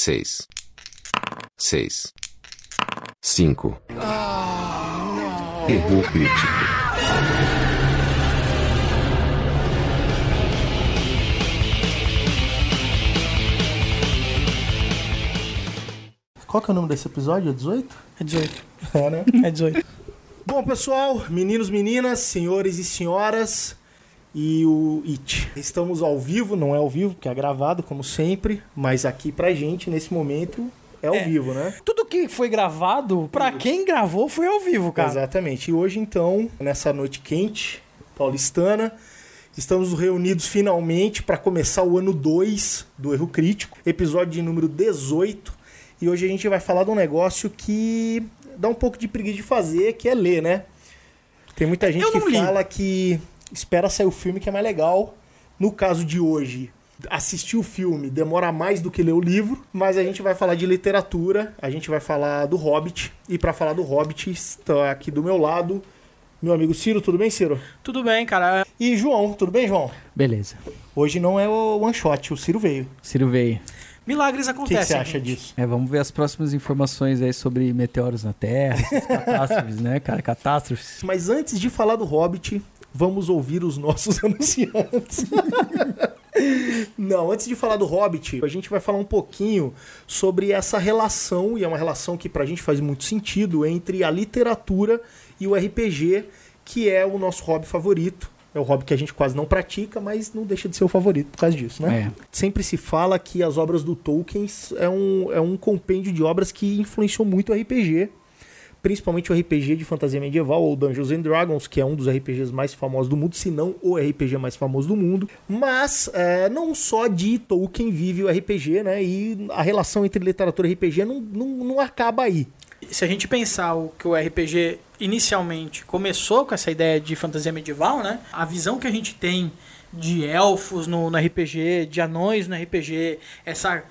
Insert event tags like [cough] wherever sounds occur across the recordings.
seis, seis, cinco. Erro crítico. Qual que é o nome desse episódio? É 18? É 18. É, né? É 18. Bom, pessoal, meninos, meninas, senhores e senhoras e o It. Estamos ao vivo, não é ao vivo, porque é gravado, como sempre, mas aqui pra gente, nesse momento, é ao É. vivo, né? Tudo que foi gravado, pra quem gravou, foi ao vivo, cara. Exatamente. E hoje, então, nessa noite quente, paulistana, estamos reunidos finalmente para começar o ano 2 do Erro Crítico, episódio de número 18. E hoje a gente vai falar de um negócio que dá um pouco de preguiça de fazer, que é ler, né? Tem muita gente que li. fala que espera sair o filme que é mais legal. No caso de hoje, assistir o filme demora mais do que ler o livro, mas a gente vai falar de literatura, a gente vai falar do Hobbit, e para falar do Hobbit está aqui do meu lado meu amigo Ciro, tudo bem, Ciro? Tudo bem, cara. E João, tudo bem, João? Beleza. Hoje não é o one shot, o Ciro veio. Ciro veio. Milagres O que acontecem. você acha gente. disso? É, vamos ver as próximas informações aí sobre meteoros na Terra, [laughs] catástrofes, né, cara? Catástrofes. Mas antes de falar do Hobbit, vamos ouvir os nossos [laughs] anunciantes. Não, antes de falar do Hobbit, a gente vai falar um pouquinho sobre essa relação, e é uma relação que pra gente faz muito sentido, entre a literatura e o RPG, que é o nosso hobby favorito. É o hobby que a gente quase não pratica, mas não deixa de ser o favorito por causa disso, né? É. Sempre se fala que as obras do Tolkien é um, é um compêndio de obras que influenciou muito o RPG, principalmente o RPG de fantasia medieval, ou Dungeons and Dragons, que é um dos RPGs mais famosos do mundo, se não o RPG mais famoso do mundo. Mas é, não só de Tolkien vive o RPG, né? E a relação entre literatura e RPG não, não, não acaba aí. Se a gente pensar o que o RPG inicialmente começou com essa ideia de fantasia medieval, né? A visão que a gente tem de elfos no, no RPG, de anões no RPG, essa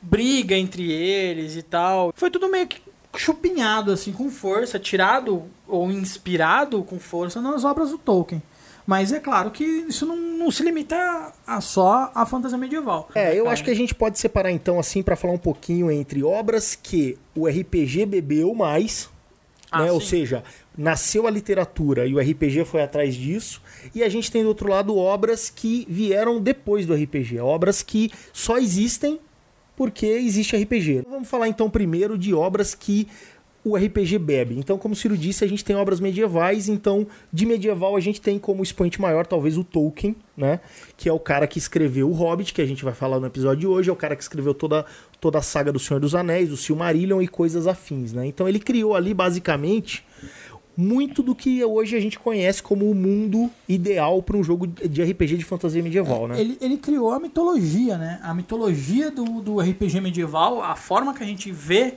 briga entre eles e tal, foi tudo meio que chupinhado assim com força, tirado ou inspirado com força nas obras do Tolkien. Mas é claro que isso não, não se limita a só a fantasia medieval. É, eu acho que a gente pode separar então assim para falar um pouquinho entre obras que o RPG bebeu mais, Ah, né? Ou sim. seja, nasceu a literatura e o RPG foi atrás disso, e a gente tem do outro lado obras que vieram depois do RPG, obras que só existem porque existe RPG. Vamos falar então primeiro de obras que o RPG bebe. Então, como o Ciro disse, a gente tem obras medievais, então de medieval a gente tem como expoente maior talvez o Tolkien, né? Que é o cara que escreveu o Hobbit, que a gente vai falar no episódio de hoje, é o cara que escreveu toda, toda a saga do Senhor dos Anéis, o Silmarillion e coisas afins, né? Então ele criou ali basicamente muito do que hoje a gente conhece como o mundo ideal para um jogo de RPG de fantasia medieval, né? Ele, ele criou a mitologia, né? A mitologia do, do RPG medieval, a forma que a gente vê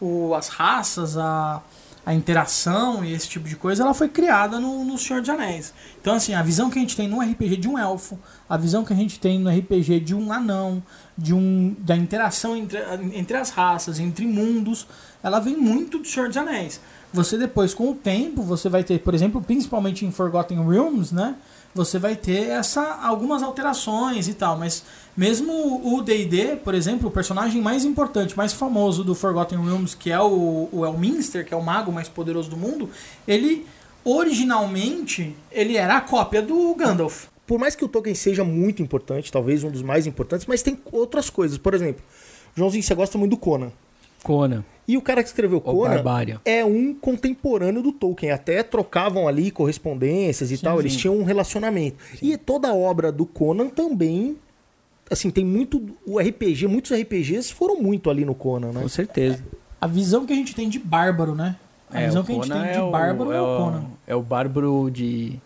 o, as raças, a, a interação e esse tipo de coisa, ela foi criada no, no Senhor dos Anéis. Então, assim, a visão que a gente tem no RPG de um elfo, a visão que a gente tem no RPG de um anão, de um, da interação entre, entre as raças, entre mundos, ela vem muito do Senhor dos Anéis. Você depois, com o tempo, você vai ter, por exemplo, principalmente em Forgotten Realms, né? Você vai ter essa, algumas alterações e tal, mas mesmo o D&D, por exemplo, o personagem mais importante, mais famoso do Forgotten Realms, que é o, o Elminster, que é o mago mais poderoso do mundo, ele originalmente ele era a cópia do Gandalf. por mais que o Tolkien seja muito importante, talvez um dos mais importantes, mas tem outras coisas. Por exemplo, Joãozinho, você gosta muito do Conan. Conan. E o cara que escreveu O Conan Barbário. é um contemporâneo do Tolkien. Até trocavam ali correspondências e tal, eles tinham um relacionamento. E toda a obra do Conan também. Assim, tem muito. O RPG, muitos RPGs foram muito ali no Conan, né? Com certeza. A visão que a gente tem de bárbaro, né? A É, visão o que a gente tem de é o- bárbaro é, é o o- Conan. É o bárbaro de,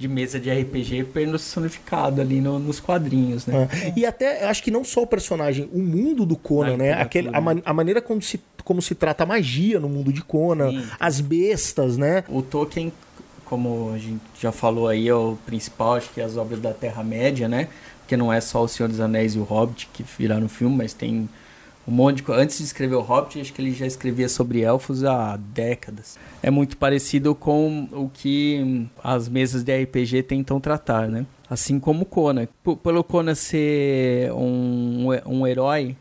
de mesa de RPG personificado ali no- nos quadrinhos, né? É. E até, acho que não só o personagem, o mundo do Conan, né? Aquele, a, né? man- a maneira como se, como se trata a magia no mundo de Conan, Sim. as bestas, né? O Tolkien, como a gente já falou aí, é o principal, acho que é as obras da Terra-média, né? Porque não é só O Senhor dos Anéis e o Hobbit que viraram filme, mas tem um monte de. Antes de escrever o Hobbit, acho que ele já escrevia sobre elfos há décadas. É muito parecido com o que as mesas de RPG tentam tratar, né? Assim como o Conan. P- pelo Conan ser um, um herói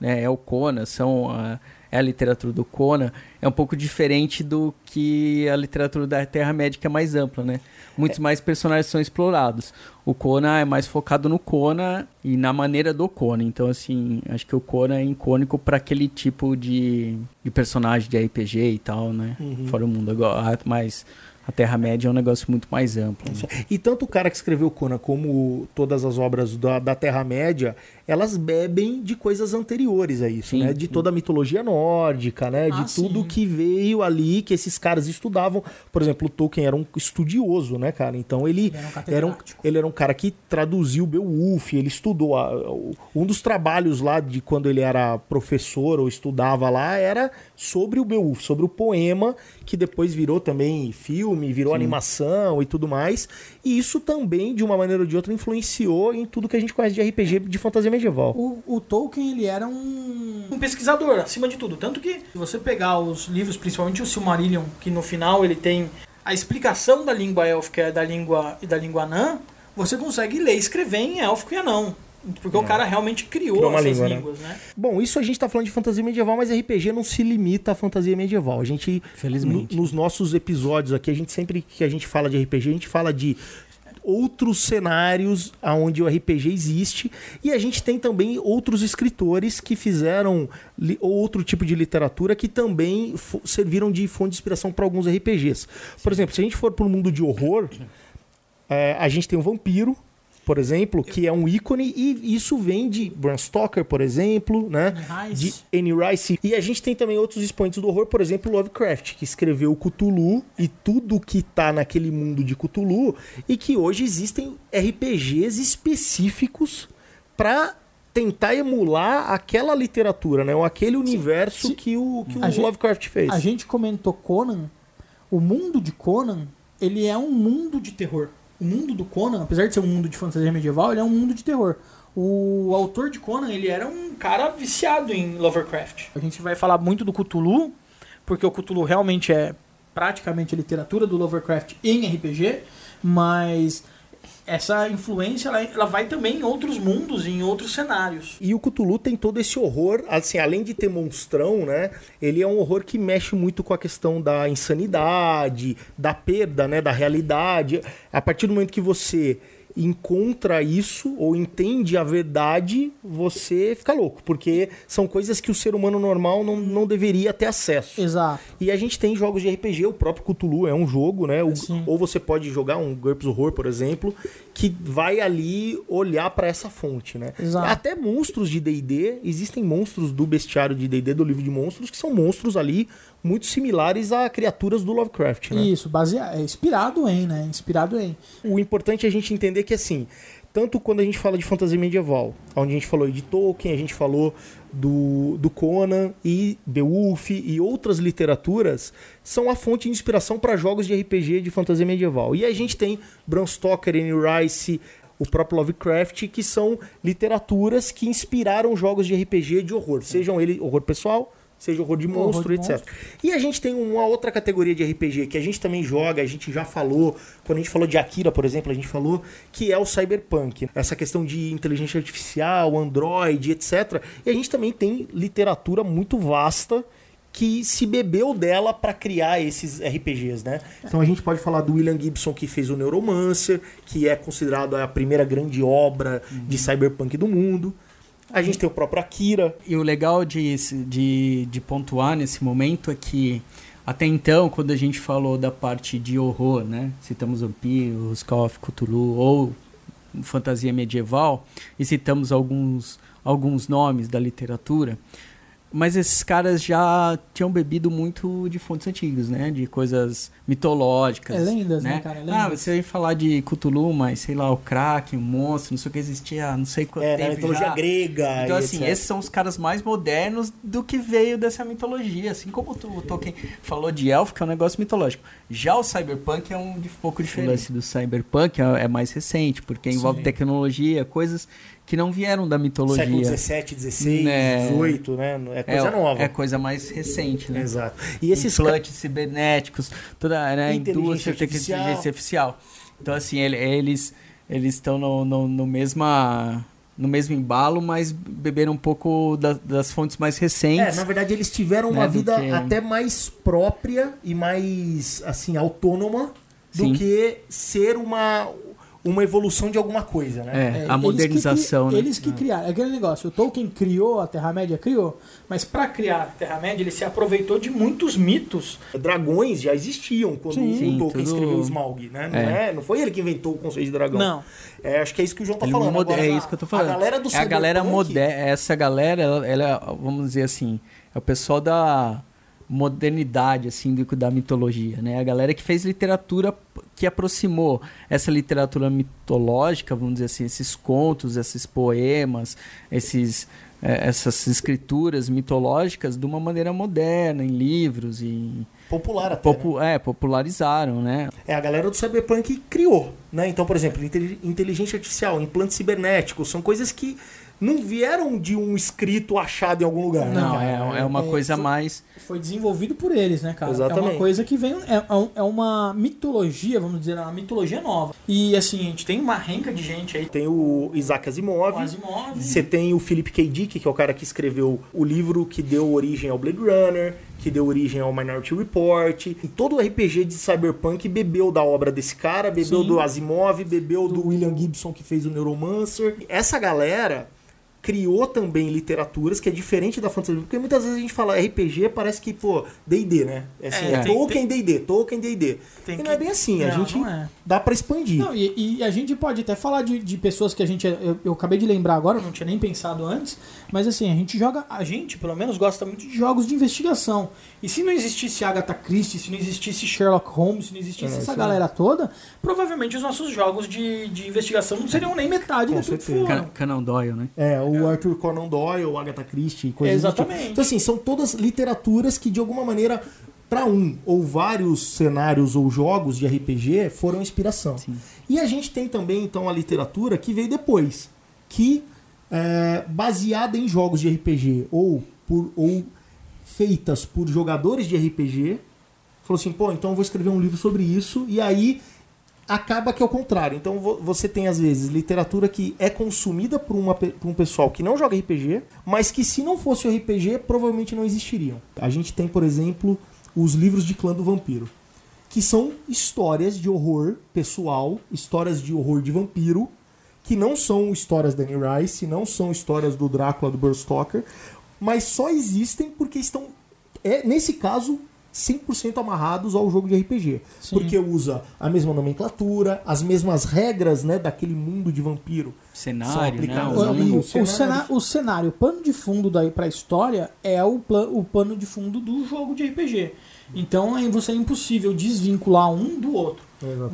né, é o Conan, são a, é a literatura do Conan, é um pouco diferente do que a literatura da Terra-média, que é mais ampla, né? Muitos mais personagens são explorados. O Conan é mais focado no Conan e na maneira do Conan. Então, assim, acho que o Conan é icônico para aquele tipo de, de personagem de RPG e tal, né? Fora o mundo agora. Mas a Terra-média é um negócio muito mais amplo. né? E tanto o cara que escreveu Conan como todas as obras da, da Terra-média, elas bebem de coisas anteriores a isso, Sim, né? De sim. toda a mitologia nórdica, né? Ah, de tudo sim. que veio ali, que esses caras estudavam. Por exemplo, o Tolkien era um estudioso, né, cara? Então ele Ele era um um, ele era um cara que traduziu Beowulf, ele estudou. a- o- um dos trabalhos lá de quando ele era professor ou estudava lá era sobre o Beowulf, sobre o poema, que depois virou também filme, virou animação e tudo mais. E isso também, de uma maneira ou de outra, influenciou em tudo que a gente conhece de RPG de fantasia medieval. O, o Tolkien, ele era um, um pesquisador, acima de tudo. Tanto que, se você pegar os livros, principalmente o Silmarillion, que no final ele tem a explicação da língua élfica e da língua, e da língua anã, você consegue ler e escrever em élfico e anão. Porque o cara realmente criou, É. Criou uma essas língua, né? línguas, né? Bom, isso a gente tá falando de fantasia medieval, mas RPG não se limita à fantasia medieval. A gente, Felizmente. no- nos nossos episódios aqui, a gente sempre que a gente fala de RPG, a gente fala de outros cenários aonde o RPG existe e a gente tem também outros escritores que fizeram outro tipo de literatura que também serviram de fonte de inspiração para alguns RPGs. Por exemplo, se a gente for para o mundo de horror, é, a gente tem o Vampiro, por exemplo, que é um ícone, e isso vem de Bram Stoker, por exemplo, né? De. Annie Rice. E a gente tem também outros expoentes do horror, por exemplo, Lovecraft, que escreveu o Cthulhu e tudo que tá naquele mundo de Cthulhu, e que hoje existem RPGs específicos para tentar emular aquela literatura, né? Ou aquele universo que o, que o gente- Lovecraft fez. A gente comentou Conan. O mundo de Conan, ele é um mundo de terror. O mundo do Conan, apesar de ser um mundo de fantasia medieval, ele é um mundo de terror. O autor de Conan, ele era um cara viciado em Lovecraft. A gente vai falar muito do Cthulhu, porque o Cthulhu realmente é praticamente a literatura do Lovecraft em RPG, mas essa influência ela, ela vai também em outros mundos, em outros cenários. E o Cthulhu tem todo esse horror, assim, além de ter monstrão, né? Ele é um horror que mexe muito com a questão da insanidade, da perda, né? Da realidade. A partir do momento que você encontra isso ou entende a verdade, você fica louco, porque são coisas que o ser humano normal não, não deveria ter acesso. Exato. E a gente tem jogos de RPG, o próprio Cthulhu é um jogo, né? O- ou você pode jogar um GURPS Horror, por exemplo, que vai ali olhar para essa fonte, né? Exato. Até monstros de D&D, existem monstros do bestiário de D&D, do livro de monstros, que são monstros ali muito similares a criaturas do Lovecraft, né? Isso, baseado, é inspirado em, né? Inspirado em. O importante é a gente entender que, assim, tanto quando a gente fala de fantasia medieval, onde a gente falou de Tolkien, a gente falou do, do Conan e Beowulf e outras literaturas, são a fonte de inspiração para jogos de RPG de fantasia medieval. E a gente tem Bram Stoker, Anne Rice, o próprio Lovecraft, que são literaturas que inspiraram jogos de RPG de horror, sejam ele horror pessoal, seja horror de Horror monstro, de etc. monstro. E a gente tem uma outra categoria de RPG que a gente também joga, a gente já falou, quando a gente falou de Akira, por exemplo, a gente falou que é o cyberpunk. Essa questão de inteligência artificial, Android, etc. E a gente também tem literatura muito vasta que se bebeu dela para criar esses RPGs, né? Então a gente pode falar do William Gibson que fez o Neuromancer, que é considerado a primeira grande obra de cyberpunk do mundo. A gente tem o próprio Akira, E o legal de, de, de pontuar nesse momento é que até então, quando a gente falou da parte de horror, né? Citamos vampiros, Call of Cthulhu ou fantasia medieval e citamos alguns, alguns nomes da literatura, mas esses caras já tinham bebido muito de fontes antigas, né? De coisas mitológicas. É lendas, né, cara? Ah, Lendas. você ia falar de Cthulhu, mas sei lá, o Kraken, o monstro, não sei o que existia, não sei quanto é, tempo mitologia já. grega. Então, assim, etc. esses são os caras mais modernos do que veio dessa mitologia. Assim como tu- o Tolkien falou de elfo, que é um negócio mitológico. Já o cyberpunk é um de pouco diferente. O lance do cyberpunk é, é mais recente, porque envolve Sim. tecnologia, coisas que não vieram da mitologia. Século 17, 16, Né. 18, né? É coisa é, nova. É coisa mais recente, né? Exato. E esses ca- implantes cibernéticos, toda né, indústria, artificial. inteligência artificial. Então, assim, ele- eles eles estão no, no, no mesma no mesmo embalo, mas beberam um pouco da- das fontes mais É, recentes. na verdade eles tiveram Né, uma vida que- até mais própria e mais, assim, autônoma do Sim. que ser uma, uma evolução de alguma coisa, né? É, É, a eles modernização, que, né? Eles que criaram. É aquele negócio. O Tolkien criou a Terra-média, criou. Mas pra criar a Terra-média, ele se aproveitou de muitos mitos. Dragões já existiam quando Sim. o Sim, Tolkien tudo- escreveu o Smaug, né? Não, É. é. não foi ele que inventou o conceito de dragão. Não. É, acho que é isso que o João tá Ele falando. Agora, é isso que eu tô falando. A galera do é a galera moderna. Essa galera, ela, ela, vamos dizer assim, é o pessoal da modernidade, assim, do, da mitologia, né? A galera que fez literatura que aproximou essa literatura mitológica, vamos dizer assim, esses contos, esses poemas, esses, eh, essas escrituras mitológicas de uma maneira moderna, em livros e Popular até, né? popu é, popularizaram, né? É, a galera do Cyberpunk criou, né? Então, por exemplo, inte- inteligência artificial, implante cibernético, são coisas que não vieram de um escrito achado em algum lugar. né, Não, cara? é, é uma é, coisa foi- mais Foi desenvolvido por eles, né, cara? É Exatamente. uma coisa que vem. É, é é uma mitologia, vamos dizer, uma mitologia nova. E assim, a gente tem uma renca de gente aí. Tem o Isaac Asimov, O Asimov. Você tem o Philip K. Dick, que é o cara que escreveu o livro que deu origem ao Blade Runner, que deu origem ao Minority Report. E todo o RPG de Cyberpunk bebeu da obra desse cara, bebeu Sim. do Asimov, bebeu do William Gibson, que fez o Neuromancer. Essa galera criou também literaturas que é diferente da fantasia, porque muitas vezes a gente fala RPG, parece que, pô, D&D, né? É assim, É, é, tem- Tolkien D&D, Tolkien D&D. E que- não é bem assim, a Não, gente não é. dá pra expandir. Não, e, e a gente pode até falar de, de pessoas que a gente. Eu, eu acabei de lembrar agora, eu não tinha nem pensado antes. Mas assim, a gente joga. A gente, pelo menos, gosta muito de jogos de investigação. E se não existisse Agatha Christie, se não existisse Sherlock Holmes, se não existisse É, essa galera toda, provavelmente os nossos jogos de, de investigação não seriam nem metade Com daquilo que foram. Can- Conan Doyle, né? É, o Arthur Conan Doyle, o Agatha Christie, coisas do tipo. Exatamente. Então, assim, são todas literaturas que, de alguma maneira, para um ou vários cenários ou jogos de RPG, foram inspiração. Sim. E a gente tem também, então, a literatura que veio depois, que, é, baseada em jogos de RPG ou, por, ou feitas por jogadores de RPG, falou assim, pô, então eu vou escrever um livro sobre isso, e aí acaba que é o contrário. Então vo- você tem, às vezes, literatura que é consumida por, uma, por um pessoal que não joga RPG, mas que se não fosse o RPG, provavelmente não existiriam. A gente tem, por exemplo, os livros de clã do vampiro, que são histórias de horror pessoal, histórias de horror de vampiro, que não são histórias da Anne Rice, não são histórias do Drácula do Bram Stoker, mas só existem porque estão, é, nesse caso, 100% amarrados ao jogo de RPG. Sim. Porque usa a mesma nomenclatura, as mesmas regras né, daquele mundo de vampiro. Cenário, né? O, Os ali, o- cenário, o pano de fundo daí pra história é o, pla- o pano de fundo do jogo de RPG. Então é, você é impossível desvincular um do outro.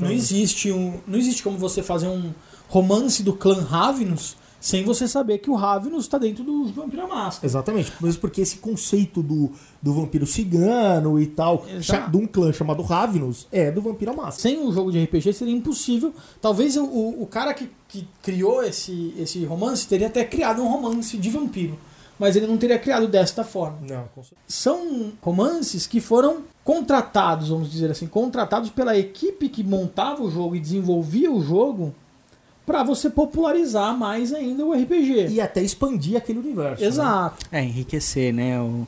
Não existe, um, não existe como você fazer um romance do clã Ravenous sem você saber que o Ravenous está dentro do Vampiro Máscara. Exatamente. Mesmo porque esse conceito do, do vampiro cigano e tal, Exato. de um clã chamado Ravenous, é do Vampiro Máscara. Sem um jogo de RPG seria impossível. Talvez o, o, o cara que, que criou esse, esse romance teria até criado um romance de vampiro. Mas ele não teria criado desta forma. Não, com certeza. são romances que foram contratados, vamos dizer assim, contratados pela equipe que montava o jogo e desenvolvia o jogo para você popularizar mais ainda o RPG. E até expandir aquele universo. né? Exato. É, enriquecer, né? O,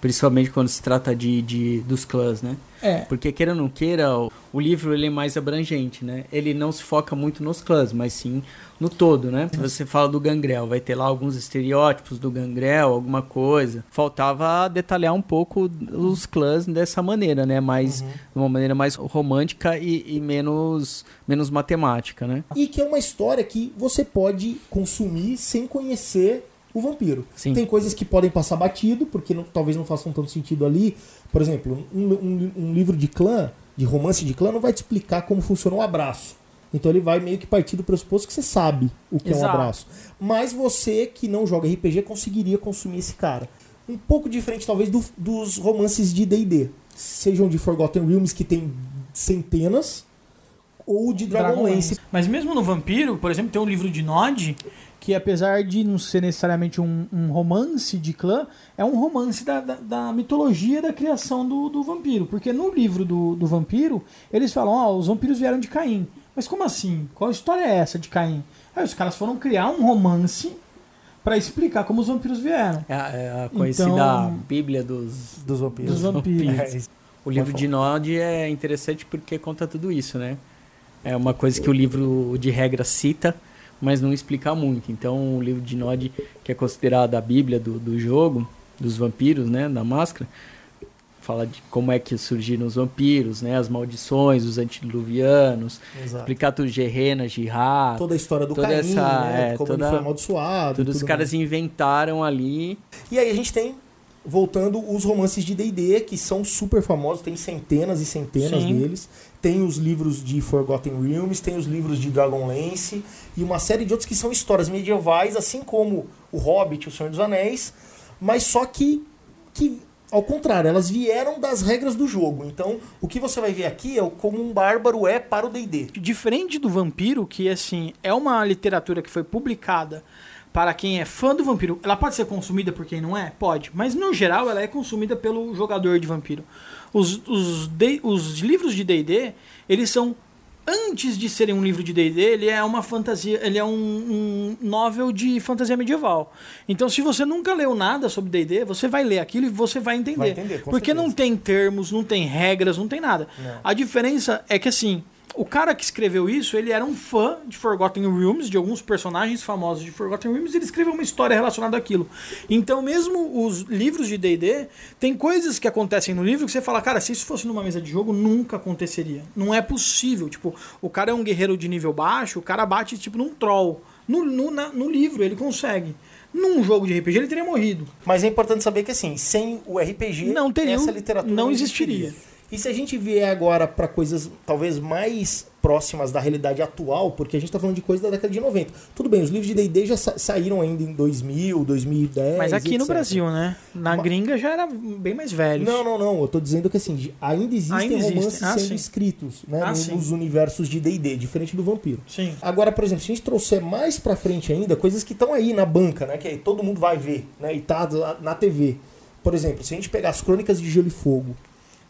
principalmente quando se trata de, de dos clãs, né? É. Porque queira ou não queira, o, o livro ele é mais abrangente, né? Ele não se foca muito nos clãs, mas sim no todo, né? Se você fala do Gangrel, vai ter lá alguns estereótipos do Gangrel, alguma coisa. Faltava detalhar um pouco os clãs dessa maneira, né? Mais, Uhum. de uma maneira mais romântica e, e menos, menos matemática, né? E que é uma história que você pode consumir sem conhecer o vampiro. Sim. Tem coisas que podem passar batido, porque não- talvez não façam tanto sentido ali. Por exemplo, um, um- um livro de clã, de romance de clã, não vai te explicar como funciona o abraço. Então ele vai meio que partir do pressuposto que você sabe o que é um Exato. abraço. Mas você que não joga RPG conseguiria consumir esse cara. Um pouco diferente, talvez, do- dos romances de D&D. Sejam de Forgotten Realms, que tem centenas, ou de Dragonlance, Mas mesmo no Vampiro, por exemplo, tem um livro de Nod que apesar de não ser necessariamente um, um romance de clã, é um romance da, da, da mitologia da criação do, do vampiro. Porque no livro do, do vampiro, eles falam, ó, os vampiros vieram de Caim. Mas como assim? Qual história é essa de Caim? Aí os caras foram criar um romance pra explicar como os vampiros vieram. É a, é a conhecida Então- Bíblia dos. Dos vampiros. Dos vampiros. É. O livro de Nod é interessante porque conta tudo isso, né? É uma coisa que o livro de regra cita, mas não explica muito. Então, o livro de Nod, que é considerado a Bíblia do, do jogo, dos vampiros, né? Da máscara, fala de como é que surgiram os vampiros, né? As maldições, os antediluvianos, Exato. explicar tudo Gerena, Jirá, Toda a história do Toda Caim, essa- né? é, como toda- ele foi amaldiçoado. todos os caras mais. inventaram ali. E aí a gente tem, voltando, os romances de D&D, que são super famosos, tem centenas e centenas Sim. deles. Tem os livros de Forgotten Realms, tem os livros de Dragonlance e uma série de outros que são histórias medievais, assim como o Hobbit, o Senhor dos Anéis, mas só que, que ao contrário, elas vieram das regras do jogo. Então, o que você vai ver aqui é como um bárbaro é para o D&D. Diferente do vampiro, que assim, é uma literatura que foi publicada para quem é fã do vampiro. Ela pode ser consumida por quem não é? Pode. Mas no geral ela é consumida pelo jogador de vampiro. Os, os, D- os livros de DD, eles são. Antes de serem um livro de D&D, ele é uma fantasia, ele é um, um novel de fantasia medieval. Então, se você nunca leu nada sobre D&D, você vai ler aquilo e você vai entender. Vai entender, Porque não certeza. tem termos, não tem regras, não tem nada. Não. A diferença é que assim, o cara que escreveu isso, ele era um fã de Forgotten Realms, de alguns personagens famosos de Forgotten Realms, e ele escreveu uma história relacionada àquilo. Então, mesmo os livros de D&D, tem coisas que acontecem no livro que você fala, cara, se isso fosse numa mesa de jogo, nunca aconteceria. Não é possível. Tipo, o cara é um guerreiro de nível baixo, o cara bate, tipo, num troll. No, no, na- no livro, ele consegue. Num jogo de RPG, ele teria morrido. Mas é importante saber que assim, sem o RPG, Não teria essa literatura não existiria. E se a gente vier agora para coisas talvez mais próximas da realidade atual, porque a gente tá falando de coisas da década de 90. Tudo bem, os livros de D&D já sa- saíram ainda em 2000, 2010, Mas aqui no etc. Brasil, né? Na Ma- gringa já era bem mais velho. Não, não, não. Eu tô dizendo que assim, ainda existem Ainda existem. romances Ah, sendo sim. escritos né, Ah, no- sim. nos universos de D&D, diferente do vampiro. Sim. Agora, por exemplo, se a gente trouxer mais pra frente ainda, coisas que estão aí na banca, né? Que aí todo mundo vai ver, né? E tá na TV. Por exemplo, se a gente pegar as Crônicas de Gelo e Fogo,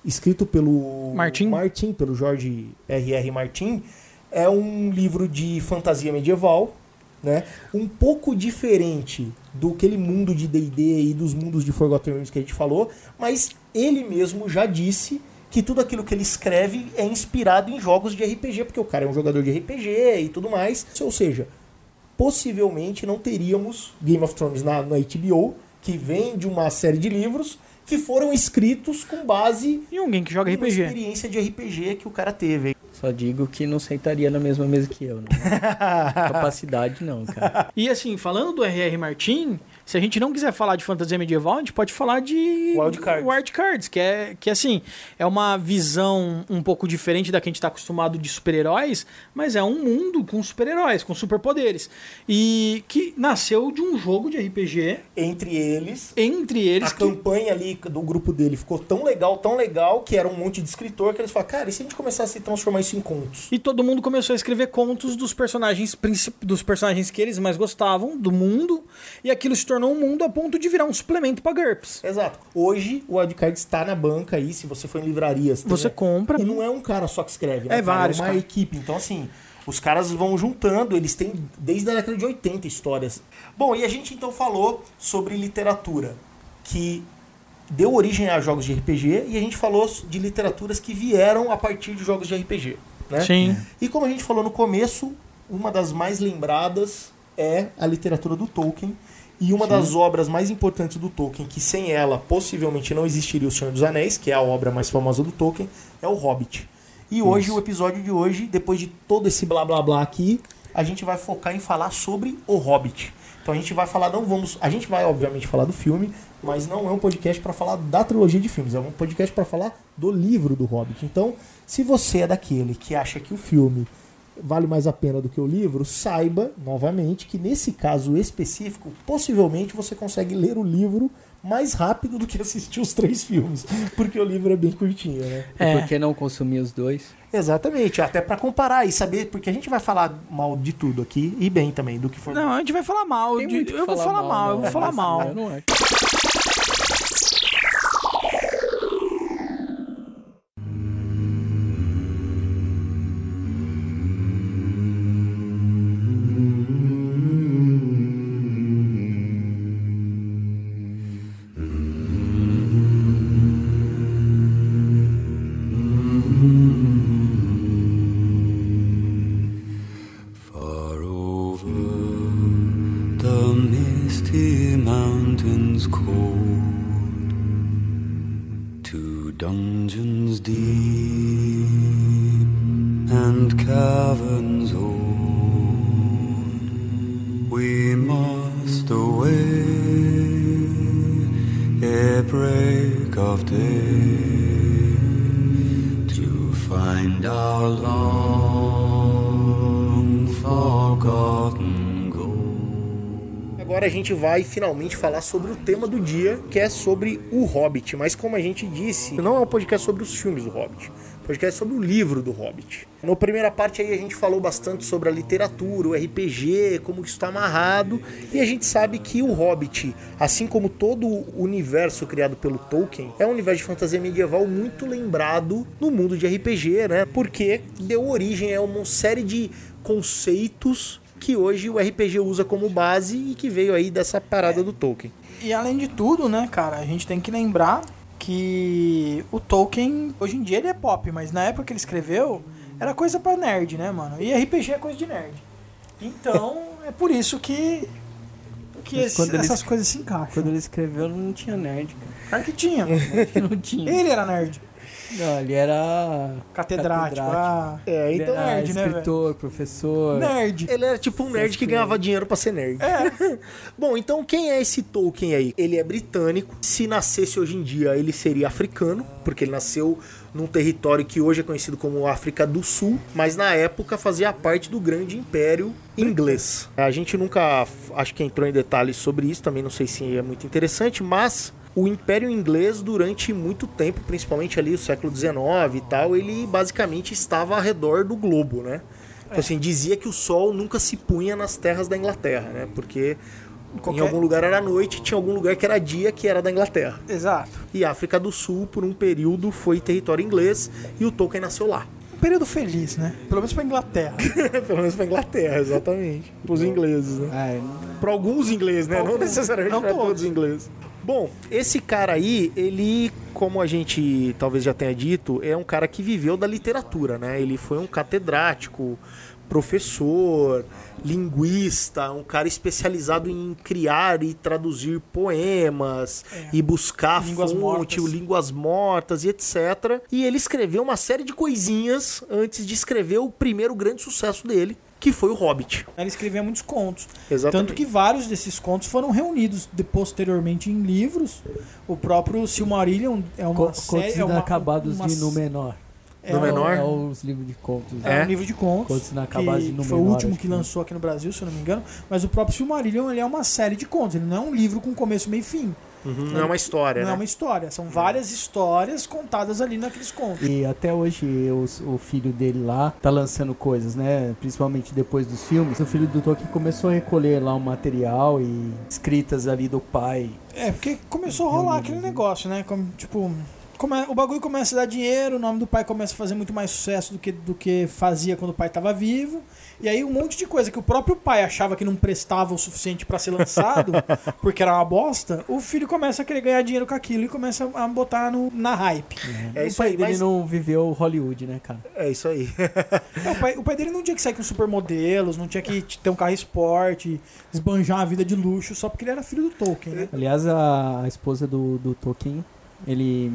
escrito pelo Martin. Martin pelo Jorge R.R. Martin, é um livro de fantasia medieval, né? Um pouco diferente do aquele mundo de D&D e dos mundos de Forgotten Realms que a gente falou, mas ele mesmo já disse que tudo aquilo que ele escreve é inspirado em jogos de RPG, porque o cara é um jogador de RPG e tudo mais. Ou seja, possivelmente não teríamos Game of Thrones na, na HBO, que vem de uma série de livros que foram escritos com base E alguém que joga em RPG. experiência de RPG que o cara teve. Só digo que não sentaria na mesma mesa que eu, né? [laughs] Capacidade não, cara. E assim, falando do R.R. Martin, se a gente não quiser falar de fantasia medieval, a gente pode falar de Wild Cards. Wild Cards, que é que assim, é uma visão um pouco diferente da que a gente está acostumado de super-heróis, mas é um mundo com super-heróis, com superpoderes. E que nasceu de um jogo de RPG, Entre eles, entre eles a que campanha ali do grupo dele ficou tão legal, tão legal, que era um monte de escritor que eles falaram, cara, e se a gente começasse a transformar isso em contos? E todo mundo começou a escrever contos dos personagens princip- dos personagens que eles mais gostavam do mundo, e aquilo se tornou um mundo a ponto de virar um suplemento para GURPS. Exato. Hoje o Wildcard está na banca aí, se você for em livrarias. Você compra. E não é um cara só que escreve, né? É cara? vários, É uma cara. equipe. Então, assim, os caras vão juntando, eles têm desde a década de 80 histórias. Bom, e a gente então falou sobre literatura, que deu origem a jogos de RPG, e a gente falou de literaturas que vieram a partir de jogos de RPG. Né? Sim. E como a gente falou no começo, uma das mais lembradas é a literatura do Tolkien. E uma das obras mais importantes do Tolkien, que sem ela possivelmente não existiria O Senhor dos Anéis, que é a obra mais famosa do Tolkien, é o Hobbit. E hoje, o episódio de hoje, depois de todo esse blá blá blá aqui, a gente vai focar em falar sobre o Hobbit. Então a gente vai falar, não vamos. A gente vai, obviamente, falar do filme, mas não é um podcast para falar da trilogia de filmes, é um podcast para falar do livro do Hobbit. Então, se você é daquele que acha que o filme vale mais a pena do que o livro, saiba, novamente, que nesse caso específico, possivelmente você consegue ler o livro mais rápido do que assistir os três filmes, porque o livro é bem curtinho, né? É. Por que não consumir os dois? Exatamente, até para comparar e saber, porque a gente vai falar mal de tudo aqui e bem também do que for. Não, a gente vai falar mal. Tem de- eu vou falar mal, eu não, vou falar mas mal. Eu não acho. Gente vai finalmente falar sobre o tema do dia, que é sobre o Hobbit. Mas como a gente disse, não é um podcast sobre os filmes do Hobbit. Um podcast sobre o livro do Hobbit. Na primeira parte aí a gente falou bastante sobre a literatura, o RPG, como isso está amarrado. E a gente sabe que o Hobbit, assim como todo o universo criado pelo Tolkien, é um universo de fantasia medieval muito lembrado no mundo de RPG, né? Porque deu origem a uma série de conceitos que hoje o RPG usa como base e que veio aí dessa parada do Tolkien. E além de tudo, né, cara, a gente tem que lembrar que o Tolkien, hoje em dia ele é pop, mas na época que ele escreveu, era coisa pra nerd, né, mano? E RPG é coisa de nerd. Então, é por isso que, que esse- quando ele essas es- coisas se encaixam. Quando ele escreveu, não tinha nerd, cara. Claro que tinha. [laughs] Não tinha. Ele era nerd. Não, ele era Catedrático. Ah, É, Ele então era nerd, né, escritor, professor. nerd. ele era tipo um nerd que ganhava dinheiro pra ser nerd. É. [laughs] Bom, então quem é esse Tolkien aí? Ele é britânico. Se nascesse hoje em dia, ele seria africano, porque ele nasceu num território que hoje é conhecido como África do Sul, mas na época fazia parte do grande império inglês. A gente nunca acho que entrou em detalhes sobre isso, também não sei se é muito interessante, mas o Império Inglês durante muito tempo, principalmente ali o século XIX e tal, ele basicamente estava ao redor do globo, né? Então, assim, dizia que o sol nunca se punha nas terras da Inglaterra, né? Porque em Qualquer- algum lugar era noite, tinha algum lugar que era dia, que era da Inglaterra. Exato. E a África do Sul, por um período, foi território inglês e o Tolkien nasceu lá. Um período feliz, né? Pelo menos pra Inglaterra. [laughs] Pelo menos pra Inglaterra, exatamente. Pros ingleses, né? É, Para alguns ingleses, né? Não Alguns, necessariamente não para todos. todos os ingleses. Bom, esse cara aí, ele, como a gente talvez já tenha dito, é um cara que viveu da literatura, né? Ele foi um catedrático, professor, linguista, um cara especializado em criar e traduzir poemas e buscar É. Línguas fonte, mortas. línguas mortas e etc. E ele escreveu uma série de coisinhas antes de escrever o primeiro grande sucesso dele, que foi o Hobbit. Ele escrevia muitos contos. Exatamente. Tanto que vários desses contos foram reunidos de, posteriormente em livros. O próprio Silmarillion é uma co- série. contos É uma, inacabados uma- de Númenor. é No menor? É os livros de contos. É, É? um livro de contos. Contos inacabados que de foi o Númenor, último que é. lançou aqui no Brasil, se eu não me engano. Mas o próprio Silmarillion ele é uma série de contos. Ele não é um livro com começo, meio e fim. Uhum, não é uma história, não né? é uma história. São várias histórias contadas ali naqueles contos. E até hoje os- o filho dele lá tá lançando coisas, né? Principalmente depois dos filmes. O filho do Tolkien começou a recolher lá o material e escritas ali do pai. É, porque começou a rolar aquele negócio, né? Como, tipo, o bagulho começa a dar dinheiro, o nome do pai começa a fazer muito mais sucesso do que, do que fazia quando o pai estava vivo. E aí um monte de coisa que o próprio pai achava que não prestava o suficiente para ser lançado, [laughs] porque era uma bosta, o filho começa a querer ganhar dinheiro com aquilo e começa a botar no, na hype. É o isso pai aí, dele mas- não viveu Hollywood, né, cara? É isso aí. É, o, pai, o pai dele não tinha que sair com supermodelos, não tinha que ter um carro esporte, esbanjar a vida de luxo, só porque ele era filho do Tolkien, né? Aliás, a, a esposa do, do Tolkien, ele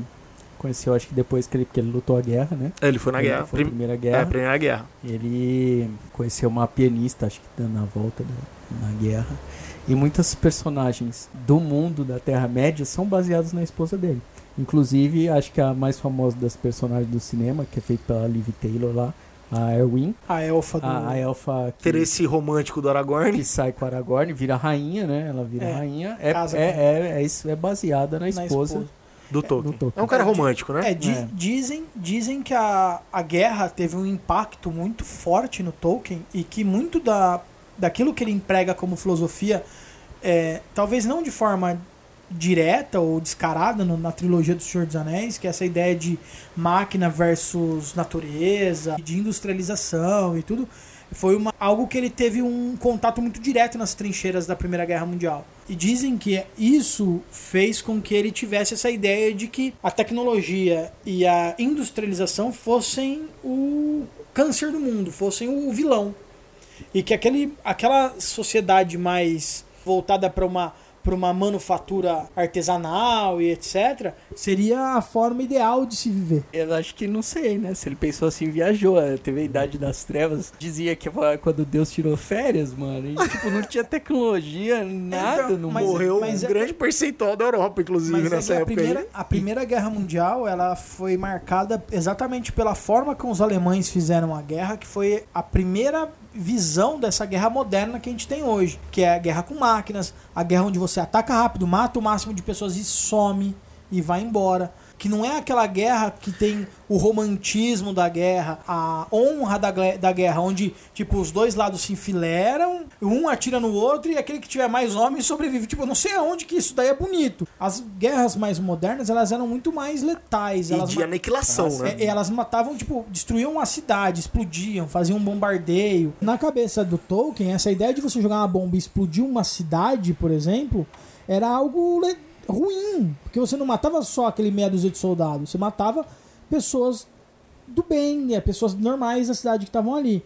conheceu, acho que depois que ele, que ele lutou a guerra, né? Ele foi na Ele guerra. Foi a Prim- primeira É, a guerra. primeira guerra. Ele conheceu uma pianista, acho que dando a volta da, na guerra. E muitas personagens do mundo da Terra-média são baseados na esposa dele. Inclusive, acho que a mais famosa das personagens do cinema, que é feita pela Liv Taylor lá, a Erwin, A elfa do. a, a elfa que, Interesse romântico do Aragorn. que sai com a Aragorn, vira rainha, né? Ela vira É, rainha. É, casa é, com- é, é, isso é baseada na na esposa, Do Tolkien. do Tolkien. É um cara romântico, né? É, di- É. Dizem, dizem que a, a guerra teve um impacto muito forte no Tolkien e que muito da, daquilo que ele emprega como filosofia, é, talvez não de forma direta ou descarada no- na trilogia do Senhor dos Anéis, que é essa ideia de máquina versus natureza, de industrialização e tudo, foi uma, algo que ele teve um contato muito direto nas trincheiras da Primeira Guerra Mundial. E dizem que isso fez com que ele tivesse essa ideia de que a tecnologia e a industrialização fossem o câncer do mundo, fossem o vilão. E que aquele, aquela sociedade mais voltada para uma para uma manufatura artesanal e etc., seria a forma ideal de se viver. Eu acho que não sei, né? Se ele pensou assim, viajou. eh, Teve a idade das trevas. Dizia que quando Deus tirou férias, mano. E, tipo, não tinha tecnologia, [laughs] nada Então, no mas- mundo. Morreu mas um é- grande percentual da Europa, inclusive, é nessa a época primeira, aí. a primeira Guerra Mundial ela foi marcada exatamente pela forma como os alemães fizeram a guerra, que foi a primeira visão dessa guerra moderna que a gente tem hoje, que é a guerra com máquinas, a guerra onde você ataca rápido, mata o máximo de pessoas e some e vai embora. Que não é aquela guerra que tem o romantismo da guerra, a honra da, da guerra, onde tipo os dois lados se enfileiram, um atira no outro e aquele que tiver mais homens sobrevive. Tipo, eu não sei aonde que isso daí é bonito. As guerras mais modernas, elas eram muito mais letais. E elas de aniquilação, né? é, elas matavam, tipo, destruíam uma cidade, explodiam, faziam um bombardeio. Na cabeça do Tolkien, essa ideia de você jogar uma bomba e explodir uma cidade, por exemplo, era algo le- ruim. Porque você não matava só aquele meia dúzia de soldados, você matava pessoas do bem, né, pessoas normais da cidade que estavam ali.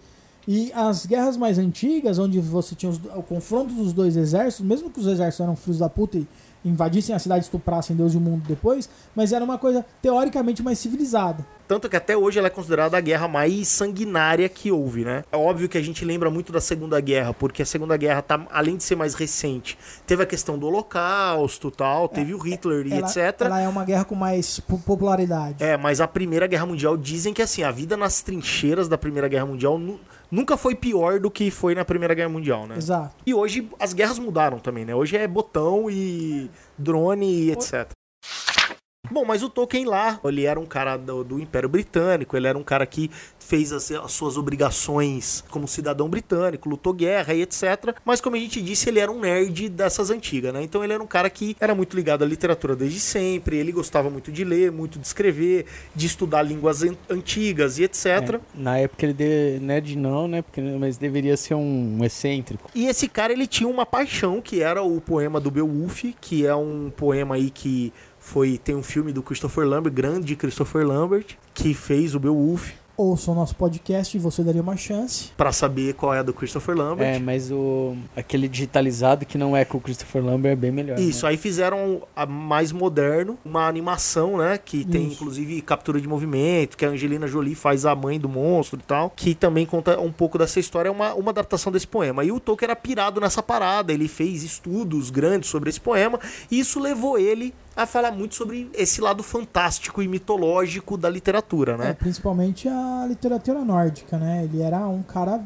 E as guerras mais antigas, onde você tinha os- o confronto dos dois exércitos, mesmo que os exércitos eram filhos da puta e invadissem a cidade, estuprassem Deus e o mundo depois, mas era uma coisa teoricamente mais civilizada. Tanto que até hoje ela é considerada a guerra mais sanguinária que houve, né? É óbvio que a gente lembra muito da Segunda Guerra, porque a Segunda Guerra, tá, além de ser mais recente, teve a questão do Holocausto tal, teve o Hitler e ela, etc. ela é uma guerra com mais po- popularidade. É, mas a Primeira Guerra Mundial dizem que assim, a vida nas trincheiras da Primeira Guerra Mundial nu- nunca foi pior do que foi na Primeira Guerra Mundial, né? Exato. E hoje as guerras mudaram também, né? Hoje é botão e drone e etc. Bom, mas o Tolkien lá, ele era um cara do, do Império Britânico, ele era um cara que fez as, as suas obrigações como cidadão britânico, lutou guerra e etc. Mas como a gente disse, ele era um nerd dessas antigas, né? Então ele era um cara que era muito ligado à literatura desde sempre, ele gostava muito de ler, muito de escrever, de estudar línguas an- antigas e etc. É, na época ele de, nerd não, né? Porque, mas deveria ser um excêntrico. E esse cara, ele tinha uma paixão, que era o poema do Beowulf, que é um poema aí que foi... Tem um filme do Christopher Lambert, grande Christopher Lambert, que fez o Beowulf, Ouça o nosso podcast e você daria uma chance. pra saber qual é a do Christopher Lambert. É, mas o aquele digitalizado que não é com o Christopher Lambert é bem melhor. Isso, aí fizeram a mais moderno, uma animação, né? Que tem Isso. inclusive captura de movimento, que a Angelina Jolie faz a mãe do monstro e tal, que também conta um pouco dessa história, é uma, uma adaptação desse poema. E o Tolkien era pirado nessa parada, ele fez estudos grandes sobre esse poema, e isso levou ele a falar muito sobre esse lado fantástico e mitológico da literatura, É, né? principalmente a literatura nórdica, né? Ele era um cara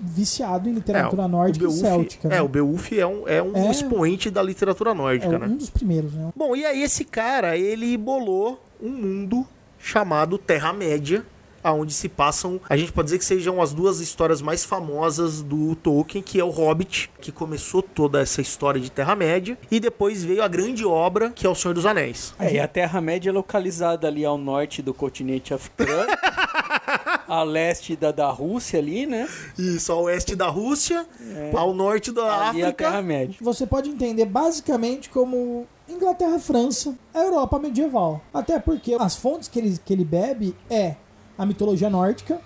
viciado em literatura É, nórdica e céltica. É, né? o Beowulf é um, é um É. expoente da literatura É nórdica, né? um dos primeiros, né? Bom, e aí esse cara, ele bolou um mundo chamado Terra-média, aonde se passam, a gente pode dizer que sejam as duas histórias mais famosas do Tolkien, que é o Hobbit, que começou toda essa história de Terra-média, e depois veio a grande obra, que é o Senhor dos Anéis. É, e a Terra-média é localizada ali ao norte do continente africano, [laughs] a leste da, da Rússia ali, né? Isso, ao oeste da Rússia, ao norte da Ali é a África. Terra-média. Você pode entender basicamente como Inglaterra, França, a Europa medieval. Até porque as fontes que ele, que ele bebe é a mitologia nórdica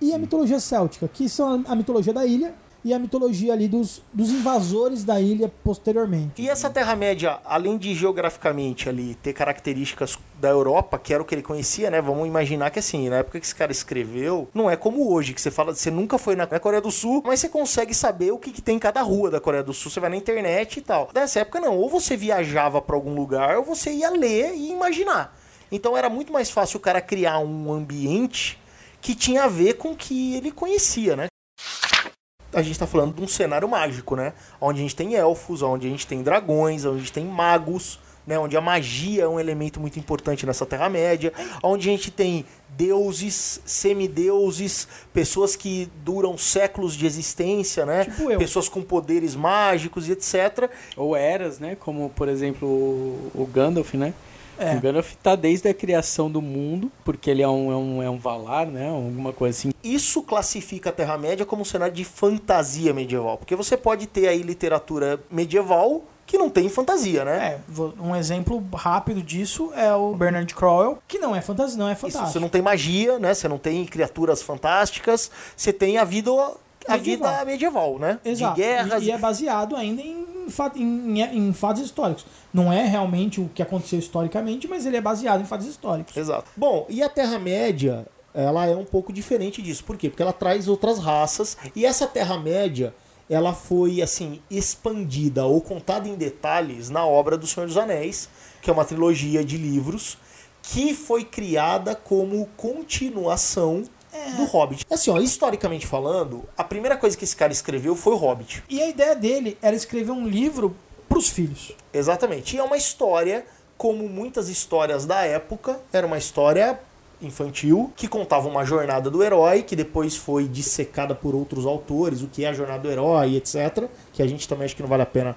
e a mitologia céltica, que são a mitologia da ilha e a mitologia ali dos, dos invasores da ilha posteriormente. E essa Terra-média, além de geograficamente ali ter características da Europa, que era o que ele conhecia, né? Vamos imaginar que assim, na época que esse cara escreveu, não é como hoje, que você fala, você nunca foi na Coreia do Sul, mas você consegue saber o que, que tem em cada rua da Coreia do Sul, você vai na internet e tal. Nessa época não, ou você viajava pra algum lugar, ou você ia ler e imaginar. Então era muito mais fácil o cara criar um ambiente que tinha a ver com o que ele conhecia, né? a gente tá falando de um cenário mágico, né? Onde a gente tem elfos, onde a gente tem dragões, onde a gente tem magos, né? Onde a magia é um elemento muito importante nessa Terra-média, onde a gente tem deuses, semideuses, pessoas que duram séculos de existência, né? Tipo eu. Pessoas com poderes mágicos e etc. Ou eras, né? Como, por exemplo, o, o Gandalf, né? É. O Gandalf tá desde a criação do mundo, porque ele é um, é um, é um Valar, né? Alguma coisa assim. Isso classifica a Terra-média como um cenário de fantasia medieval, porque você pode ter aí literatura medieval que não tem fantasia, né? É, um exemplo rápido disso é o Bernard Crowell, que não é fantasia, não é Isso, fantástico. você não tem magia, né? Você não tem criaturas fantásticas, você tem a vida a Medieval. vida medieval, né? Exato. De guerras. E, e é baseado ainda em em, em- em fatos históricos. Não é realmente o que aconteceu historicamente, mas ele é baseado em fatos históricos. Exato. Bom, e a Terra-média, ela é um pouco diferente disso. Por quê? Porque ela traz outras raças. E essa Terra-média, ela foi, assim, expandida ou contada em detalhes na obra do Senhor dos Anéis, que é uma trilogia de livros que foi criada como continuação do Hobbit. Assim, ó, historicamente falando, a primeira coisa que esse cara escreveu foi o Hobbit. E a ideia dele era escrever um livro pros filhos. Exatamente. E é uma história, como muitas histórias da época, era uma história infantil que contava uma jornada do herói que depois foi dissecada por outros autores, o que é a jornada do herói, etc. Que a gente também acho que não vale a pena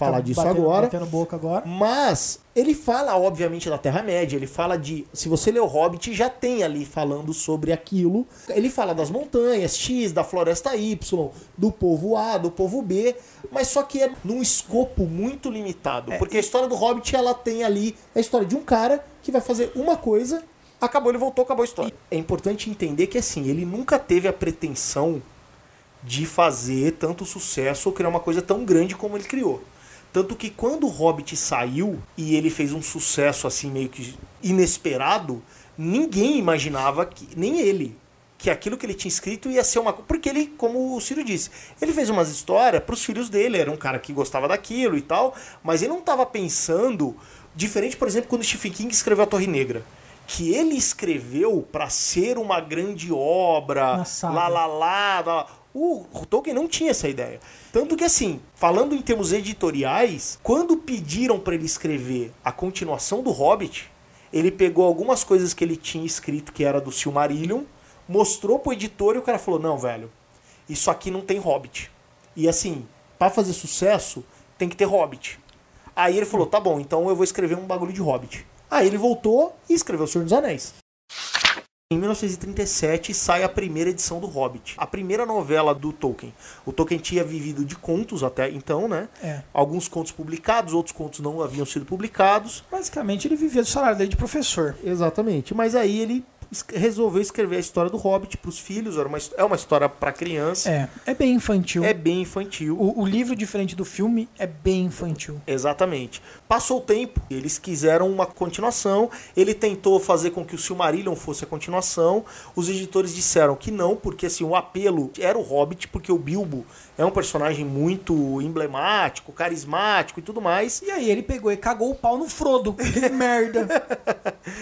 falar Tá disso batendo- agora. Batendo boca agora. Mas ele fala, obviamente, da Terra-média, ele fala de. Se você lê o Hobbit, já tem ali falando sobre aquilo. Ele fala das montanhas X, da floresta Y, do povo A, do povo B, mas só que é num escopo muito limitado. Porque a história do Hobbit, ela tem ali a história de um cara que vai fazer uma coisa, acabou, ele voltou, acabou a história. É importante entender que, assim, ele nunca teve a pretensão de fazer tanto sucesso ou criar uma coisa tão grande como ele criou. Tanto que quando o Hobbit saiu e ele fez um sucesso assim meio que inesperado, ninguém imaginava que nem ele que aquilo que ele tinha escrito ia ser uma porque ele, como o Ciro disse, ele fez umas histórias para os filhos dele, era um cara que gostava daquilo e tal, mas ele não estava pensando diferente, por exemplo, quando Stephen King escreveu a Torre Negra, que ele escreveu para ser uma grande obra, lá lá lá, lá. O Tolkien não tinha essa ideia. Tanto que, assim, falando em termos editoriais, quando pediram para ele escrever a continuação do Hobbit, ele pegou algumas coisas que ele tinha escrito que era do Silmarillion, mostrou pro editor e o cara falou: Não, velho, isso aqui não tem Hobbit. E assim, para fazer sucesso, tem que ter Hobbit. Aí ele falou: Tá bom, então eu vou escrever um bagulho de Hobbit. Aí ele voltou e escreveu O Senhor dos Anéis. Em 1937 sai a primeira edição do Hobbit, a primeira novela do Tolkien. O Tolkien tinha vivido de contos até então, né? É. Alguns contos publicados, outros contos não haviam sido publicados. Basicamente, ele vivia do salário dele de professor. Exatamente. Mas aí ele resolveu escrever a história do Hobbit para os filhos. Era uma, é uma história para criança. É, é bem infantil. É bem infantil. O, o livro, diferente do filme, é bem infantil. Exatamente. Passou o tempo, eles quiseram uma continuação. Ele tentou fazer com que o Silmarillion fosse a continuação. Os editores disseram que não, porque assim, o apelo era o Hobbit, porque o Bilbo é um personagem muito emblemático, carismático e tudo mais. E aí ele pegou e cagou o pau no Frodo. Que [laughs] merda.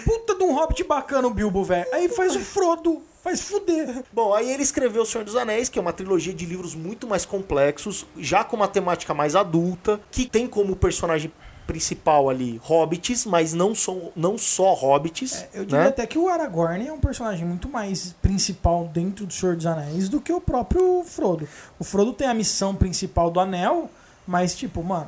Puta de um hobbit bacana o Bilbo, velho. Aí faz o Frodo. Faz fuder. Bom, aí ele escreveu O Senhor dos Anéis, que é uma trilogia de livros muito mais complexos, já com uma temática mais adulta, que tem como personagem principal ali hobbits, mas não, são, não só hobbits. Eu diria né? até que o Aragorn é um personagem muito mais principal dentro do Senhor dos Anéis do que o próprio Frodo. O Frodo tem a missão principal do Anel, mas, tipo, mano,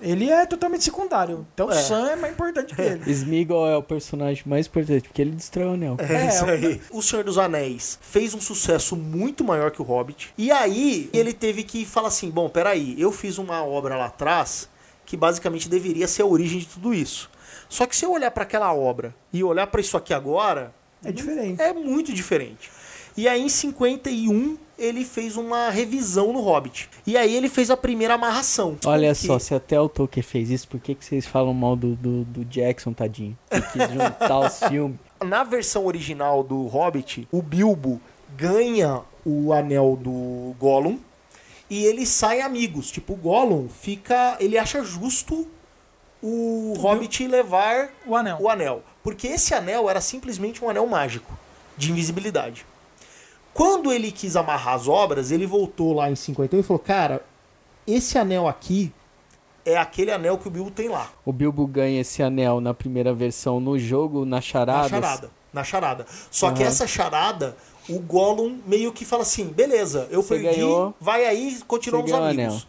ele é totalmente secundário. Então o É. Sam é mais importante que ele. [laughs] Smeagol é o personagem mais importante, porque ele destrói o anel. É, É, isso o- aí. O Senhor dos Anéis fez um sucesso muito maior que o Hobbit. E aí ele teve que falar assim: bom, peraí, eu fiz uma obra lá atrás que basicamente deveria ser a origem de tudo isso. Só que se eu olhar para aquela obra e olhar para isso aqui agora, É diferente. é muito diferente. E aí em 51 ele fez uma revisão no Hobbit. E aí ele fez a primeira amarração. Olha Porque- só, se até o Tolkien fez isso, por que, que vocês falam mal do, do, do Jackson, tadinho? Ele quis juntar os [laughs] filmes. Na versão original do Hobbit, o Bilbo ganha o anel do Gollum e eles saem amigos. Tipo, o Gollum fica. Ele acha justo o Hobbit levar O Anel. o anel. Porque esse anel era simplesmente um anel mágico de invisibilidade. Quando ele quis amarrar as obras, ele voltou lá em 51 e falou: Cara, esse anel aqui é aquele anel que o Bilbo tem lá. O Bilbo ganha esse anel na primeira versão no jogo, na charada. Na charada. Na charada. Só que Aham. essa charada, o Gollum meio que fala assim: beleza, eu Você perdi, ganhou, vai aí, continuamos amigos. anel.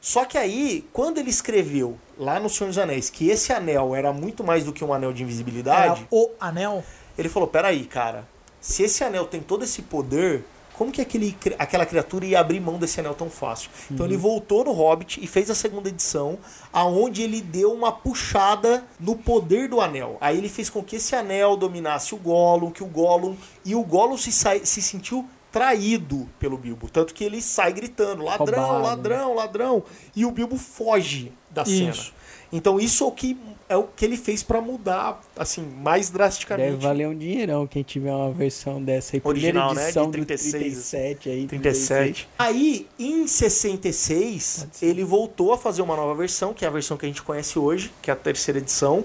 Só que aí, quando ele escreveu lá no Senhor dos Anéis que esse anel era muito mais do que um anel de invisibilidade, Era o Anel. ele falou: peraí, cara, se esse anel tem todo esse poder, como que aquele, aquela criatura ia abrir mão desse anel tão fácil? Então ele voltou no Hobbit e fez a segunda edição, aonde ele deu uma puxada no poder do anel. Aí ele fez com que esse anel dominasse o Gollum, que o Gollum. E o Gollum se, se sentiu traído pelo Bilbo. Tanto que ele sai gritando: ladrão, Roubado, ladrão, ladrão. E o Bilbo foge da cena. Então isso é o que, é o que ele fez pra mudar, assim, mais drasticamente. Deve valer um dinheirão quem tiver uma versão dessa aí. Original, Primeira né? edição De do 36, 37 aí. 37. Aí, em 66, ele voltou a fazer uma nova versão, que é a versão que a gente conhece hoje, que é a terceira edição,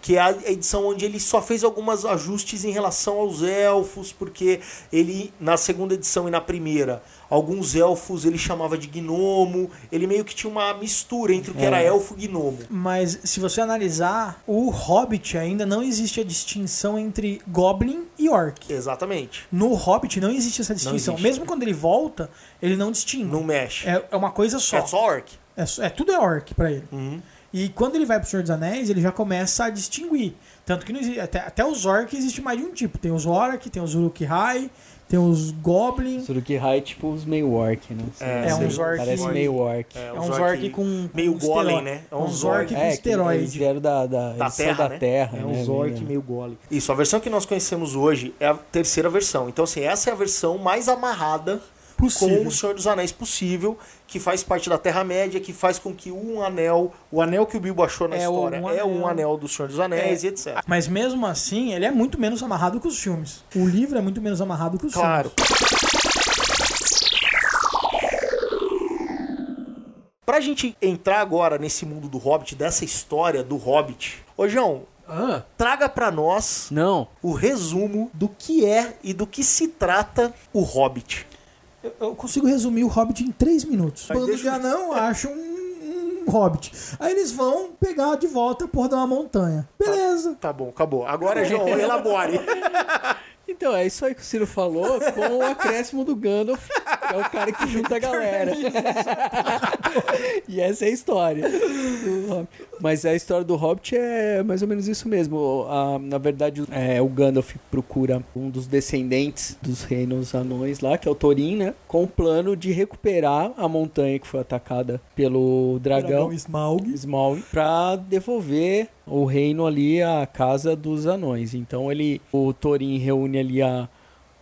que é a edição onde ele só fez alguns ajustes em relação aos elfos, porque ele, na segunda edição e na primeira, alguns elfos ele chamava de gnomo, ele meio que tinha uma mistura entre o que era elfo e gnomo. Mas se você analisar, o Hobbit ainda não existe a distinção entre Goblin e Orc. Exatamente. No Hobbit não existe essa distinção. existe. Mesmo quando ele volta, ele não distingue. Não mexe. É, é uma coisa só. É só orc. É, é tudo é Orc pra ele. Uhum. E quando ele vai pro Senhor dos Anéis, ele já começa a distinguir. Tanto que não existe, até, até os Orc existe mais de um tipo. Tem os Orc, tem os Uruk-hai, tem os Goblin. Suruki-hai é tipo uns meio orc, né? É, É uns orc- Parece meio orc. É, É uns orc Orc com. meio com golem, esteroide. né? É É uns uns Orc orc. com É, esteroide. eles vieram da, da, Da Terra, da né? Terra, É né? uns orc menino? meio gole. Isso, a versão que nós conhecemos hoje é a terceira versão. Então, assim, essa é a versão mais amarrada Possível. com o Senhor dos Anéis possível, que faz parte da Terra-média, que faz com que um anel, o anel que o Bilbo achou na É história, um é um anel. do Senhor dos Anéis É. e etc. Mas mesmo assim, ele é muito menos amarrado que os filmes. O livro é muito menos amarrado que os Claro. filmes. Pra gente entrar agora nesse mundo do Hobbit, dessa história do Hobbit, ô João, Ah, traga pra nós não. o resumo do que é e do que se trata o Hobbit. Eu, eu consigo resumir o Hobbit em três minutos. Mas Bando deixa de eu- anão [laughs] acha um, um Hobbit. Aí eles vão pegar de volta a porra de uma montanha. Beleza. Tá bom, acabou. Agora, João, [laughs] elabore. [laughs] Então, é isso aí que o Ciro falou com o acréscimo do Gandalf, que é o cara que junta a galera. e essa é a história. Mas a história do Hobbit é mais ou menos isso mesmo. A- na verdade, é, o Gandalf procura um dos descendentes dos reinos anões lá, que é o Thorin, né? Com o plano de recuperar a montanha que foi atacada pelo dragão. Smaug. Smaug para devolver o reino ali à casa dos anões. Então ele, o Thorin reúne ali a,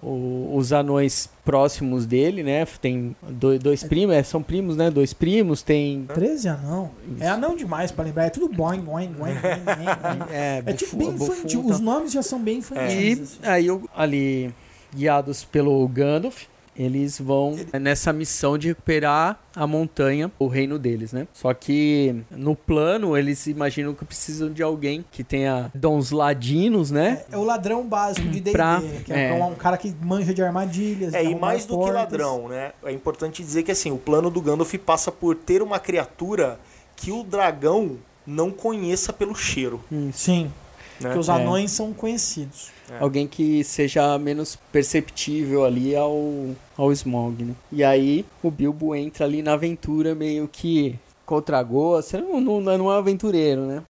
o- os anões próximos dele, né? Tem dois, dois primos, é, são primos, né? Dois primos, tem 13 anão. É anão demais pra lembrar. É tudo boing, boing, boing, boing, [laughs] é, É tipo bem bufu- infantil. tal. Os nomes já são bem infantis. E assim. aí o- ali guiados pelo Gandalf, eles vão nessa missão de recuperar a montanha, o reino deles, né? Só que no plano eles imaginam que precisam de alguém que tenha dons ladinos, né? É o ladrão básico de D&D, Pra- que é, é. um cara que manja de armadilhas. É, e mais do que portas. ladrão, né? É importante dizer que assim, o plano do Gandalf passa por ter uma criatura que o dragão não conheça pelo cheiro. Sim, Né? porque os É. anões são conhecidos. É. Alguém que seja menos perceptível ali ao, ao Smog, né? E aí o Bilbo entra ali na aventura meio que contra gosto, não, não, não é aventureiro, né?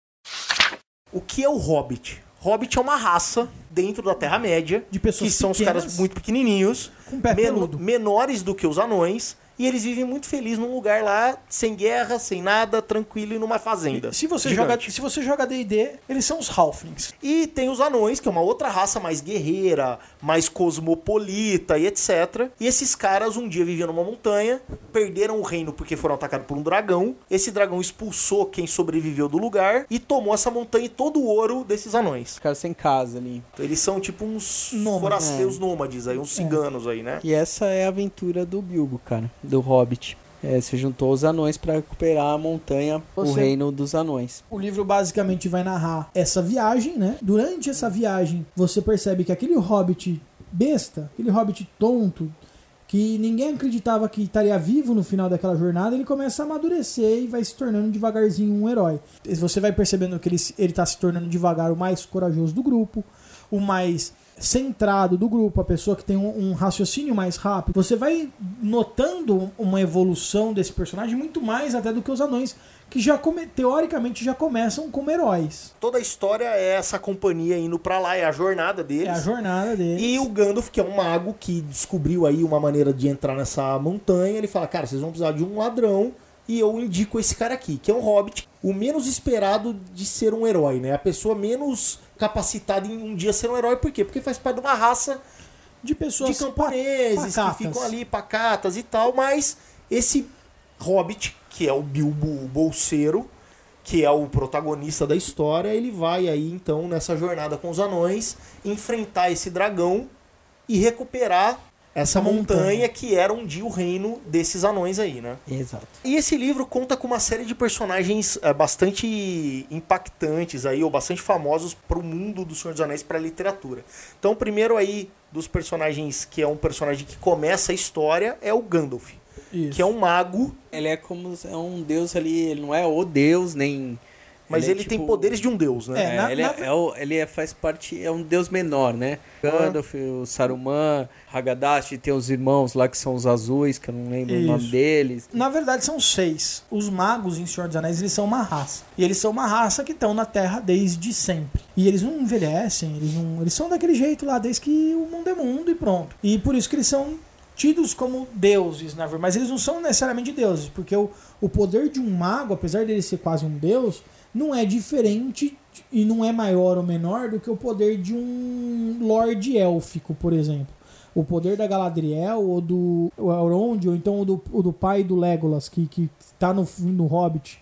O que é o Hobbit? Hobbit é uma raça dentro da Terra-média, De pessoas que são os pequenas caras muito pequenininhos, com pé men- peludo. menores do que os anões, e eles vivem muito felizes num lugar lá, sem guerra, sem nada, tranquilo e numa fazenda. Se você, Gigante. joga, se você joga D&D, eles são os Halflings. E tem os anões, que é uma outra raça mais guerreira, mais cosmopolita e etc. E esses caras um dia viviam numa montanha, perderam o reino porque foram atacados por um dragão. Esse dragão expulsou quem sobreviveu do lugar e tomou essa montanha e todo o ouro desses anões. Os caras sem casa ali. Então, eles são tipo uns Nômades. forasteiros nômades aí, uns ciganos aí, né? E essa é a aventura do Bilbo, cara, do Hobbit. É, se juntou os anões pra recuperar a montanha, o Você- reino dos anões. O livro basicamente vai narrar essa viagem, né? Durante essa viagem, você percebe que aquele hobbit besta, aquele hobbit tonto, que ninguém acreditava que estaria vivo no final daquela jornada, ele começa a amadurecer e vai se tornando devagarzinho um herói. Você vai percebendo que ele, ele tá se tornando devagar o mais corajoso do grupo, o mais centrado do grupo, a pessoa que tem um, um raciocínio mais rápido. Você vai notando uma evolução desse personagem muito mais até do que os anões, que já come- teoricamente já começam como heróis. Toda a história é essa companhia indo pra lá, é a jornada deles. É a jornada deles. E o Gandalf, que é um mago que descobriu aí uma maneira de entrar nessa montanha, ele fala: Cara, vocês vão precisar de um ladrão. E eu indico esse cara aqui, que é um hobbit, o menos esperado de ser um herói, né? A pessoa menos capacitada em um dia ser um herói, por quê? Porque faz parte de uma raça de pessoas de camponeses pacatas. que ficam ali pacatas e tal, mas esse hobbit, que é o Bilbo Bolseiro, que é o protagonista da história, ele vai aí então nessa jornada com os anões enfrentar esse dragão e recuperar essa montanha. montanha que era um dia o reino desses anões aí, né? Exato. E esse livro conta com uma série de personagens eh, bastante impactantes aí, ou bastante famosos para o mundo do Senhor dos Anéis, para a literatura. Então, o primeiro aí dos personagens, que é um personagem que começa a história, é o Gandalf, Isso. que é um mago, Ele é como é um deus ali, ele não é o deus, nem. Mas é ele, tem tipo- poderes de um deus, né? É, É, na- ele, na- é, é o- ele é- faz parte, é um deus menor, né? Gandalf, o Saruman, Hagadash, tem os irmãos lá que são os azuis, que eu não lembro o nome Isso. deles. Na verdade, são seis. Os magos em Senhor dos Anéis, eles são uma raça. E eles são uma raça que estão na Terra desde sempre. E eles não envelhecem, eles não. Eles são daquele jeito lá, desde que o mundo é mundo e pronto. E por isso que eles são tidos como deuses, na verdade. Mas eles não são necessariamente deuses, porque o, o poder de um mago, apesar dele ser quase um deus, não é diferente e não é maior ou menor do que o poder de um Lorde Élfico, por exemplo. O poder da Galadriel ou do Elrond, ou então o do, do pai do Legolas, que, que tá no, no Hobbit,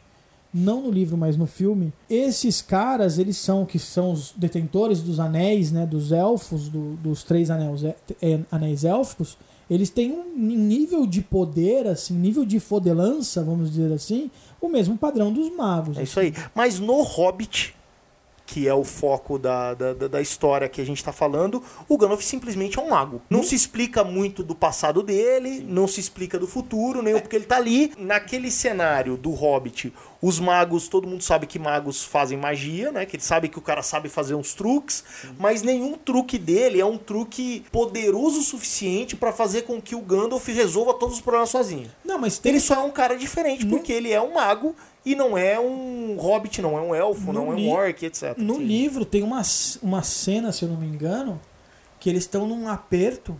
não no livro, mas no filme. Esses caras, eles são que são os detentores dos anéis, né, dos elfos, do- dos três anéis, é, anéis élficos. Eles têm um nível de poder, assim, nível de fodelança, vamos dizer assim, o mesmo padrão dos magos. É isso aí. Mas no Hobbit, que é o foco da, da, da- história que a gente tá falando, o Gandalf simplesmente é um mago. Não se explica muito do passado dele, não se explica do futuro, nem porque ele tá ali. Naquele cenário do Hobbit, os magos, todo mundo sabe que magos fazem magia, né? Que ele sabe que o cara sabe fazer uns truques, mas nenhum truque dele é um truque poderoso o suficiente pra fazer com que o Gandalf resolva todos os problemas sozinho. Não, mas tem Ele só é um cara diferente, porque ele é um mago e não é um hobbit, não é um elfo, No não é um orc, etc. No Sim. livro tem uma, uma cena, se eu não me engano, que eles estão num aperto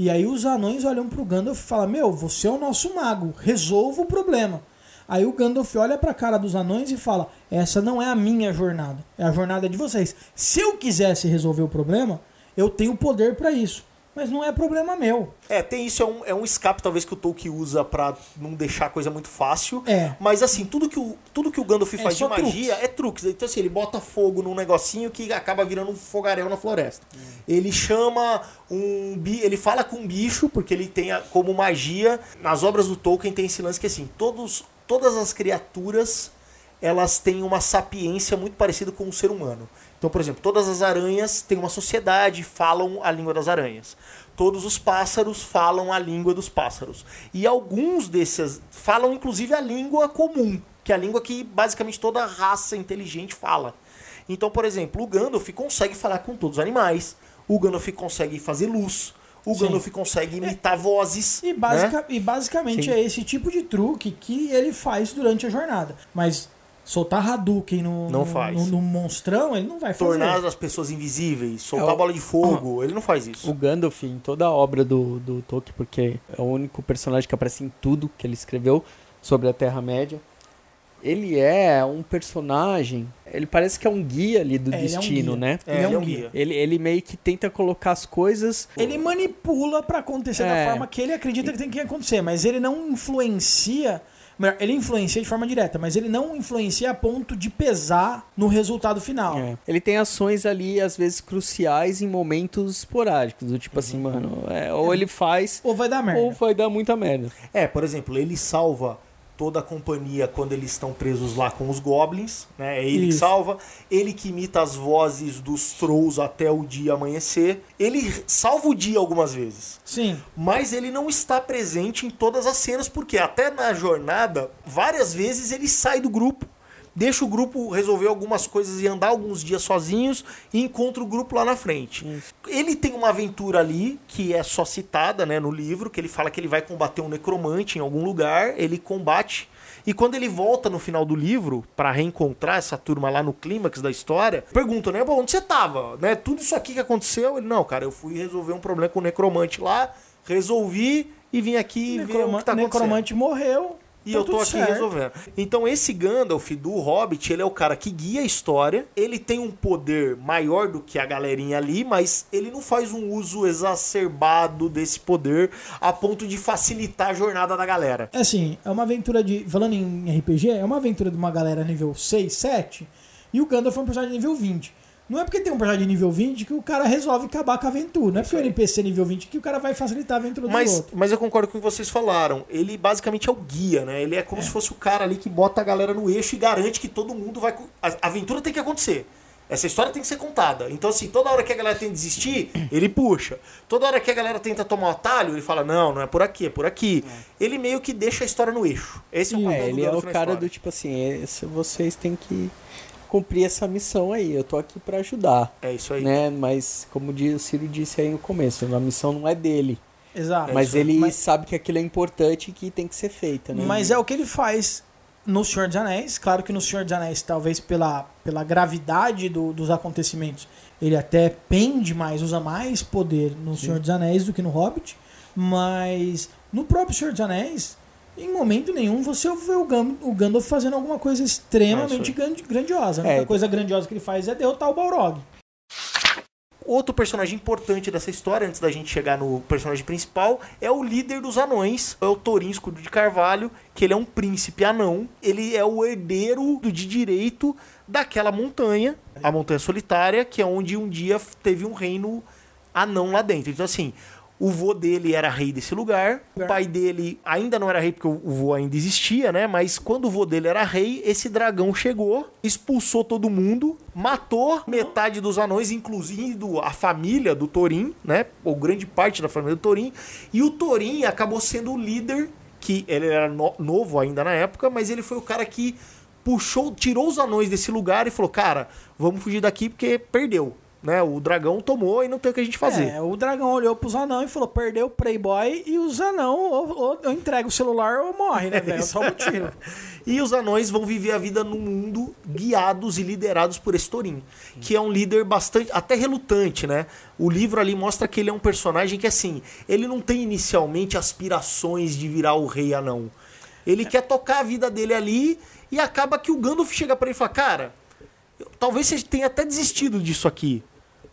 e aí os anões olham pro Gandalf e falam: Meu, você é o nosso mago, resolva o problema. Aí o Gandalf olha pra cara dos anões e fala: Essa não é a minha jornada, é a jornada de vocês. Se eu quisesse resolver o problema, eu tenho poder pra isso, mas não é problema meu. É, tem isso, é um, é um escape talvez que o Tolkien usa pra não deixar a coisa muito fácil. É. Mas assim, tudo que o, tudo que o Gandalf É faz de magia truques. é truques. Então assim, ele bota fogo num negocinho que acaba virando um fogaréu na floresta. Ele chama um ele fala com um bicho porque ele tem a- como magia, nas obras do Tolkien tem esse lance que assim, todos todas as criaturas elas têm uma sapiência muito parecida com o ser humano. Então, por exemplo, todas as aranhas têm uma sociedade, falam a língua das aranhas. Todos os pássaros falam a língua dos pássaros. E alguns desses falam inclusive a língua comum, que é a língua que basicamente toda raça inteligente fala. Então, por exemplo, o Gandalf consegue falar com todos os animais, o Gandalf consegue fazer luz, o Sim. Gandalf consegue imitar vozes. E, né? basica- e basicamente Sim. é esse tipo de truque que ele faz durante a jornada. Mas soltar Hadouken no, Não no, faz. no- no monstrão, ele não vai fazer. Tornar as pessoas invisíveis, soltar É, bola de fogo, ele não faz isso. O Gandalf, em toda a obra do, do Tolkien, porque é o único personagem que aparece em tudo que ele escreveu sobre a Terra-média. Ele é um personagem. Ele parece que é um guia ali do É, ele é um destino, guia. né? É, ele é é um guia. Ele, ele meio que tenta colocar as coisas. Ele manipula pra acontecer É. da forma que ele acredita que tem que acontecer, mas ele não influencia. Melhor, Ele influencia de forma direta, mas ele não influencia a ponto de pesar no resultado final. É. Ele tem ações ali, às vezes, cruciais em momentos esporádicos. Do tipo assim, Uhum. mano, é, ou ele faz, Ou vai dar merda. ou vai dar muita merda. É, por exemplo, ele salva toda a companhia quando eles estão presos lá com os goblins, né? É ele que Isso. salva, ele que imita as vozes dos trolls até o dia amanhecer. Ele salva o dia algumas vezes, Sim. mas ele não está presente em todas as cenas porque até na jornada, várias vezes ele sai do grupo, deixa o grupo resolver algumas coisas e andar alguns dias sozinhos e encontra o grupo lá na frente. Ele tem uma aventura ali que é só citada, né, no livro, que ele fala que ele vai combater um necromante em algum lugar, ele combate e quando ele volta no final do livro pra reencontrar essa turma lá no clímax da história, pergunta, né, "Pô, onde você tava? Né, tudo isso aqui que aconteceu? Ele, não, cara, eu fui resolver um problema com o necromante lá, resolvi e vim aqui ver o Necroma- que tá acontecendo. necromante morreu E Tá eu tô aqui certo. resolvendo. Então esse Gandalf do Hobbit, ele é o cara que guia a história. Ele tem um poder maior do que a galerinha ali, mas ele não faz um uso exacerbado desse poder a ponto de facilitar a jornada da galera. É assim, é uma aventura de. Falando em RPG, é uma aventura de uma galera nível 6, 7, e o Gandalf é um personagem nível 20. Não é porque tem um personagem de nível 20 que o cara resolve acabar com a aventura. Não é porque o NPC é nível 20 que o cara vai facilitar a aventura do Mas, outro. mas eu concordo com o que vocês falaram. Ele basicamente é o guia, né? Ele é como se fosse o cara ali que bota a galera no eixo e garante que todo mundo vai. A aventura tem que acontecer. Essa história tem que ser contada. Então, assim, toda hora que a galera tem que desistir, [coughs] ele puxa. Toda hora que a galera tenta tomar um atalho, ele fala: não, não é por aqui, é por aqui. Ele meio que deixa a história no eixo. Esse é o papel É, do ele é o cara história. do tipo assim, esse, vocês têm que cumprir essa missão aí. Eu tô aqui pra ajudar. É isso aí. Né? Mas, como o Ciro disse aí no começo, a missão não é dele. Exato. mas isso aí. ele Mas- sabe que aquilo é importante e que tem que ser feito, né? Mas é o que ele faz no Senhor dos Anéis. Claro que no Senhor dos Anéis, talvez pela, pela gravidade do- dos acontecimentos, ele até pende mais, usa mais poder no Senhor dos Anéis do que no Hobbit. Mas no próprio Senhor dos Anéis, em momento nenhum você vê o, Gandalf fazendo alguma coisa extremamente É, grandi- grandiosa. A É. única coisa grandiosa que ele faz é derrotar o Balrog. Outro personagem importante dessa história, antes da gente chegar no personagem principal, é o líder dos anões, é o Thorin Escudo de Carvalho, que ele é um príncipe anão. Ele é o herdeiro de direito daquela montanha, a Montanha Solitária, que é onde um dia teve um reino anão lá dentro. Então, assim, o vô dele era rei desse lugar, o pai dele ainda não era rei porque o vô ainda existia, né? Mas quando o vô dele era rei, esse dragão chegou, expulsou todo mundo, matou metade dos anões, inclusive a família do Thorin, né? Ou grande parte da família do Thorin. E o Thorin acabou sendo o líder, que ele era no- novo ainda na época, mas ele foi o cara que puxou, tirou os anões desse lugar e falou: Cara, vamos fugir daqui porque perdeu. Né? O dragão tomou e não tem o que a gente fazer. É, o dragão olhou pros anão e falou: perdeu o Playboy e os anão ou, ou, ou entrega o celular ou morre, né, velho? isso. Só um tiro. [laughs] E os anões vão viver a vida no mundo guiados e liderados por esse Thorin, que é um líder bastante, até relutante, né? O livro ali mostra que ele é um personagem que, assim, ele não tem inicialmente aspirações de virar o rei anão. Ele quer tocar a vida dele ali e acaba que o Gandalf chega pra ele e fala, cara, talvez você tenha até desistido disso aqui,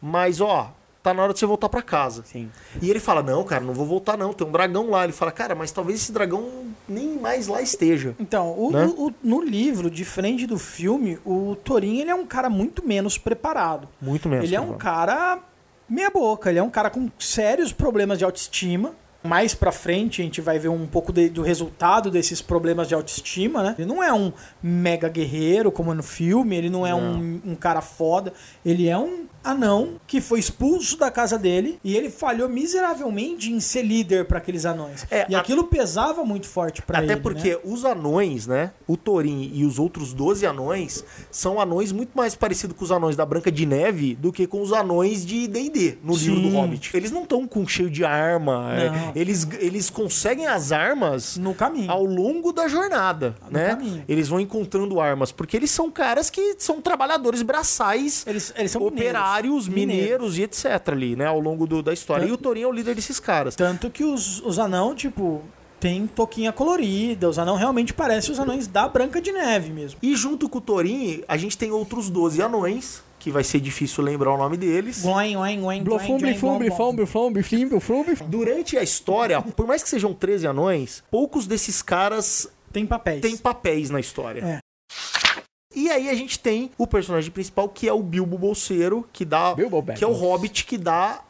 mas, ó, tá na hora de você voltar pra casa. Sim. E ele fala, não, cara, não vou voltar não, tem um dragão lá. Ele fala, cara, mas talvez esse dragão nem mais lá esteja. Então, o- Né? o- no livro, diferente do filme, o Thorin ele é um cara muito menos preparado. Muito menos. ele é um cara meia boca, ele é um cara com sérios problemas de autoestima. Mais pra frente a gente vai ver um pouco de- do resultado desses problemas de autoestima, né? Ele não é um mega guerreiro como no filme, ele não é um, um cara foda, ele é um anão que foi expulso da casa dele e ele falhou miseravelmente em ser líder pra aqueles anões. É, e a- aquilo pesava muito forte pra ele. Até porque né? os anões, né? O Thorin e os outros 12 anões são anões muito mais parecidos com os anões da Branca de Neve do que com os anões de D&D no livro do Sim. Hobbit. Eles não estão com cheio de arma. é, eles, eles conseguem as armas no caminho. ao longo da jornada, No né? caminho. Eles vão encontrando armas, porque eles são caras que são trabalhadores braçais, Eles, eles são operários, mineiros. E etc ali, né? Ao longo do- da história. Tanto- E o Thorin é o líder desses caras. Tanto que os, os anão, tipo, tem toquinha colorida. Os anão realmente parecem os anões da Branca de Neve mesmo. E junto com o Thorin, a gente tem outros 12 anões, que vai ser difícil lembrar o nome deles. Durante a história, por mais que sejam 13 anões, poucos desses caras Tem papéis. têm papéis na história. É. E aí a gente tem o personagem principal, que é o Bilbo Bolseiro, que dá. Bilbo que é o hobbit que dá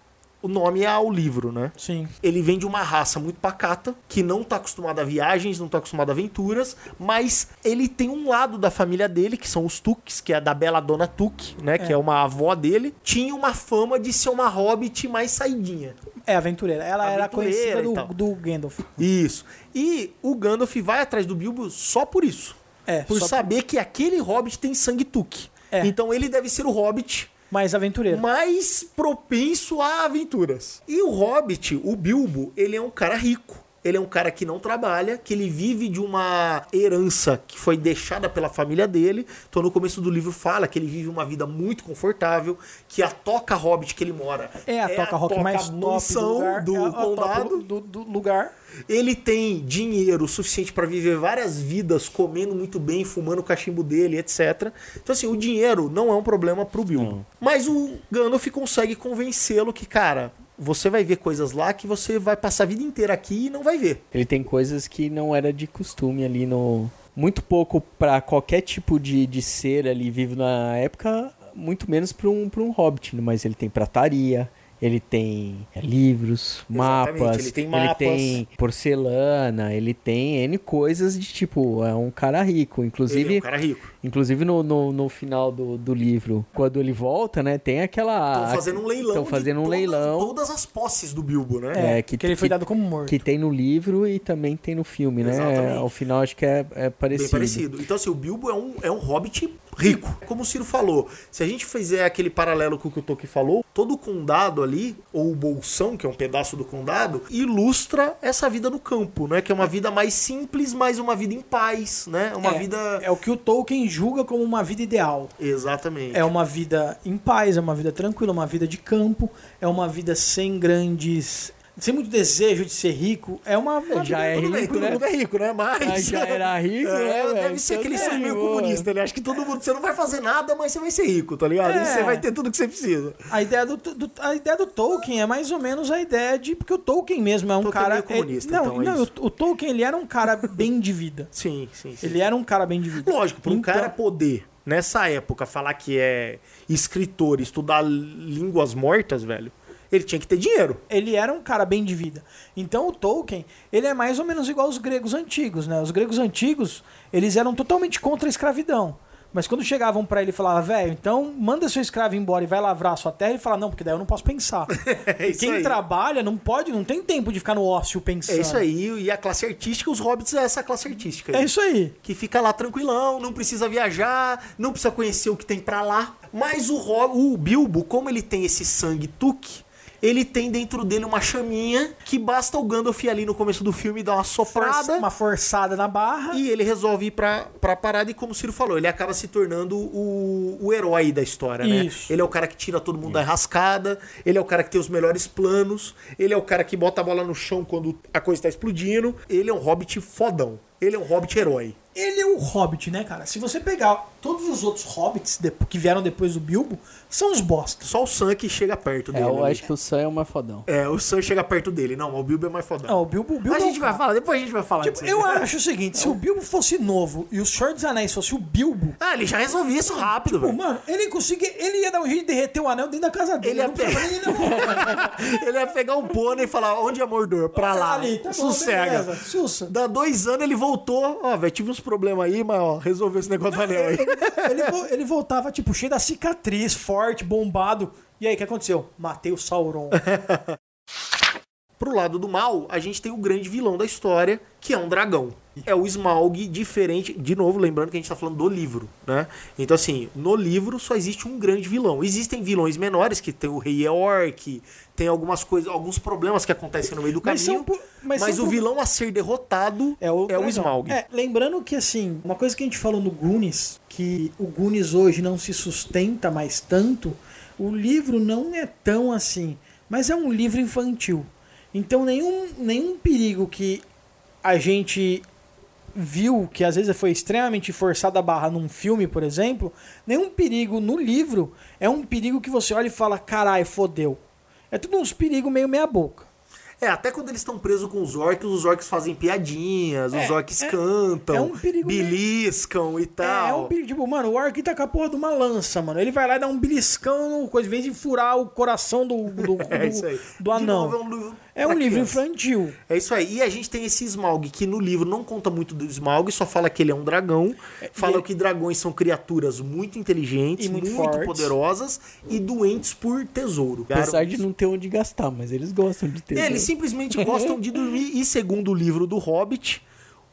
o nome ao livro, né? Sim. Ele vem de uma raça muito pacata, que não tá acostumada a viagens, não tá acostumada a aventuras, mas ele tem um lado da família dele, que são os Tuques, que é da bela dona Tuque, né? Que é uma avó dele. Tinha uma fama de ser uma hobbit mais saidinha. É aventureira. Ela era Aventureira conhecida e tal. do, do Gandalf. Isso. E o Gandalf vai atrás do Bilbo só por isso. É, Por saber que aquele hobbit tem sangue Tuque. É. Então ele deve ser o hobbit mais aventureiro. mais propenso a aventuras. E o Hobbit, o Bilbo, ele é um cara rico. Ele é um cara que não trabalha, que ele vive de uma herança que foi deixada pela família dele. Então no começo do livro fala que ele vive uma vida muito confortável, que a toca hobbit que ele mora É a toca rock mais top do lugar. do é a condado. do, do lugar. Ele tem dinheiro suficiente para viver várias vidas, comendo muito bem, fumando o cachimbo dele, etc. Então, assim, o dinheiro não é um problema pro Bilbo. Mas o Gandalf consegue convencê-lo que, cara, você vai ver coisas lá que você vai passar a vida inteira aqui e não vai ver. Ele tem coisas que não era de costume ali no. Muito pouco pra qualquer tipo de, de ser ali vivo na época, muito menos pra um, pra um hobbit, mas ele tem prataria. Ele tem é, livros, Exatamente, mapas, ele tem mapas. tem porcelana, ele tem N coisas de tipo, é um cara rico. Inclusive, Ele é um cara rico. Inclusive no, no, no final do, do livro, quando ele volta, né, tem aquela. Estão fazendo um leilão. Estão de fazendo um todas- leilão. Todas as posses do Bilbo, né? É, que, que- ele foi que- dado como morto. Que tem no livro e também tem no filme, né? Exatamente. Ao final acho que é, é parecido. Bem parecido. Então, assim, o Bilbo é um, é um hobbit rico. Como o Ciro falou, se a gente fizer aquele paralelo com o que o Tolkien falou, todo o condado ali, ou o bolsão, que é um pedaço do condado, ilustra essa vida no campo, né? Que é uma vida mais simples, mas uma vida em paz, né? Uma é, vida... é o que o Tolkien julga como uma vida ideal. Exatamente. É uma vida em paz, é uma vida tranquila, uma vida de campo, é uma vida sem grandes. Sem muito desejo de ser rico. É uma. uma Já é bem, rico, todo né? mundo é rico, né? Mas... Ah, já era [laughs] rico, É, né, deve velho? ser Então aquele tá sonho meio comunista, ele acha que todo mundo, você não vai fazer nada, mas você vai ser rico, tá ligado? É. Você vai ter tudo que você precisa. A ideia do, do- a ideia do Tolkien é mais ou menos a ideia de. Porque o Tolkien mesmo é um Tolkien é cara. meio comunista, não, então é não isso. o, o Tolkien ele era um cara bem de vida. [laughs] Sim, sim, sim. Ele era um cara bem de vida. Lógico, para um Então- cara poder, nessa época, falar que é escritor, estudar línguas mortas, velho, ele tinha que ter dinheiro. ele era um cara bem de vida. Então o Tolkien, ele é mais ou menos igual aos gregos antigos, né? Os gregos antigos, eles eram totalmente contra a escravidão. Mas quando chegavam pra ele e falavam, velho, então manda seu escravo embora e vai lavrar a sua terra, ele fala, não, porque daí eu não posso pensar. [laughs] É quem aí. trabalha não pode, não tem tempo de ficar no ócio pensando. É isso aí, e a classe artística, os hobbits é essa classe artística. aí. É isso aí. Que fica lá tranquilão, não precisa viajar, não precisa conhecer o que tem pra lá. Mas o, o Bilbo, como ele tem esse sangue tuque, ele tem dentro dele uma chaminha que basta o Gandalf ir ali no começo do filme dar uma soprada. Força- uma forçada na barra. E ele resolve ir pra, pra parada e, como o Ciro falou, ele acaba se tornando o, o herói da história, né? Isso. Ele é o cara que tira todo mundo da rascada, ele é o cara que tem os melhores planos, ele é o cara que bota a bola no chão quando a coisa tá explodindo. Ele é um hobbit fodão. Ele é um hobbit herói. Ele é o Hobbit, né, cara? Se você pegar todos os outros Hobbits de- que vieram depois do Bilbo, são os bosta. Só o Sam que chega perto É, dele. eu ali. acho que o Sam é o mais fodão. É, o Sam chega perto dele. Não, o Bilbo é mais fodão. Não, o Bilbo, o Bilbo a é gente vai falar, depois a gente vai falar Tipo, disso. eu acho o seguinte, se o Bilbo fosse novo e o Senhor dos Anéis fosse o Bilbo, Ah, ele já resolvia isso rápido, pô, velho. mano, ele conseguia, ele ia dar um jeito de derreter o anel dentro da casa dele. Ele ia não nem ir no- [laughs] Ele ia pegar um pônei e falar, onde é Mordor? Pra lá. Ali, tá bom, Sossega. Sussa. Dá dois anos ele voltou. Ó, velho, tive uns problemas aí, mas ó, resolveu esse negócio do anel aí. [laughs] Ele, ele voltava, tipo, cheio da cicatriz, forte, bombado. E aí, o que aconteceu? Matei o Sauron. [laughs] Pro lado do mal, a gente tem o grande vilão da história, que é um dragão. É o Smaug diferente. De novo, lembrando que a gente tá falando do livro, né? Então, assim, no livro só existe um grande vilão. Existem vilões menores, que tem o Rei Eorc, tem algumas coisas, alguns problemas que acontecem no meio do Mas caminho. são mas mas são o vilão a ser derrotado É o, é o. Smaug. É, lembrando que, assim, uma coisa que a gente falou no Goonies, que o Goonies hoje não se sustenta mais tanto, o livro não é tão assim, mas é um livro infantil. Então, nenhum, nenhum perigo que a gente viu, que às vezes foi extremamente forçada a barra num filme, por exemplo, nenhum perigo no livro é um perigo que você olha e fala, carai, fodeu. É tudo uns perigos meio meia boca. É, até quando eles estão presos com os orcs, os orcs fazem piadinhas, os É, orcs é- cantam, é um perigo meio- beliscam e tal. É, é um perigo. Tipo, mano, o Orc tá com a porra de uma lança, mano. Ele vai lá e dá um beliscão no coisa, em vez de furar o coração do, do, [laughs] do, É isso aí. do De anão. novo, é um livro, É um livro criança. infantil. É isso aí. E a gente tem esse Smaug, que no livro não conta muito do Smaug, só fala que ele é um dragão. Fala ele- que dragões são criaturas muito inteligentes, E muito muito, poderosas e doentes por tesouro. Apesar de não ter onde gastar, mas eles gostam de ter. Eles simplesmente gostam de dormir. E segundo o livro do Hobbit,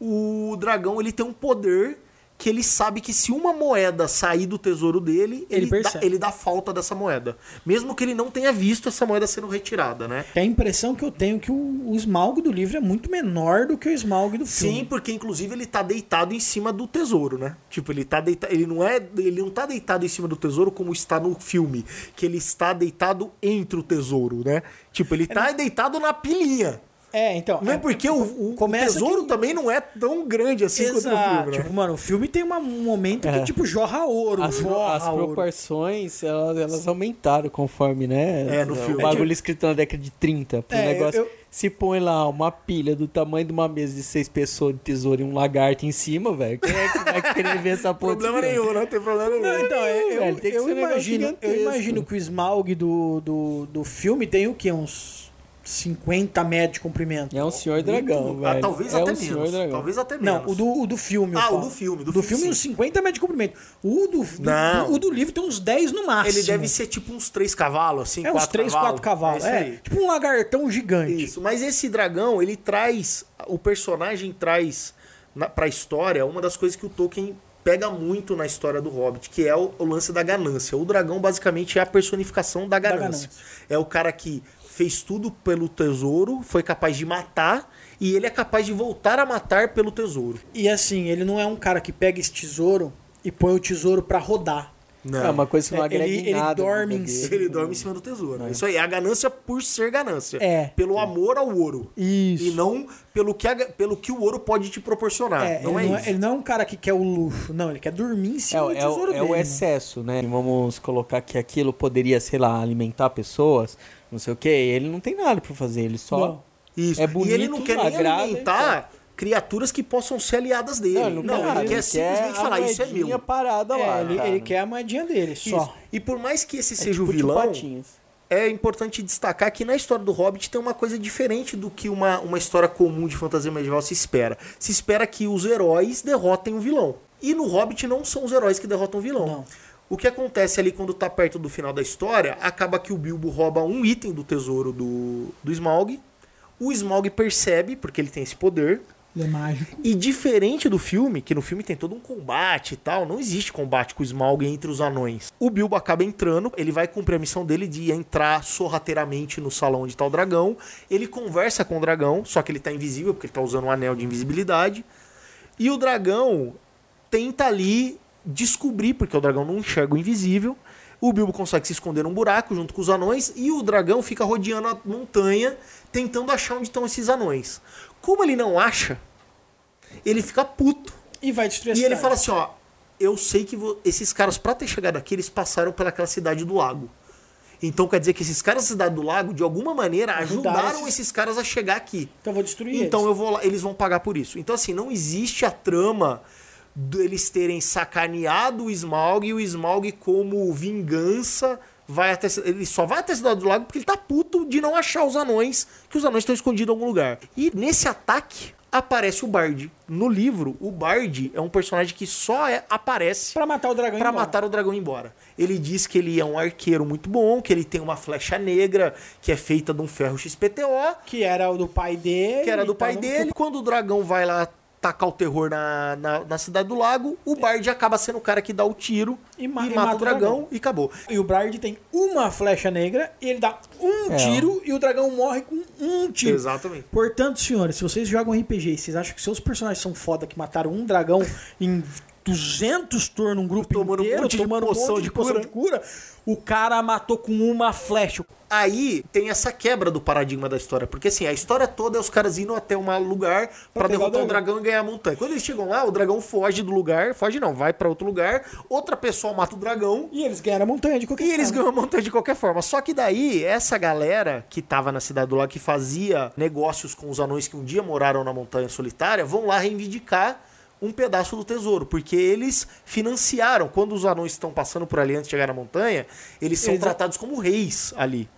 o dragão ele tem um poder que ele sabe que se uma moeda sair do tesouro dele, Ele ele, dá, ele dá falta dessa moeda. Mesmo que ele não tenha visto essa moeda sendo retirada, né? É a impressão que eu tenho que o, o esmalgue do livro é muito menor do que o esmalgue do filme. Sim, porque inclusive ele tá deitado em cima do tesouro, né? Tipo, ele tá deitado, ele não é, ele não tá deitado em cima do tesouro como está no filme, que ele está deitado entre o tesouro, né? Tipo, ele tá deitado na pilinha. É, então. Não é porque o, o tesouro que- também não é tão grande assim quanto o Exato. filme, né? Tipo, mano, o filme tem uma- um momento que, É. tipo, jorra ouro. As, jorra as ouro. proporções, elas, elas aumentaram conforme, né? É, no o filme. bagulho escrito na década de 30. Pro É, negócio. eu- Se põe lá uma pilha do tamanho de uma mesa de seis pessoas de tesouro e um lagarto em cima, velho. Quem é que vai querer ver essa porra? [laughs] Problema nenhum, não tem problema nenhum. Não, então, é, eu, velho, tem que eu ser um negócio imagino, eu imagino que o esmalgue do, do, do filme tem o quê? Uns 50 metros de comprimento. É um senhor dragão, Ah, velho. talvez é até um menos. Talvez até menos. Não, o do, o do filme. Ah, o do filme, do do filme, filme, uns sim. 50 metros de comprimento. O do, do, Não. o do livro tem uns 10 no máximo. Ele deve ser tipo uns três cavalos, assim, É uns quatro 3, 4 cavalos. É, É, tipo um lagartão gigante. Isso, mas esse dragão, ele traz. O personagem traz na, pra história uma das coisas que o Tolkien pega muito na história do Hobbit, que é o, o lance da ganância. O dragão, basicamente, é a personificação da ganância. ganância. É o cara que fez tudo pelo tesouro, foi capaz de matar, e ele é capaz de voltar a matar pelo tesouro. E assim, ele não é um cara que pega esse tesouro e põe o tesouro pra rodar. Não. É uma coisa que não É, agrega ele- em ele nada. na dorme em. Ele dorme em cima do tesouro. Isso aí, é a ganância por ser ganância. É. Pelo amor ao ouro. Isso. E não pelo que, a- pelo que o ouro pode te proporcionar. É, não ele, é não isso. é, ele não é um cara que quer o luxo, não, ele quer dormir em É, cima o- do é, tesouro o, dele. é o excesso, né? Vamos colocar que aquilo poderia, sei lá, alimentar pessoas, não sei o que. Ele não tem nada pra fazer, ele só. Não. Isso. É bonito, e ele não quer nem agrada, alimentar criaturas que possam ser aliadas dele. Não, ele não, Não, quer, ele, nada, quer simplesmente falar, isso é meu. parada É, lá. ele, cara. ele quer a moedinha dele, só. Isso. E por mais que esse É seja tipo o vilão, é importante destacar que na história do Hobbit tem uma coisa diferente do que uma, uma história comum de fantasia medieval se espera. Se espera que os heróis derrotem o vilão. E no Hobbit não são os heróis que derrotam o vilão. Não. O que acontece ali quando tá perto do final da história, acaba que o Bilbo rouba um item do tesouro do, do Smaug. O Smaug percebe, porque ele tem esse poder, Ele é mágico. e diferente do filme, que no filme tem todo um combate e tal, não existe combate com o Smaug entre os anões. O Bilbo acaba entrando, ele vai cumprir a missão dele de entrar sorrateiramente no salão onde tá o dragão. Ele conversa com o dragão, só que ele tá invisível, porque ele tá usando um anel de invisibilidade. E o dragão tenta ali descobrir, porque o dragão não enxerga o invisível. O Bilbo consegue se esconder num buraco junto com os anões e o dragão fica rodeando a montanha tentando achar onde estão esses anões. Como ele não acha, ele fica puto. E vai destruir a E ele cidade. fala assim, ó, eu sei que esses caras pra ter chegado aqui, eles passaram pelaquela cidade do lago. Então quer dizer que esses caras da cidade do lago, de alguma maneira, Ajudaram ajudaram esses- esses caras a chegar aqui. Então eu vou destruir Então eles. eu vou lá, eles vão pagar por isso. Então assim, não existe a trama deles terem sacaneado o Smaug e o Smaug como vingança vai até ele só vai até a cidade do lago porque ele tá puto de não achar os anões, que os anões estão escondidos em algum lugar. E nesse ataque aparece o Bard. No livro, o Bard é um personagem que só é- aparece Pra matar o dragão embora. matar o dragão embora. Ele diz que ele é um arqueiro muito bom, que ele tem uma flecha negra que é feita de um ferro XPTO, Que era o do pai dele. que era do e pai dele. Quando o dragão vai lá tacar o terror na, na, na cidade do lago, o Bard acaba sendo o cara que dá o tiro E e, ma- e mata, o dragão, e acabou. E o Bard tem uma flecha negra e ele dá um É. tiro e o dragão morre com um tiro. Exatamente. Portanto, senhores, se vocês jogam RPG e vocês acham que seus personagens são foda que mataram um dragão em 200 turnos, um grupo Tomando um inteiro, de tomando poção um monte de de poção cura. de cura, o cara matou com uma flecha. Aí tem essa quebra do paradigma da história, porque assim, a história toda é os caras indo até um lugar pra pegar derrotar o o dragão e ganhar a montanha. Quando eles chegam lá, o dragão foge do lugar, foge não, vai pra outro lugar, outra pessoa mata o dragão E eles ganharam a montanha de qualquer E eles forma. ganham a montanha de qualquer forma. Só que daí, essa galera que tava na cidade do lago, que fazia negócios com os anões que um dia moraram na montanha solitária, vão lá reivindicar um pedaço do tesouro, porque eles financiaram. Quando os anões estão passando por ali antes de chegar na montanha, eles são Eles- tratados como reis ali.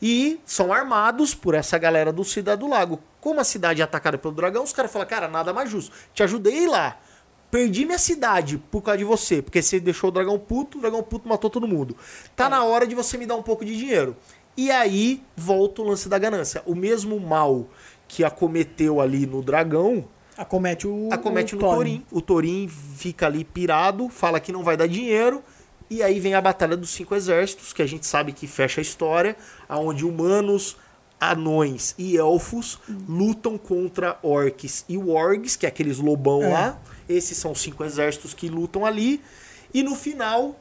E são armados por essa galera do Cidade do Lago. Como a cidade é atacada pelo dragão, os caras falam, cara, nada mais justo. Te ajudei lá. Perdi minha cidade por causa de você, porque você deixou o dragão puto, o dragão puto matou todo mundo. Tá na hora de você me dar um pouco de dinheiro. E aí volta o lance da ganância. O mesmo mal que acometeu ali no dragão Acomete o. acomete o no Thorin. O Thorin fica ali pirado, fala que não vai dar dinheiro. E aí vem a Batalha dos Cinco Exércitos, que a gente sabe que fecha a história, aonde humanos, anões e elfos lutam contra orcs e wargs, que é aqueles lobão É. lá. Esses são os cinco exércitos que lutam ali. E no final,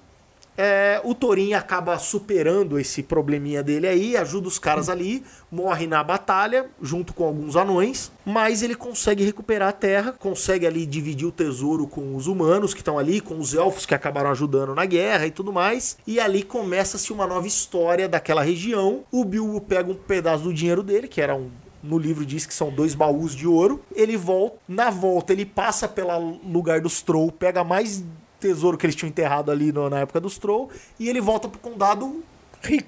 é, o Thorin acaba superando esse probleminha dele aí, ajuda os caras ali, morre na batalha, junto com alguns anões, mas ele consegue recuperar a terra, consegue ali dividir o tesouro com os humanos que estão ali, com os elfos que acabaram ajudando na guerra e tudo mais, e ali começa-se uma nova história daquela região. O Bilbo pega um pedaço do dinheiro dele, que era um no livro diz que são dois baús de ouro. Ele volta, na volta ele passa pelo lugar dos Troll, pega mais tesouro que eles tinham enterrado ali no- na época dos Troll e ele volta pro condado um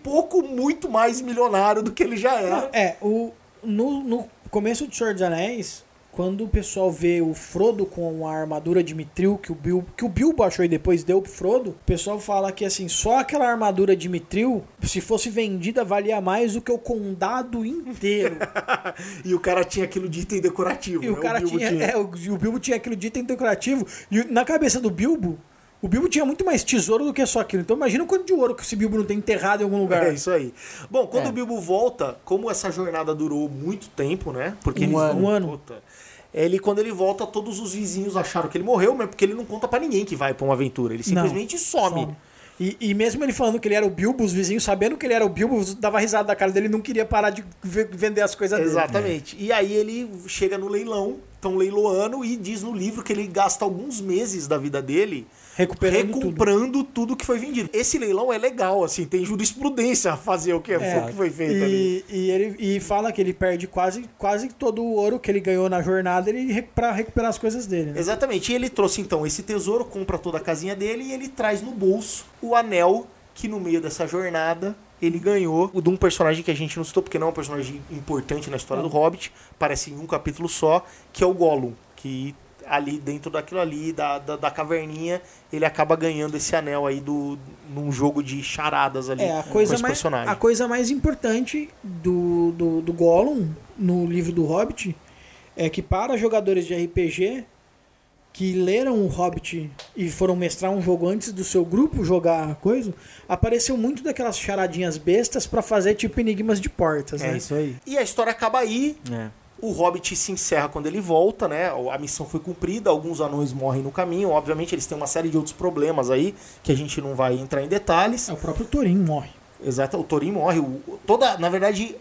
pouco muito mais milionário do que ele já era. É, o, no, no começo de Senhor dos Anéis, quando o pessoal vê o Frodo com a armadura de Mitril que o Bilbo, que o Bilbo achou e depois deu pro Frodo, o pessoal fala que assim, só aquela armadura de Mitril, se fosse vendida, valia mais do que o condado inteiro. [laughs] e o cara tinha aquilo de item decorativo. E o né? cara Bilbo tinha, é, o, e o Bilbo tinha aquele de item decorativo. E na cabeça do Bilbo, o Bilbo tinha muito mais tesouro do que só aquilo. Então imagina o quanto de ouro que esse Bilbo não tem enterrado em algum lugar. É isso aí. Bom, quando É. o Bilbo volta, como essa jornada durou muito tempo, né? Porque Um eles ano. vão- Um ano. Puta. Ele, quando ele volta, todos os vizinhos acharam que ele morreu, mas porque ele não conta pra ninguém que vai pra uma aventura. Ele Não, simplesmente some. some. E, e mesmo ele falando que ele era o Bilbo, os vizinhos sabendo que ele era o Bilbo, dava risada da cara dele não queria parar de ve- vender as coisas dele. Exatamente. E aí ele chega no leilão, estão leiloando e diz no livro que ele gasta alguns meses da vida dele Recuperando tudo. recomprando tudo. que foi vendido. Esse leilão é legal, assim, tem jurisprudência a fazer o que, É, o que foi feito ali. E, e ele e fala que ele perde quase, quase todo o ouro que ele ganhou na jornada ele, pra recuperar as coisas dele. né? Exatamente. E ele trouxe então esse tesouro, compra toda a casinha dele e ele traz no bolso o anel que no meio dessa jornada ele ganhou de um personagem que a gente não citou, porque não é um personagem importante na história do Hobbit, aparece em um capítulo só, que é o Gollum, que ali dentro daquilo ali, da, da, da caverninha, ele acaba ganhando esse anel aí do, num jogo de charadas ali É, a com coisa, esse mais, personagem. a coisa mais importante do, do, do Gollum no livro do Hobbit é que para jogadores de RPG que leram o Hobbit e foram mestrar um jogo antes do seu grupo jogar a coisa, apareceu muito daquelas charadinhas bestas pra fazer tipo enigmas de portas, É né? isso aí. E a história acaba aí, É. O Hobbit se encerra quando ele volta, né? A missão foi cumprida, alguns anões morrem no caminho. Obviamente, eles têm uma série de outros problemas aí que a gente não vai entrar em detalhes. É, o próprio Thorin morre. Exato, o Thorin morre. o- toda, na verdade,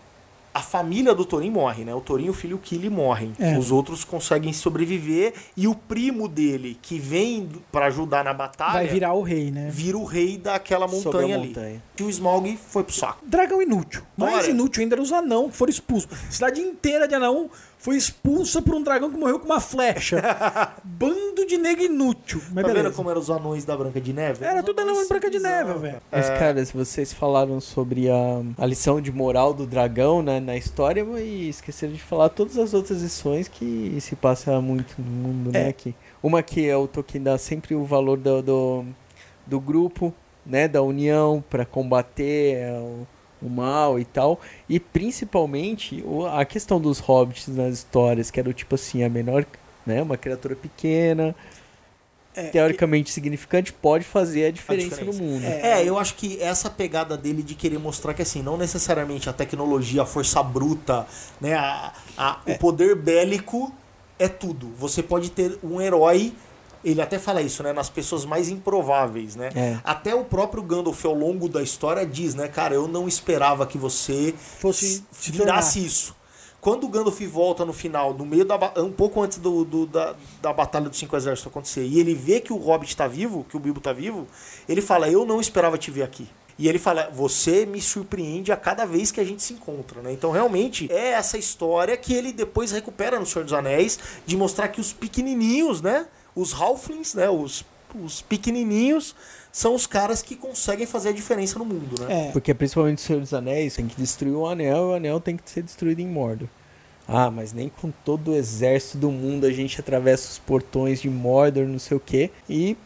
a família do Thorin morre, né? O Thorin e o filho Killy morrem. É. Os outros conseguem sobreviver e o primo dele, que vem pra ajudar na batalha, Vai virar o rei, né? vira o rei daquela Sobre a montanha ali. montanha. E o Smaug foi pro saco. Dragão inútil. Mais Bora. inútil ainda eram os anão que foram expulsos. Cidade inteira de anão foi expulsa por um dragão que morreu com uma flecha. [laughs] Bando de nego inútil. Mas tá beleza. vendo como eram os anões da Branca de Neve? Era tudo anões anão de Branca de Neve, velho. Mas, cara, se vocês falaram sobre a, a lição de moral do dragão né, na história, e esqueceram de falar todas as outras lições que se passa muito no mundo, né, É. aqui. Uma que é o Tolkien dá sempre o valor do, do, do grupo, né, da união para combater é, o, o mal e tal. E principalmente a questão dos hobbits nas histórias, que era o tipo assim, a menor, né, uma criatura pequena, É, teoricamente significante, pode fazer a diferença, diferença. no mundo. É, eu acho que essa pegada dele de querer mostrar que assim, não necessariamente a tecnologia, a força bruta, né, a, a- o poder bélico é tudo. Você pode ter um herói, ele até fala isso, né, nas pessoas mais improváveis, né? É. Até o próprio Gandalf ao longo da história diz, né, cara, eu não esperava que você Fosse virasse isso. Quando o Gandalf volta no final, no meio da um pouco antes do, do- da, da batalha dos cinco exércitos acontecer, e ele vê que o Hobbit tá vivo, que o Bilbo tá vivo, ele fala: "Eu não esperava te ver aqui". E ele fala: "Você me surpreende a cada vez que a gente se encontra", né? Então, realmente é essa história que ele depois recupera no Senhor dos Anéis, de mostrar que os pequenininhos, né, os halflings, né, os os pequenininhos são os caras que conseguem fazer a diferença no mundo, né? É, Porque principalmente o Senhor dos Anéis tem que destruir o anel e o anel tem que ser destruído em Mordor. Ah, mas nem com todo o exército do mundo a gente atravessa os portões de Mordor, não sei o quê. E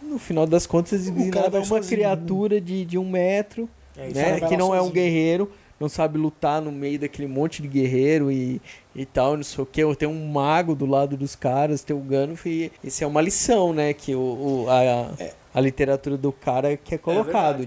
no final das contas cara nada vai uma sozinho. criatura de, de um metro, É né? aí. Que não é um Sozinho. guerreiro, não sabe lutar no meio daquele monte de guerreiro e, e tal, não sei o que. Tem um mago do lado dos caras, tem o Gandalf e isso é uma lição, né? Que o, o- a, a literatura do cara que é colocado.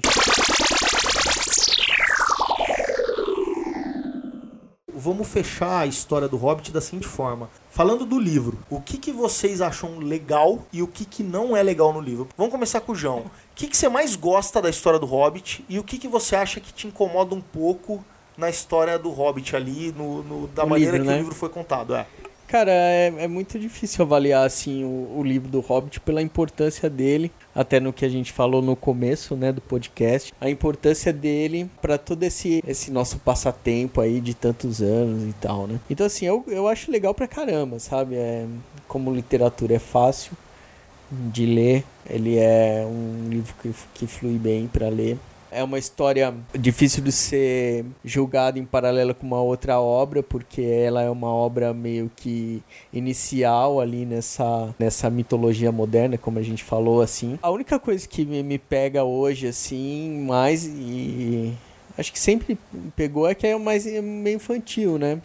Vamos fechar a história do Hobbit da seguinte forma. Falando do livro, o que, que vocês acham legal e o que, que não é legal no livro? Vamos começar com o João. O que, que você mais gosta da história do Hobbit e o que, que você acha que te incomoda um pouco na história do Hobbit ali, no, no- da No maneira livro, que né? o livro foi contado? É. Cara, é, é muito difícil avaliar assim o, o livro do Hobbit pela importância dele, até no que a gente falou no começo, né, do podcast, a importância dele para todo esse esse nosso passatempo aí de tantos anos e tal, né? Então assim, eu, eu acho legal pra caramba, sabe? É, como literatura é fácil de ler, ele é um livro que, que flui bem pra ler. É uma história difícil de ser julgada em paralelo com uma outra obra, porque ela é uma obra meio que inicial ali nessa, nessa mitologia moderna, como a gente falou assim. A única coisa que me, pega hoje, assim, mais e acho que sempre pegou é que é mais meio infantil, né?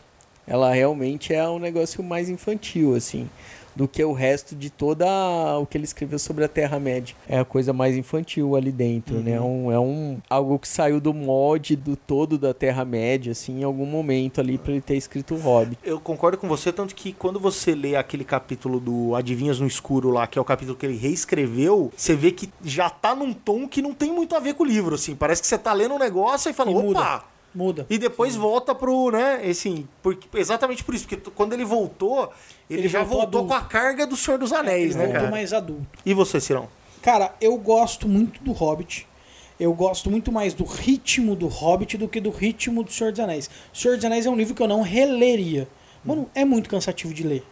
Ela realmente é um negócio mais infantil, assim do que o resto de toda a- o que ele escreveu sobre a Terra-média. É a coisa mais infantil ali dentro, né? É um, é um algo que saiu do molde do todo da Terra-média, assim, em algum momento ali para ele ter escrito o Hobbit. Eu concordo com você, tanto que quando você lê aquele capítulo do Adivinhas no Escuro lá, que é o capítulo que ele reescreveu, você vê que já tá num tom que não tem muito a ver com o livro, assim. Parece que você tá lendo um negócio e fala, E opa! muda. Muda. E depois volta pro, né, assim, porque, exatamente por isso, porque quando ele voltou, ele, Ele já voltou com a carga do Senhor dos Anéis, Ele né, voltou cara? mais adulto. E você, Cirão? Cara, eu gosto muito do Hobbit. Eu gosto muito mais do ritmo do Hobbit do que do ritmo do Senhor dos Anéis. O Senhor dos Anéis é um livro que eu não releria. Mano, é muito cansativo de ler.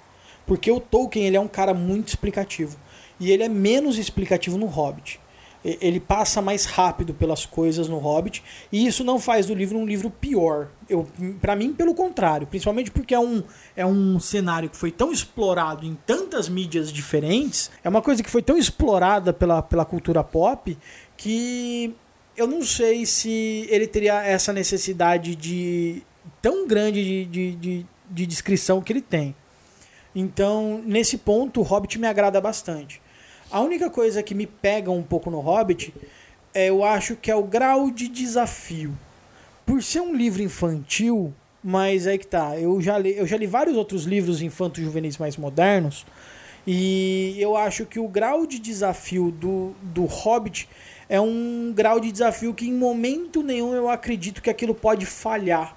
Porque o Tolkien, ele é um cara muito explicativo. E ele é menos explicativo no Hobbit. Ele passa mais rápido pelas coisas no Hobbit. E isso não faz do livro um livro pior. Eu, para mim, pelo contrário. Principalmente porque é um, é um cenário que foi tão explorado em tantas mídias diferentes. É uma coisa que foi tão explorada pela, pela cultura pop que eu não sei se ele teria essa necessidade de tão grande de, de, de, de descrição que ele tem. Então, nesse ponto, o Hobbit me agrada bastante. A única coisa que me pega um pouco no Hobbit, é, eu acho que é o grau de desafio. Por ser um livro infantil, mas aí que tá, eu já li, eu já li vários outros livros infanto-juvenis mais modernos, e eu acho que o grau de desafio do, do Hobbit é um grau de desafio que em momento nenhum eu acredito que aquilo pode falhar.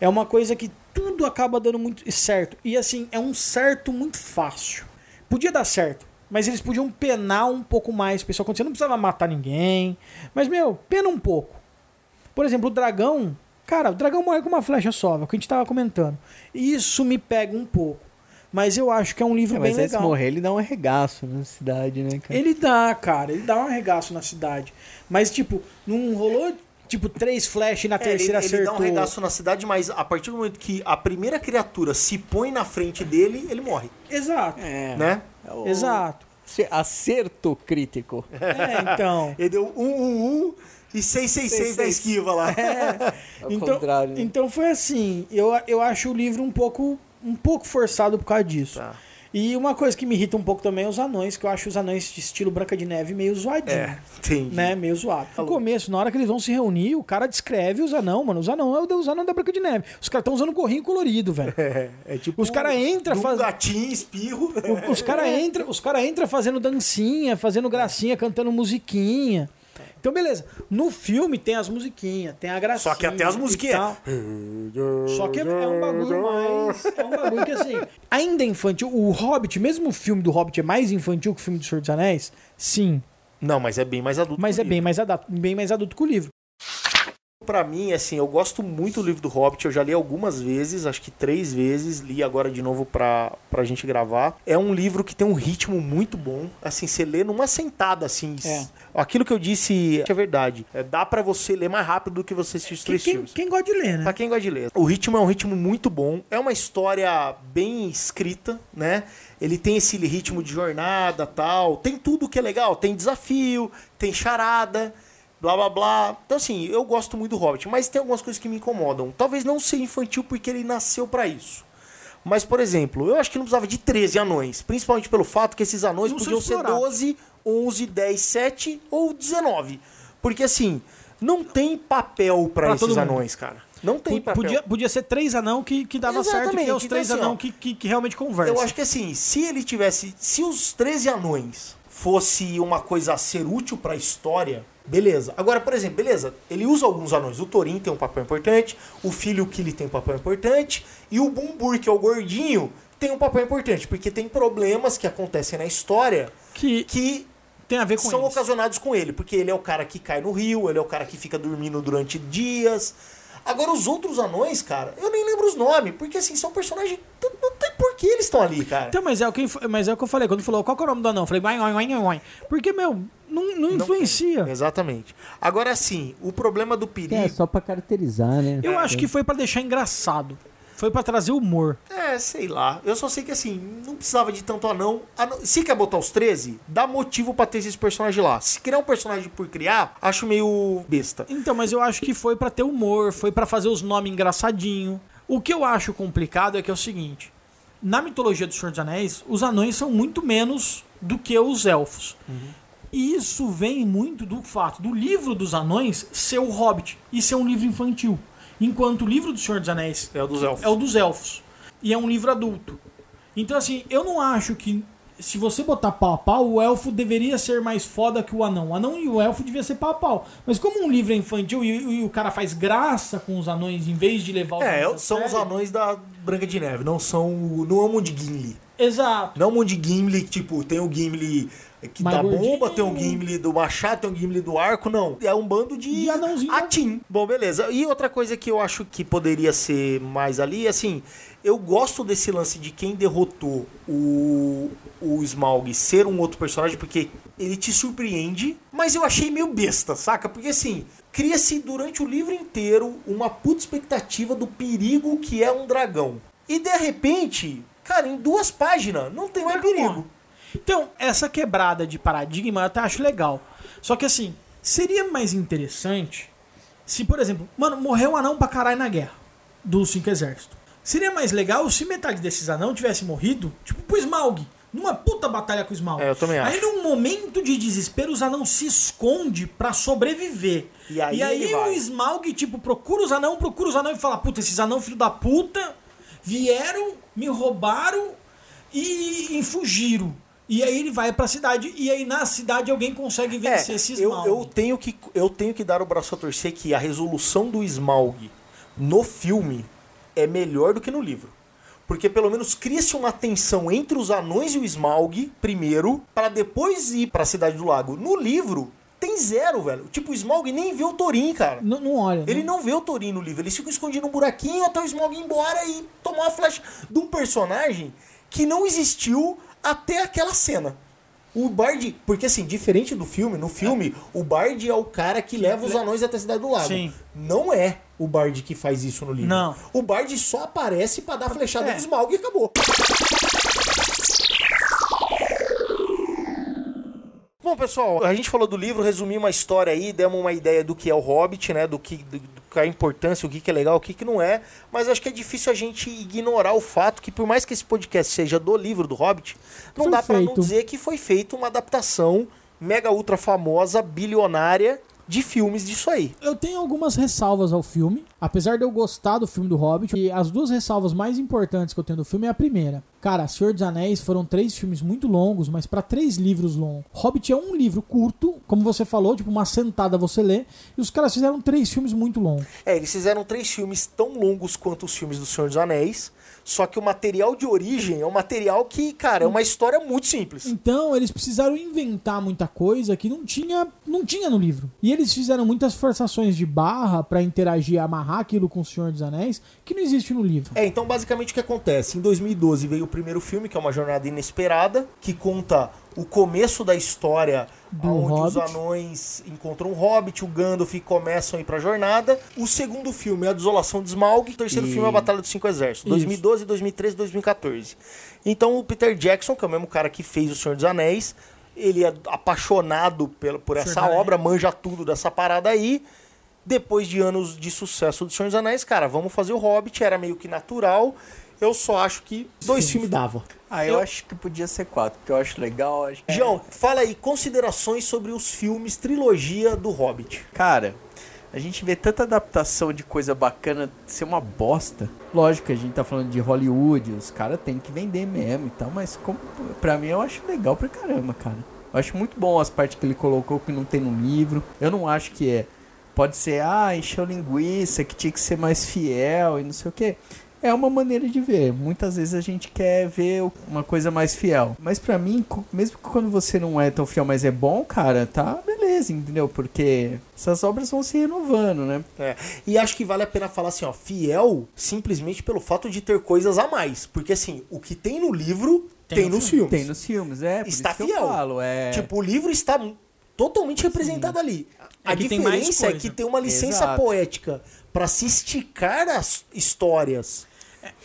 É uma coisa que tudo acaba dando muito certo. E assim, é um certo muito fácil. Podia dar certo, mas eles podiam penar um pouco mais. Pessoal, quando você não precisava matar ninguém. Mas, meu, pena um pouco. Por exemplo, o dragão. Cara, o dragão morre com uma flecha só, é o que a gente tava comentando. Isso me pega um pouco. Mas eu acho que é um livro É, bem mas aí se legal. morrer, ele dá um arregaço na cidade, né, cara? Ele dá, cara, ele dá um arregaço na cidade. Mas, tipo, não rolou, tipo, três flash e na É, ele, terceira ele acertou. dá um regaço na cidade, mas a partir do momento que a primeira criatura se põe na frente dele, ele morre, Exato, É, né? É o- exato. Acerto crítico. É, então. [laughs] Ele deu 1, 1, 1 e 666 da esquiva lá. [laughs] Ao então, contrário. né? então foi assim, eu, eu acho o livro um pouco, um pouco forçado por causa disso. Tá. E uma coisa que me irrita um pouco também é os anões, que eu acho os anões de estilo Branca de Neve meio zoadinho. É, entendi. Né, meio zoado. No começo, na hora que eles vão se reunir, o cara descreve os anão, mano. Os anão é o os anão da Branca de Neve. Os caras estão usando gorrinho colorido, velho. [laughs] É, é tipo Os cara entra um faz- gatinho, espirro. O- Os caras [laughs] entram os cara entra fazendo dancinha, fazendo gracinha, cantando musiquinha. Então, beleza. No filme tem as musiquinhas, tem a gracinha. Só que até as musiquinhas. Só que é um bagulho mais. É um bagulho que assim. Ainda é infantil. O Hobbit, mesmo o filme do Hobbit é mais infantil que o filme do Senhor dos Anéis? Sim. Não, mas é bem mais adulto. Mas é o bem mais, adulto, bem mais adulto que o livro. Pra mim, assim, eu gosto muito do livro do Hobbit, eu já li algumas vezes, acho que três vezes, li agora de novo pra, pra gente gravar. É um livro que tem um ritmo muito bom, assim, você lê numa sentada, assim. É. Aquilo que eu disse é verdade. É, dá pra você ler mais rápido do que você assistir os Quem, três quem, filmes. quem gosta de ler, né? Pra quem gosta de ler. O ritmo é um ritmo muito bom. É uma história bem escrita, né? Ele tem esse ritmo de jornada tal. Tem tudo que é legal. Tem desafio, tem charada. Blá blá blá. Então, assim, eu gosto muito do Hobbit, mas tem algumas coisas que me incomodam. Talvez não ser infantil porque ele nasceu pra isso. Mas, por exemplo, eu acho que não precisava de 13 anões. Principalmente pelo fato que esses anões Não podiam ser explorados. 12, 11, 10, 7 ou 19. Porque, assim, não tem papel todo esses mundo. anões, cara. Não tem P- papel. Podia, podia ser três anão que, que dava certo, que é Exatamente, os três então, assim, anão que, que, que realmente conversam. Eu acho que assim, se ele tivesse. Se os 13 anões fosse uma coisa a ser útil pra história, beleza. Agora, por exemplo, beleza, ele usa alguns anões. O Thorin tem um papel importante, o filho Killy tem um papel importante, e o Bumbur, que é o gordinho, tem um papel importante, porque tem problemas que acontecem na história que que tem a ver com são eles. ocasionados com ele, porque ele é o cara que cai no rio, ele é o cara que fica dormindo durante dias. Agora, os outros anões, cara, eu nem lembro os nomes, porque assim, são personagens. Não tem por que eles estão ali, cara. Então, mas é, o que, mas é o que eu falei. Quando falou qual é o nome do anão, eu falei, vai, vai, vai, vai. Porque, meu, não, não influencia. Exatamente. Agora, assim, o problema do perigo. É, só pra caracterizar, né? Eu acho que foi pra deixar engraçado. Foi pra trazer humor. É, sei lá. Eu só sei que assim, não precisava de tanto anão. Anão- Se quer botar os 13, dá motivo pra ter esses personagens lá. Se criar um personagem por criar, acho meio besta. Então, mas eu acho que foi pra ter humor, foi pra fazer os nomes engraçadinho. O que eu acho complicado é que é o seguinte: na mitologia do Senhor dos Anéis, os anões são muito menos do que os elfos. E isso vem muito do fato do livro dos anões ser o Hobbit e ser um livro infantil. Enquanto o livro do Senhor dos Anéis É o dos elfos. é o dos elfos. E é um livro adulto. Então, assim, eu não acho que se você botar pau a pau, o elfo deveria ser mais foda que o anão. O anão e o elfo devia ser pau a pau. Mas como um livro é infantil e, e o cara faz graça com os anões em vez de levar os É, são os sério- anões da Branca de Neve, não são. Não é o mundo de Gimli. Exato. Não é o mundo de Gimli, tipo, tem o Gimli que Mais gordinho. bomba, tem o Gimli do machado, tem o Gimli do arco, não. É um bando de De anãozinho. atim. Bom, beleza. E outra coisa que eu acho que poderia ser mais ali, assim, eu gosto desse lance de quem derrotou o, o Smaug ser um outro personagem, porque ele te surpreende, mas eu achei meio besta, saca? Porque assim, cria-se durante o livro inteiro uma puta expectativa do perigo que é um dragão. E de repente, cara, em duas páginas, não tem mais perigo. Então, essa quebrada de paradigma eu até acho legal. Só que assim, seria mais interessante se, por exemplo, mano, morreu um anão pra caralho na guerra dos cinco exércitos. Seria mais legal se metade desses anão tivesse morrido, tipo pro Smaug, numa puta batalha com o Smaug. É, eu também Aí acho. num momento de desespero, os anão se esconde pra sobreviver. E aí ele o vai. Smaug, tipo, procura os anão, procura os anão e fala, puta, esses anão filho da puta vieram, me roubaram e, e fugiram. E aí ele vai pra cidade, e aí na cidade alguém consegue vencer esses É, eu, mal. eu, tenho que, eu tenho que dar o braço a torcer que a resolução do Smaug no filme é melhor do que no livro. Porque pelo menos cria-se uma tensão entre os anões e o Smaug, primeiro, para depois ir pra Cidade do Lago. No livro, tem zero, velho. Tipo, o Smaug nem vê o Thorin, cara. Não, não olha. Ele não vê o Thorin no livro, eles ficam escondidos num buraquinho até o Smaug ir embora e tomar uma flecha de um personagem que não existiu até aquela cena. O Bard, porque assim, diferente do filme, no filme, o Bard é o cara que leva os anões até a Cidade do Lago. Sim. Não é o Bard que faz isso no livro. Não. O Bard só aparece pra dar flechada É. no Smaug e acabou. Bom, pessoal, a gente falou do livro, resumimos a história aí, demos uma ideia do que é o Hobbit, né? Do que, do, do que é a importância, o que, que é legal, o que, que não é. Mas acho que é difícil a gente ignorar o fato que, por mais que esse podcast seja do livro do Hobbit, não Foi dá pra não dizer que foi feita uma adaptação mega ultra famosa, bilionária de filmes disso aí. Eu tenho algumas ressalvas ao filme. Apesar de eu gostar do filme do Hobbit, e as duas ressalvas mais importantes que eu tenho do filme é a primeira. Cara, Senhor dos Anéis foram três filmes muito longos, mas pra três livros longos. Hobbit é um livro curto, como você falou, tipo uma sentada você lê, e os caras fizeram três filmes muito longos. É, eles fizeram três filmes tão longos quanto os filmes do Senhor dos Anéis, só que o material de origem é um material que, cara, é uma história muito simples. Então, eles precisaram inventar muita coisa que não tinha, não tinha no livro. E eles fizeram muitas forçações de barra pra interagir, amarrar aquilo com o Senhor dos Anéis, que não existe no livro. É, então basicamente o que acontece? Em 2012 veio o primeiro filme, que é uma jornada inesperada, que conta o começo da história Do onde os Hobbit. anões encontram o Hobbit, o Gandalf e começam a ir pra jornada. O segundo filme é a Desolação de Smaug, o terceiro E- filme é a Batalha dos Cinco Exércitos, Isso. 2012, 2013, 2014. Então o Peter Jackson, que é o mesmo cara que fez O Senhor dos Anéis, ele é apaixonado pelo, por essa Senhor obra, manja tudo dessa parada aí. Depois de anos de sucesso do Senhor dos Anéis, cara, vamos fazer o Hobbit, era meio que natural. Eu só acho que dois filmes dava. Ah, eu, Eu- acho que podia ser quatro, porque eu acho legal. Acho... João, fala aí, considerações sobre os filmes, trilogia do Hobbit. Cara, a gente vê tanta adaptação de coisa bacana ser uma bosta. Lógico que a gente tá falando de Hollywood, os caras têm que vender mesmo e tal, mas como, pra mim eu acho legal pra caramba, cara. Eu acho muito bom as partes que ele colocou que não tem no livro. Eu não acho que é. Pode ser, ah, encheu linguiça, que tinha que ser mais fiel e não sei o quê. É uma maneira de ver. Muitas vezes a gente quer ver uma coisa mais fiel. Mas pra mim, mesmo que quando você não é tão fiel, mas é bom, cara, tá beleza, entendeu? Porque essas obras vão se renovando, né? É, e acho que vale a pena falar assim, ó, fiel simplesmente pelo fato de ter coisas a mais. Porque assim, o que tem no livro tem, Tem no nos filme. filmes. Tem nos filmes, é. Por Está isso que fiel. eu falo, é. Tipo, o livro está totalmente representado ali. A É tem mais diferença é que tem uma licença Exato. poética pra se esticar as histórias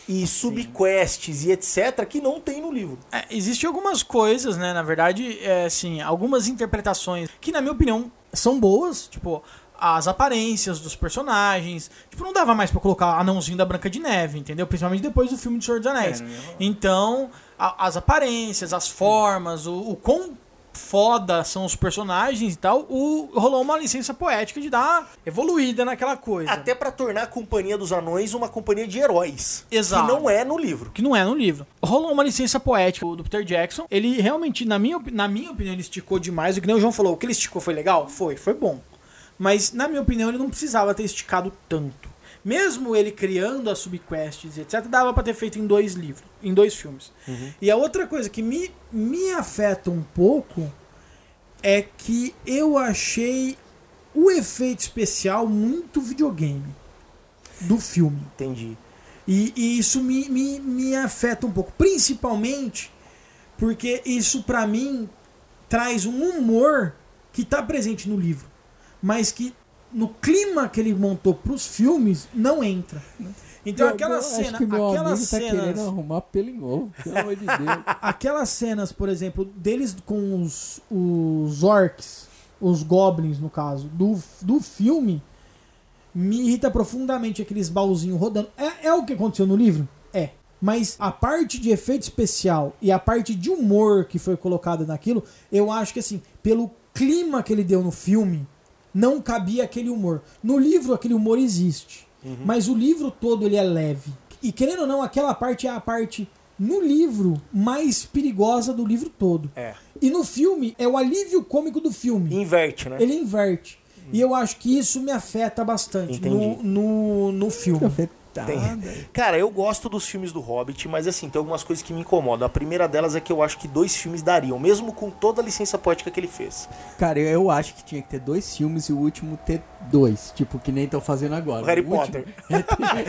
e subquests e etc que não tem no livro. É, Existem algumas coisas, né? Na verdade, é, assim, algumas interpretações que, na minha opinião, são boas. Tipo, as aparências dos personagens. Tipo, não dava mais pra colocar anãozinho da Branca de Neve, entendeu? Principalmente depois do filme de Senhor dos Anéis. É, então, a- as aparências, as formas, o, o quão foda são os personagens e tal, o, rolou uma licença poética de dar evoluída naquela coisa. Até pra tornar a Companhia dos Anões uma companhia de heróis. Exato. Que não é no livro. que não é no livro. Rolou uma licença poética do Peter Jackson. Ele realmente, na minha, na minha opinião, ele esticou demais. O que nem o João falou, o que ele esticou foi legal? Foi, foi bom. Mas, na minha opinião, ele não precisava ter esticado tanto. Mesmo ele criando as subquests e etc, dava pra ter feito em dois livros, em dois filmes. E a outra coisa que me, me afeta um pouco é que eu achei o efeito especial muito videogame do filme. Entendi. E, e isso me, me, me afeta um pouco. Principalmente porque isso, pra mim, traz um humor que tá presente no livro. Mas que no clima que ele montou pros filmes, não entra. Então Eu- aquela eu cena, Acho que meu aquelas amigo tá querendo cenas, arrumar pelo em ovo, pelo amor de Deus. [laughs] aquelas cenas, por exemplo, deles com os, os orcs, os goblins no caso, do, do filme, me irrita profundamente aqueles baúzinhos rodando. É, é o que aconteceu no livro? É. Mas a parte de efeito especial e a parte de humor que foi colocada naquilo, eu acho que assim, pelo clima que ele deu no filme, não cabia aquele humor. No livro aquele humor existe, mas o livro todo ele é leve. E querendo ou não, aquela parte é a parte no livro mais perigosa do livro todo. É. E no filme é o alívio cômico do filme. Inverte, né? Ele inverte. E eu acho que isso me afeta bastante Entendi. no, no, no filme. Afetada. Cara, eu gosto dos filmes do Hobbit, mas assim, tem algumas coisas que me incomodam. A primeira delas é que eu acho que dois filmes dariam, mesmo com toda a licença poética que ele fez. Cara, eu, acho que tinha que ter dois filmes e o último ter dois. Tipo, que nem estão fazendo agora. O Harry último- Potter. [laughs]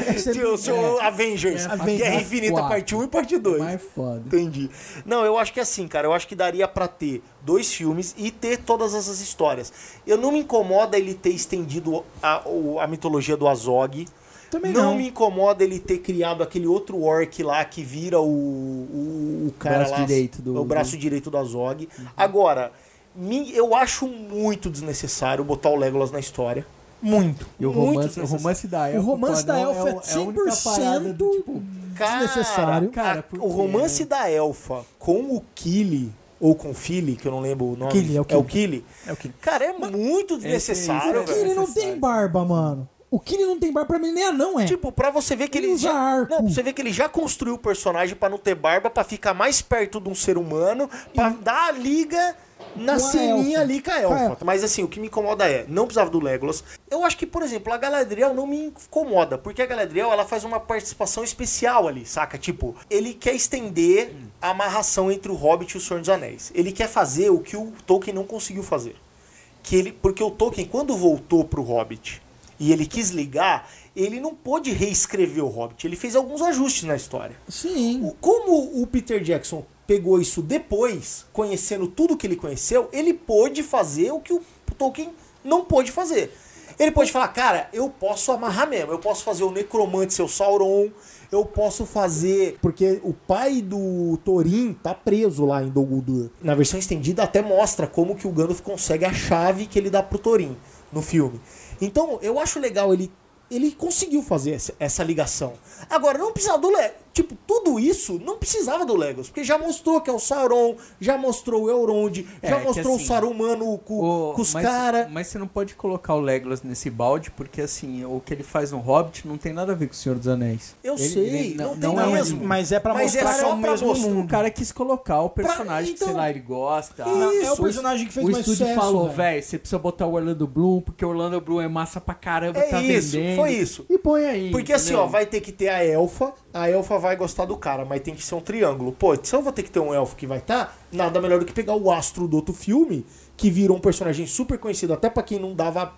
[laughs] Esse- Seu, seu Avengers. É, Guerra Avengers Infinita, quatro. parte 1 e parte 2. Mais foda. Entendi. Não, eu acho que assim, cara, eu acho que daria pra ter dois filmes e ter todas essas histórias. Eu não me incomoda ele ter estendido a, o- a mitologia do Azog. Também não, não. me incomoda ele ter criado aquele outro orc lá que vira o, o, o cara Braço lá. direito do- o braço direito do Azog. Agora, me- eu acho muito desnecessário botar o Legolas na história. Muito. E o muito romance, o desnecessário. romance da O Elfa. romance pô, da Elfa o- é a única parada do, 100% tipo, Cara, desnecessário. Cara, a- por o romance da Elfa com o Killy, ou com o Philly, que eu não lembro o nome. Killy, é o É o Killy. É o Cara, é muito desnecessário, O esse- velho. Kili não necessário. tem barba, mano. O Kili não tem barba, pra mim nem anão é. Tipo, pra você ver que Ele ele, já, arco. Não, pra você ver que ele já construiu o personagem pra não ter barba, pra ficar mais perto de um ser humano, pra dar a liga na Com a ceninha ali com a elfa. Mas assim, o que me incomoda é, não precisava do Legolas. Eu acho que, por exemplo, a Galadriel não me incomoda, porque a Galadriel, ela faz uma participação especial ali, saca? Tipo, ele quer estender a amarração entre o Hobbit e o Senhor dos Anéis. Ele quer fazer o que o Tolkien não conseguiu fazer. Que ele, porque o Tolkien, quando voltou pro Hobbit e ele quis ligar, ele não pôde reescrever o Hobbit. Ele fez alguns ajustes na história. Sim. O- Como o Peter Jackson pegou isso depois, conhecendo tudo que ele conheceu, ele pôde fazer o que o Tolkien não pôde fazer. Ele pode falar, cara, eu posso amarrar mesmo, eu posso fazer o necromante o Sauron, eu posso fazer. Porque o pai do Thorin tá preso lá em Dol Guldur. Na versão estendida até mostra como que o Gandalf consegue a chave que ele dá pro Thorin no filme. Então, eu acho legal ele. Ele conseguiu fazer essa, essa ligação. Agora, não precisava do. Tipo, tudo isso não precisava do Legolas. Porque já mostrou que é o Sauron, já mostrou o Elrond, É, já que mostrou assim, o Saruman com, O- com os caras. mas você não pode colocar o Legolas nesse balde, porque assim, o que ele faz no Hobbit não tem nada a ver com o Senhor dos Anéis. Eu Ele- sei, ele não, não- tem não é mesmo. um- Mas é pra Mas é mostrar que é só o pra mesmo mostrar. mundo. O cara quis colocar o personagem que, então- sei lá, ele gosta. Não, é o Isso, personagem que fez o mais estúdio sucesso, falou, velho. você precisa botar o Orlando Bloom, porque o Orlando Bloom é massa pra caramba, É tá isso, vendendo. foi isso. E põe aí. Porque assim, entendeu? ó, vai ter que ter a elfa, a elfa vai gostar do cara, mas tem que ser um triângulo. Pô, se eu vou ter que ter um elfo que vai estar, nada melhor do que pegar o astro do outro filme, que virou um personagem super conhecido, até pra quem não dava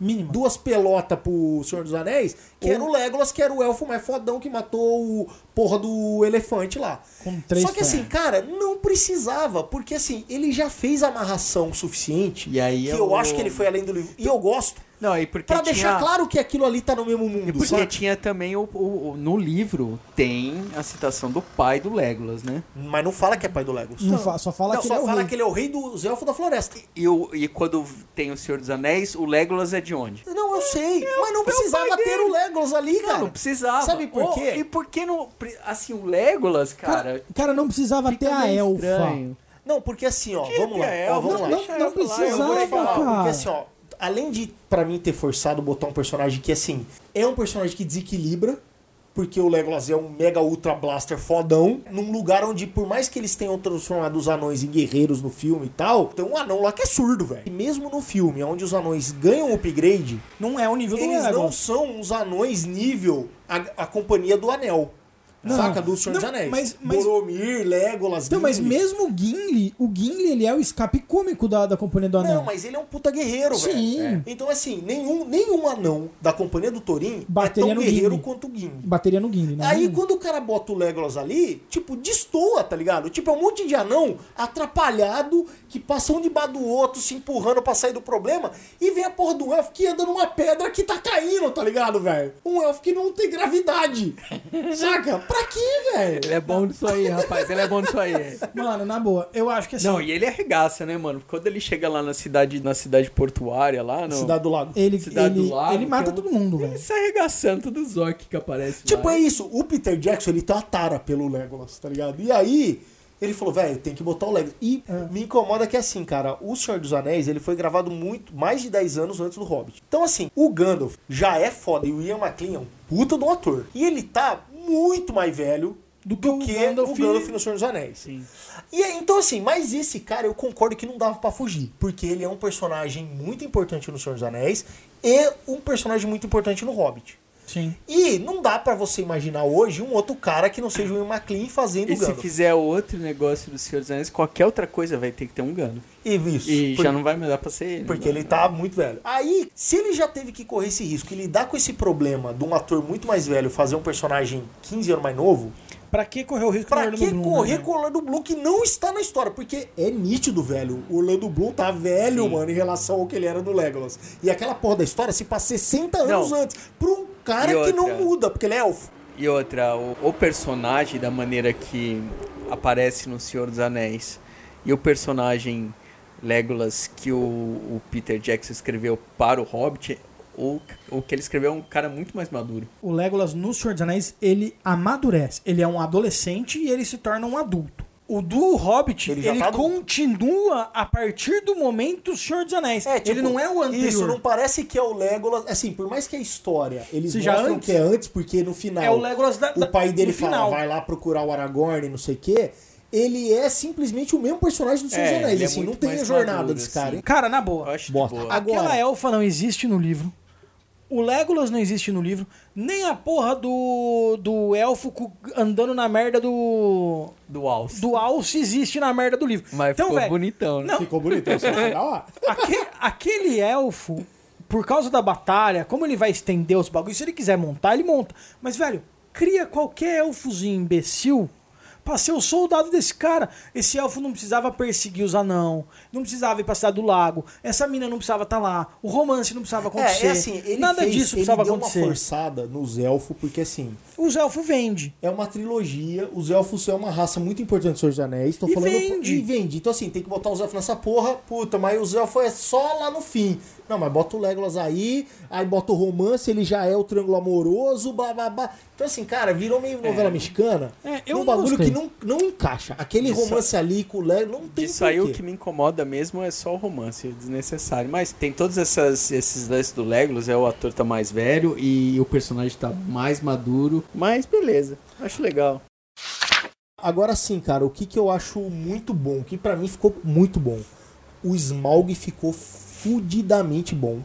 Mínimo. duas pelotas pro Senhor dos Anéis, que era o Legolas, que era o elfo mais fodão que matou o porra do elefante lá. Com três Só que assim, cara, não precisava, porque assim, ele já fez amarração suficiente, E aí que é eu o- acho que ele foi além do livro. E eu gosto. Não, e porque Pra tinha... deixar claro que aquilo ali tá no mesmo E mundo. porque sabe? tinha também o, o- o- No livro tem a citação do pai do Legolas, né? Mas não fala que é pai do Legolas. Não fa- só fala Não, que só ele é o fala rei. que ele é o rei dos elfos da floresta. E, o, e quando tem o Senhor dos Anéis, o Legolas é de onde? Não, eu sei. mas não é precisava ter dele. o Legolas ali, cara. Não, não precisava. Sabe por Ô, quê? E por que não. Assim, o Legolas, cara. Cara, cara, não precisava ter a elfa. estranho. Não, porque assim, ó, vamos lá. ter a Ó, vamos lá. não, não lá, eu vou precisava, te falar. cara. Porque assim, ó, além de, pra mim, ter forçado botar um personagem que, assim, é um personagem que desequilibra, porque o Legolas é um mega ultra blaster fodão, num lugar onde, por mais que eles tenham transformado os anões em guerreiros no filme e tal, tem um anão lá que é surdo, velho. E mesmo no filme, onde os anões ganham upgrade, Não é o nível do eles não são uns anões nível a, a companhia do anel. Não, saca? Do Senhor dos não, Anéis. mas- mas- Boromir, Legolas, Então, mas mesmo o Gimli, o Gimli, ele é o escape cômico da, da Companhia do Anel. Não, mas ele é um puta guerreiro, velho. Sim. É. Então, assim, nenhum, nenhum anão da companhia do Thorin Bateria é no tão guerreiro Gimli. quanto o Gimli. Bateria no Gimli, né? Aí, quando o cara bota o Legolas ali, tipo, destoa, tá ligado? Tipo, é um monte de anão atrapalhado que passa um debaixo do outro, se empurrando pra sair do problema, e vem a porra do elfo que anda numa pedra que tá caindo, tá ligado, velho? Um elfo que não tem gravidade. [laughs] Saca? Pra quê, velho? Ele é bom nisso aí, rapaz. Ele é bom nisso aí. Mano, na boa, eu acho que assim. Não, e ele arregaça, né, mano? Quando ele chega lá na cidade, na cidade portuária lá, no... Cidade do Lago. Ele, Cidade ele, do Lago, ele mata é um- todo mundo, Ele velho. se arregaçando, os orcs que aparece Tipo, lá. é isso. O Peter Jackson, ele tem uma tara pelo Legolas, tá ligado? E aí, ele falou, velho, tem que botar o Legolas. E me incomoda que, assim, cara, O Senhor dos Anéis, ele foi gravado muito, mais de 10 anos antes do Hobbit. Então, assim, o Gandalf já é foda. E o Ian McLean é um puta um ator. E ele tá muito mais velho do que, o Gandalf, no Senhor dos Anéis. Sim. E então, assim, mas esse cara, eu concordo que não dava pra fugir. Porque ele é um personagem muito importante no Senhor dos Anéis e um personagem muito importante no Hobbit. Sim. E não dá pra você imaginar hoje um outro cara que não seja o Ian McLean fazendo E o se fizer outro negócio do Senhor dos Anéis, qualquer outra coisa vai ter que ter um Gandalf. E isso. E por- já não vai mais dar pra ser ele. Porque não ele tá muito velho. Aí, se ele já teve que correr esse risco e lidar com esse problema de um ator muito mais velho fazer um personagem 15 anos mais novo, Pra que correr o risco pra do Orlando que Bloom, correr né? com o Orlando Bloom que não está na história? Porque é nítido, velho. O Orlando Bloom tá velho, Sim. mano, em relação ao que ele era no Legolas. E aquela porra da história se passa 60 anos Não. antes. Pra um cara E que não muda, porque ele é elfo. E outra, o, o personagem da maneira que aparece no Senhor dos Anéis e o personagem Legolas que o, o Peter Jackson escreveu para o Hobbit, o, o que ele escreveu é um cara muito mais maduro. O Legolas no Senhor dos Anéis, ele amadurece. Ele é um adolescente e ele se torna um adulto. O do Hobbit, Ele ele, já tá adulto. continua a partir do momento do Senhor dos Anéis. É, tipo, ele não é o anterior. Isso, não parece que é o Legolas. Assim, por mais que a história eles Seja mostram antes, que é antes, porque no final. É o Legolas da, o pai dele do fala, final. vai lá procurar o Aragorn e não sei o quê. Ele é simplesmente o mesmo personagem do Senhor É, dos Anéis. ele é assim, não tem a jornada maduro, desse assim. cara. hein? Cara, na Eu boa. acho de Bosta. boa. Agora- Aquela elfa não existe no livro. O Legolas não existe no livro. Nem a porra do, do elfo andando na merda do. Do Alce. Do alce existe na merda do livro. Mas então, ficou velho, bonitão, né? Não, Ficou bonito, isso foi da hora. Aque- aquele elfo, por causa da batalha, como ele vai estender os bagulhos, se ele quiser montar, ele monta. Mas, velho, cria qualquer elfozinho imbecil pra ser o soldado desse cara. Esse elfo não precisava perseguir os anão, não precisava ir pra cidade do lago, essa mina não precisava estar lá, o romance não precisava acontecer. É, é assim, ele Nada fez- disso ele precisava deu acontecer. uma forçada nos elfos, porque assim, Os elfos vende. é uma trilogia, os elfos é uma raça muito importante do Senhor dos Anéis, tô E falando vende. e vende. Então assim, tem que botar os elfos nessa porra, puta, mas os elfos é só lá no fim. Não, mas bota o Legolas aí, aí bota o romance, ele já é o triângulo amoroso, blá blá blá. Então assim, cara, virou meio novela mexicana. É, eu um bagulho gostei. que não, não encaixa. Aquele Isso- romance ali com o Legolas não tem Isso aí o que me incomoda mesmo é só o romance, é desnecessário. Mas tem todos essas, esses lances do Legolas, é o ator tá mais velho e o personagem tá mais maduro. Mas beleza, acho legal. Agora sim, cara, o que, que eu acho muito bom, que pra mim ficou muito bom. O Smaug ficou fudidamente bom.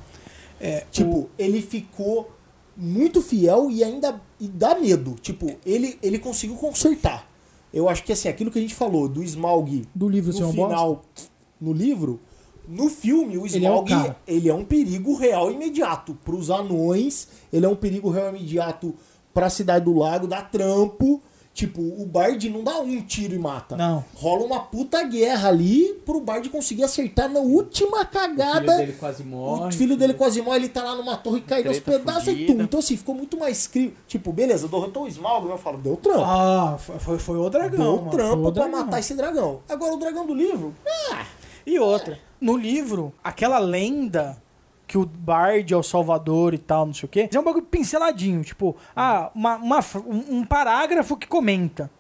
É, Tipo, ele ficou muito fiel e ainda e dá medo. Tipo, ele, ele conseguiu consertar. Eu acho que assim, aquilo que a gente falou do Smaug Do livro ser no uma bosta? final, no livro, no filme, o Ele é o Smaug cara. ele é um perigo real e imediato pros anões, ele é um perigo real e imediato pra cidade do lago, dá trampo. Tipo, o Bard não dá um tiro e mata. Não. Rola uma puta guerra ali pro Bard conseguir acertar na última cagada. quase O filho dele quase morre, ele tá lá numa torre caindo aos pedaços e fudida. tudo. Então, assim, ficou muito mais crível. Tipo, beleza, derrotou o Smaug, eu falo, deu trampo. Ah, foi, foi, o dragão. deu mano, trampo foi o pra dragão. matar esse dragão. Agora, o dragão do livro, E outra, no livro, aquela lenda que o Bard é o salvador e tal, não sei o quê, é um bagulho pinceladinho, tipo, ah, uma, uma um, parágrafo que comenta.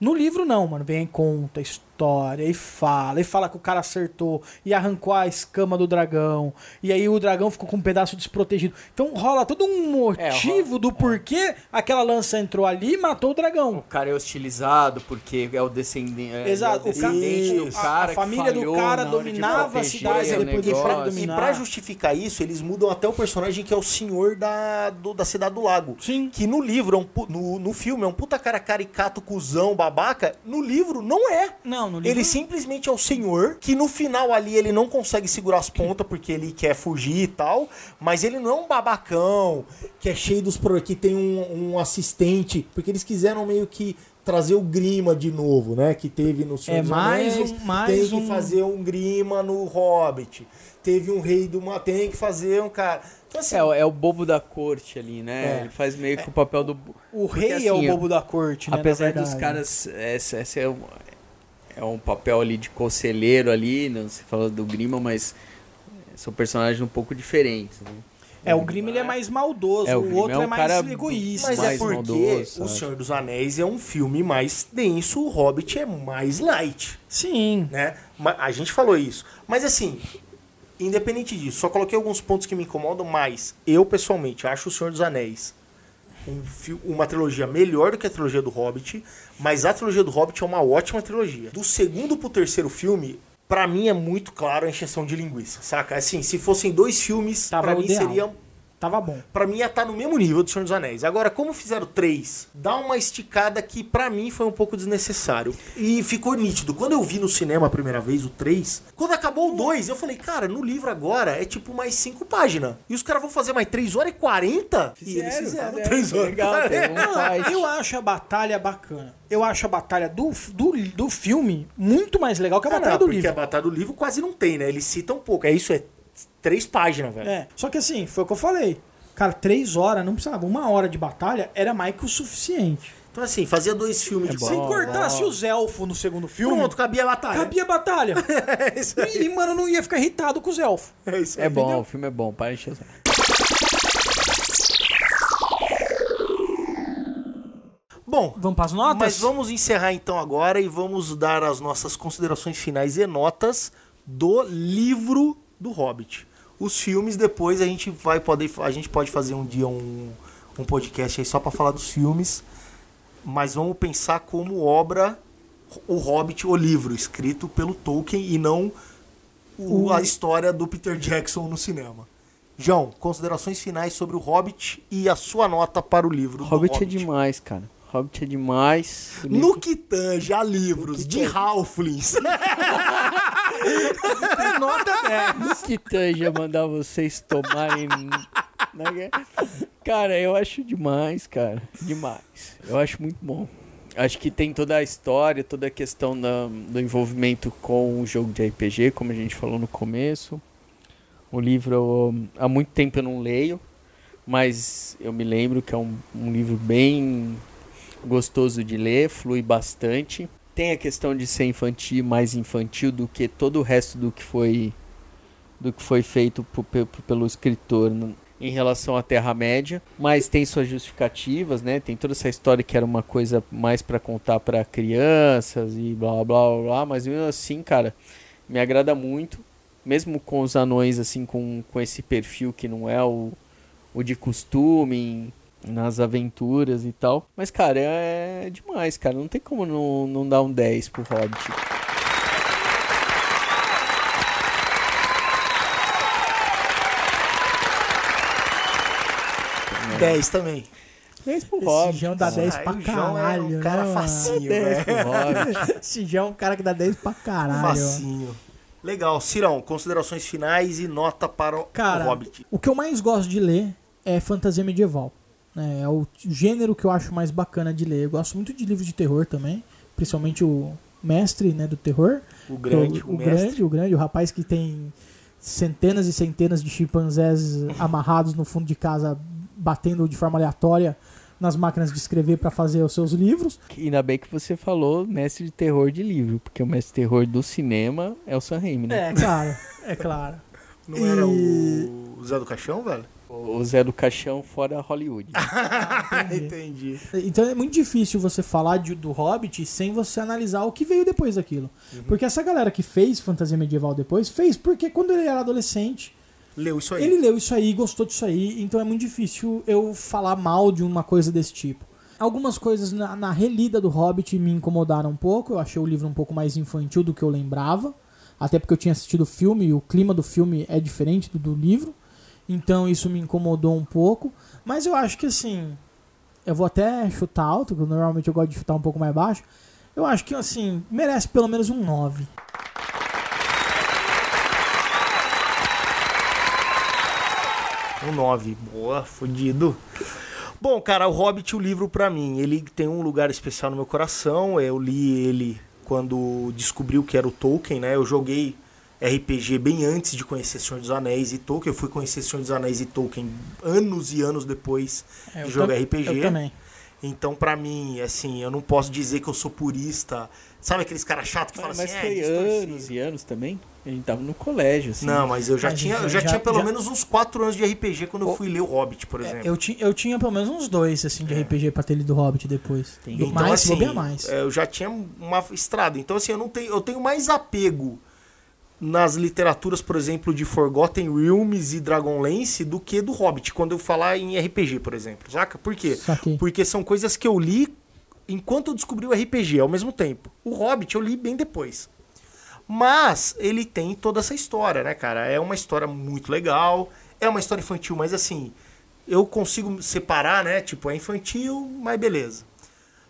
No livro não, mano, vem conta a história e fala, e fala que o cara acertou e arrancou a escama do dragão, e aí o dragão ficou com um pedaço desprotegido. Então rola todo um motivo do porquê aquela lança entrou ali e matou o dragão. O cara é hostilizado porque é o descendente, é, Exato, é o o descendente do a- a cara que família do cara dominava a cidade, depois e pra, e pra justificar isso, eles mudam até o personagem que é o senhor da, do- da cidade do lago. Sim. Que no livro, é um no, no filme, é um puta cara caricato, cuzão, babaca. No livro, não é. Não, no livro Ele simplesmente é o senhor, que no final ali ele não consegue segurar as pontas porque ele quer fugir e tal, mas ele não é um babacão, que é cheio dos que tem um, um assistente, porque eles quiseram meio que trazer o Grima de novo, né, que teve no Senhor É, dos mais Anéis, um- mais tem que um- fazer um Grima no Hobbit. Teve um rei do uma tem que fazer um cara. Então assim, É, o- é o bobo da corte ali, né? É. Ele faz meio que o papel do. O Porque, rei é o assim, bobo da corte, né? Apesar dos caras. Esse, esse é, um, é um papel ali de conselheiro ali, não se fala do Grima, mas são personagens um pouco diferentes. Né? É, o Grimm ele é mais maldoso, É, o o, outro é é, um mais cara egoísta. mas é mais porque maldoso, O? Senhor dos Anéis é um filme mais denso, o Hobbit é mais light. Sim. né? A gente falou isso. Mas assim, independente disso, só coloquei alguns pontos que me incomodam, mas eu pessoalmente acho o Senhor dos Anéis um uma trilogia melhor do que a trilogia do Hobbit, mas a trilogia do Hobbit é uma ótima trilogia. Do segundo pro terceiro filme, pra mim é muito claro a encheção de linguiça, saca? Assim, se fossem dois filmes, Tava pra o mim ideal. seria Tava bom. Pra mim ia estar no mesmo nível do Senhor dos Anéis. Agora, como fizeram três, dá uma esticada que pra mim foi um pouco desnecessário. E ficou nítido. Quando eu vi no cinema a primeira vez, o 3, quando acabou o 2, eu falei, cara, no livro agora é tipo mais cinco páginas. E os caras vão fazer mais 3 horas e 40? e eles fizeram 3 horas. Legal, um [laughs] Não, fight. eu acho a batalha bacana. Eu acho a batalha do, do, do filme muito mais legal que a Ah, batalha não, do porque livro. a batalha do livro quase não tem, né? Eles citam um pouco. É isso, é três páginas, velho. É, só que assim, foi o que eu falei. Cara, três horas, não precisava. Uma hora de batalha era mais que o suficiente. Então, assim, fazia dois filmes de Se cortasse os elfos no segundo filme, Pronto, cabia a batalha. cabia batalha. [laughs] É isso aí. e, mano, não ia ficar irritado com os elfos. É, isso aí. É bom, o filme é bom, para de encher. Bom, Vamos para as notas? Mas vamos encerrar então agora e vamos dar as nossas considerações finais e notas do livro do Hobbit. Os filmes depois a gente vai poder a gente pode fazer um dia um, um podcast aí só para falar dos filmes, mas vamos pensar como obra o Hobbit, o livro escrito pelo Tolkien e não o- a história do Peter Jackson no cinema. João, considerações finais sobre o Hobbit e a sua nota para o livro Hobbit, Hobbit. é demais, cara. Hobbit é demais. No que tange a livros de Halflings. nota 10. No que tanja [laughs] mandar vocês tomarem. né? Cara, eu acho demais, cara. Demais. Eu acho muito bom. Acho que tem toda a história, toda a questão da- do envolvimento com o jogo de RPG, como a gente falou no começo. O livro, eu- há muito tempo eu não leio, mas eu me lembro que é um, um livro bem gostoso de ler, flui bastante. Tem a questão de ser infantil, mais infantil do que todo o resto do que foi do que foi feito pelo escritor n- em relação à Terra-média, mas tem suas justificativas, né? Tem toda essa história que era uma coisa mais para contar para crianças e blá blá blá blá, mas mesmo assim, cara, me agrada muito, mesmo com os anões assim com, com esse perfil que não é o, o de costume nas aventuras e tal. Mas cara, é demais, cara, não tem como não, não dar um 10 pro Hobbit. 10 também. 10 pro Esse Hobbit. João dá 10 Ah, pra o João caralho, é um cara né, facinho, 10 pro velho. Hobbit. [laughs] Esse João é um cara que dá 10 pra caralho. Facinho. Legal. Cirão, considerações finais e nota para o Cara, o Hobbit. O que eu mais gosto de ler é fantasia medieval. Né? É o gênero que eu acho mais bacana de ler. Eu gosto muito de livros de terror também, principalmente o mestre né, do terror. O grande, o, o, o mestre. grande, o grande, o rapaz que tem centenas e centenas de chimpanzés [laughs] amarrados no fundo de casa, batendo de forma aleatória nas máquinas de escrever para fazer os seus livros. Ainda bem que você falou mestre de terror de livro, porque o mestre de terror do cinema é o Sam Raimi, né? É, claro, é [laughs] claro. Não era E- o Zé do Caixão, velho? O Zé do Caixão fora Hollywood. [laughs] Entendi. Então é muito difícil você falar de- do Hobbit sem você analisar o que veio depois daquilo. Porque essa galera que fez fantasia medieval depois, fez porque quando ele era adolescente, Leu isso aí. ele leu isso aí, gostou disso aí, então é muito difícil eu falar mal de uma coisa desse tipo. Algumas coisas na, na relida do Hobbit me incomodaram um pouco, eu achei o livro um pouco mais infantil do que eu lembrava, até porque eu tinha assistido o filme e o clima do filme é diferente do do livro, então isso me incomodou um pouco, mas eu acho que assim, eu vou até chutar alto, porque normalmente eu gosto de chutar um pouco mais baixo, eu acho que assim, merece pelo menos um 9. Um 9. Boa, fudido. Bom, cara, o Hobbit, o livro pra mim, ele tem um lugar especial no meu coração. Eu li ele quando descobri o que era o Tolkien, né? Eu joguei RPG bem antes de conhecer Senhor dos Anéis e Tolkien. Eu fui conhecer Senhor dos Anéis e Tolkien anos e anos depois É, de jogar RPG. Eu também. Então, pra mim, assim, eu não posso dizer que eu sou purista. Sabe aqueles caras chatos que falam mas assim, foi é, anos e anos também. A gente tava no colégio, assim. Não, mas eu já Mas tinha, já- eu já, já- tinha pelo já- menos uns 4 anos de RPG quando eu fui ler o Hobbit, por É, exemplo. eu, ti, eu tinha pelo menos uns dois, assim, de RPG pra ter lido Hobbit depois. Entendi. Do mais, bobear mais. é, eu já tinha uma estrada. Então, assim, eu não tenho, eu tenho mais apego nas literaturas, por exemplo, de Forgotten Realms e Dragonlance do que do Hobbit, quando eu falar em RPG, por exemplo. Saca? Por quê? Porque são coisas que eu li enquanto eu descobri o RPG ao mesmo tempo. O Hobbit eu li bem depois. Mas ele tem toda essa história, né, cara? É uma história muito legal, é uma história infantil, mas assim, eu consigo separar, né? Tipo, é infantil, mas beleza.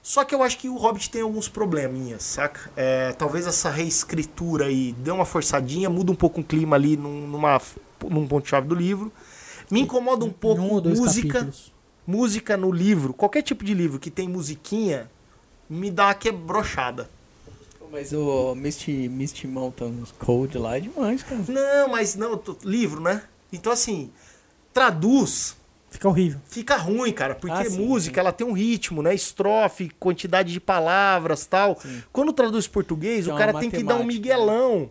Só que eu acho que o Hobbit tem alguns probleminhas, saca? É, talvez essa reescritura aí dê uma forçadinha, muda um pouco o clima ali num, numa, num ponto-chave do livro. Me incomoda um pouco um música capítulos. música no livro, qualquer tipo de livro que tem musiquinha, me dá uma quebrochada. Mas o Misty, Misty Mountains Code lá é demais, cara. Não, mas não, livro, né? Então assim, traduz, Fica horrível. fica ruim, cara, porque Ah, sim, música, sim. ela tem um ritmo, né? Estrofe, quantidade de palavras, tal. Quando traduz português, Tem o uma cara tem que dar um matemática, miguelão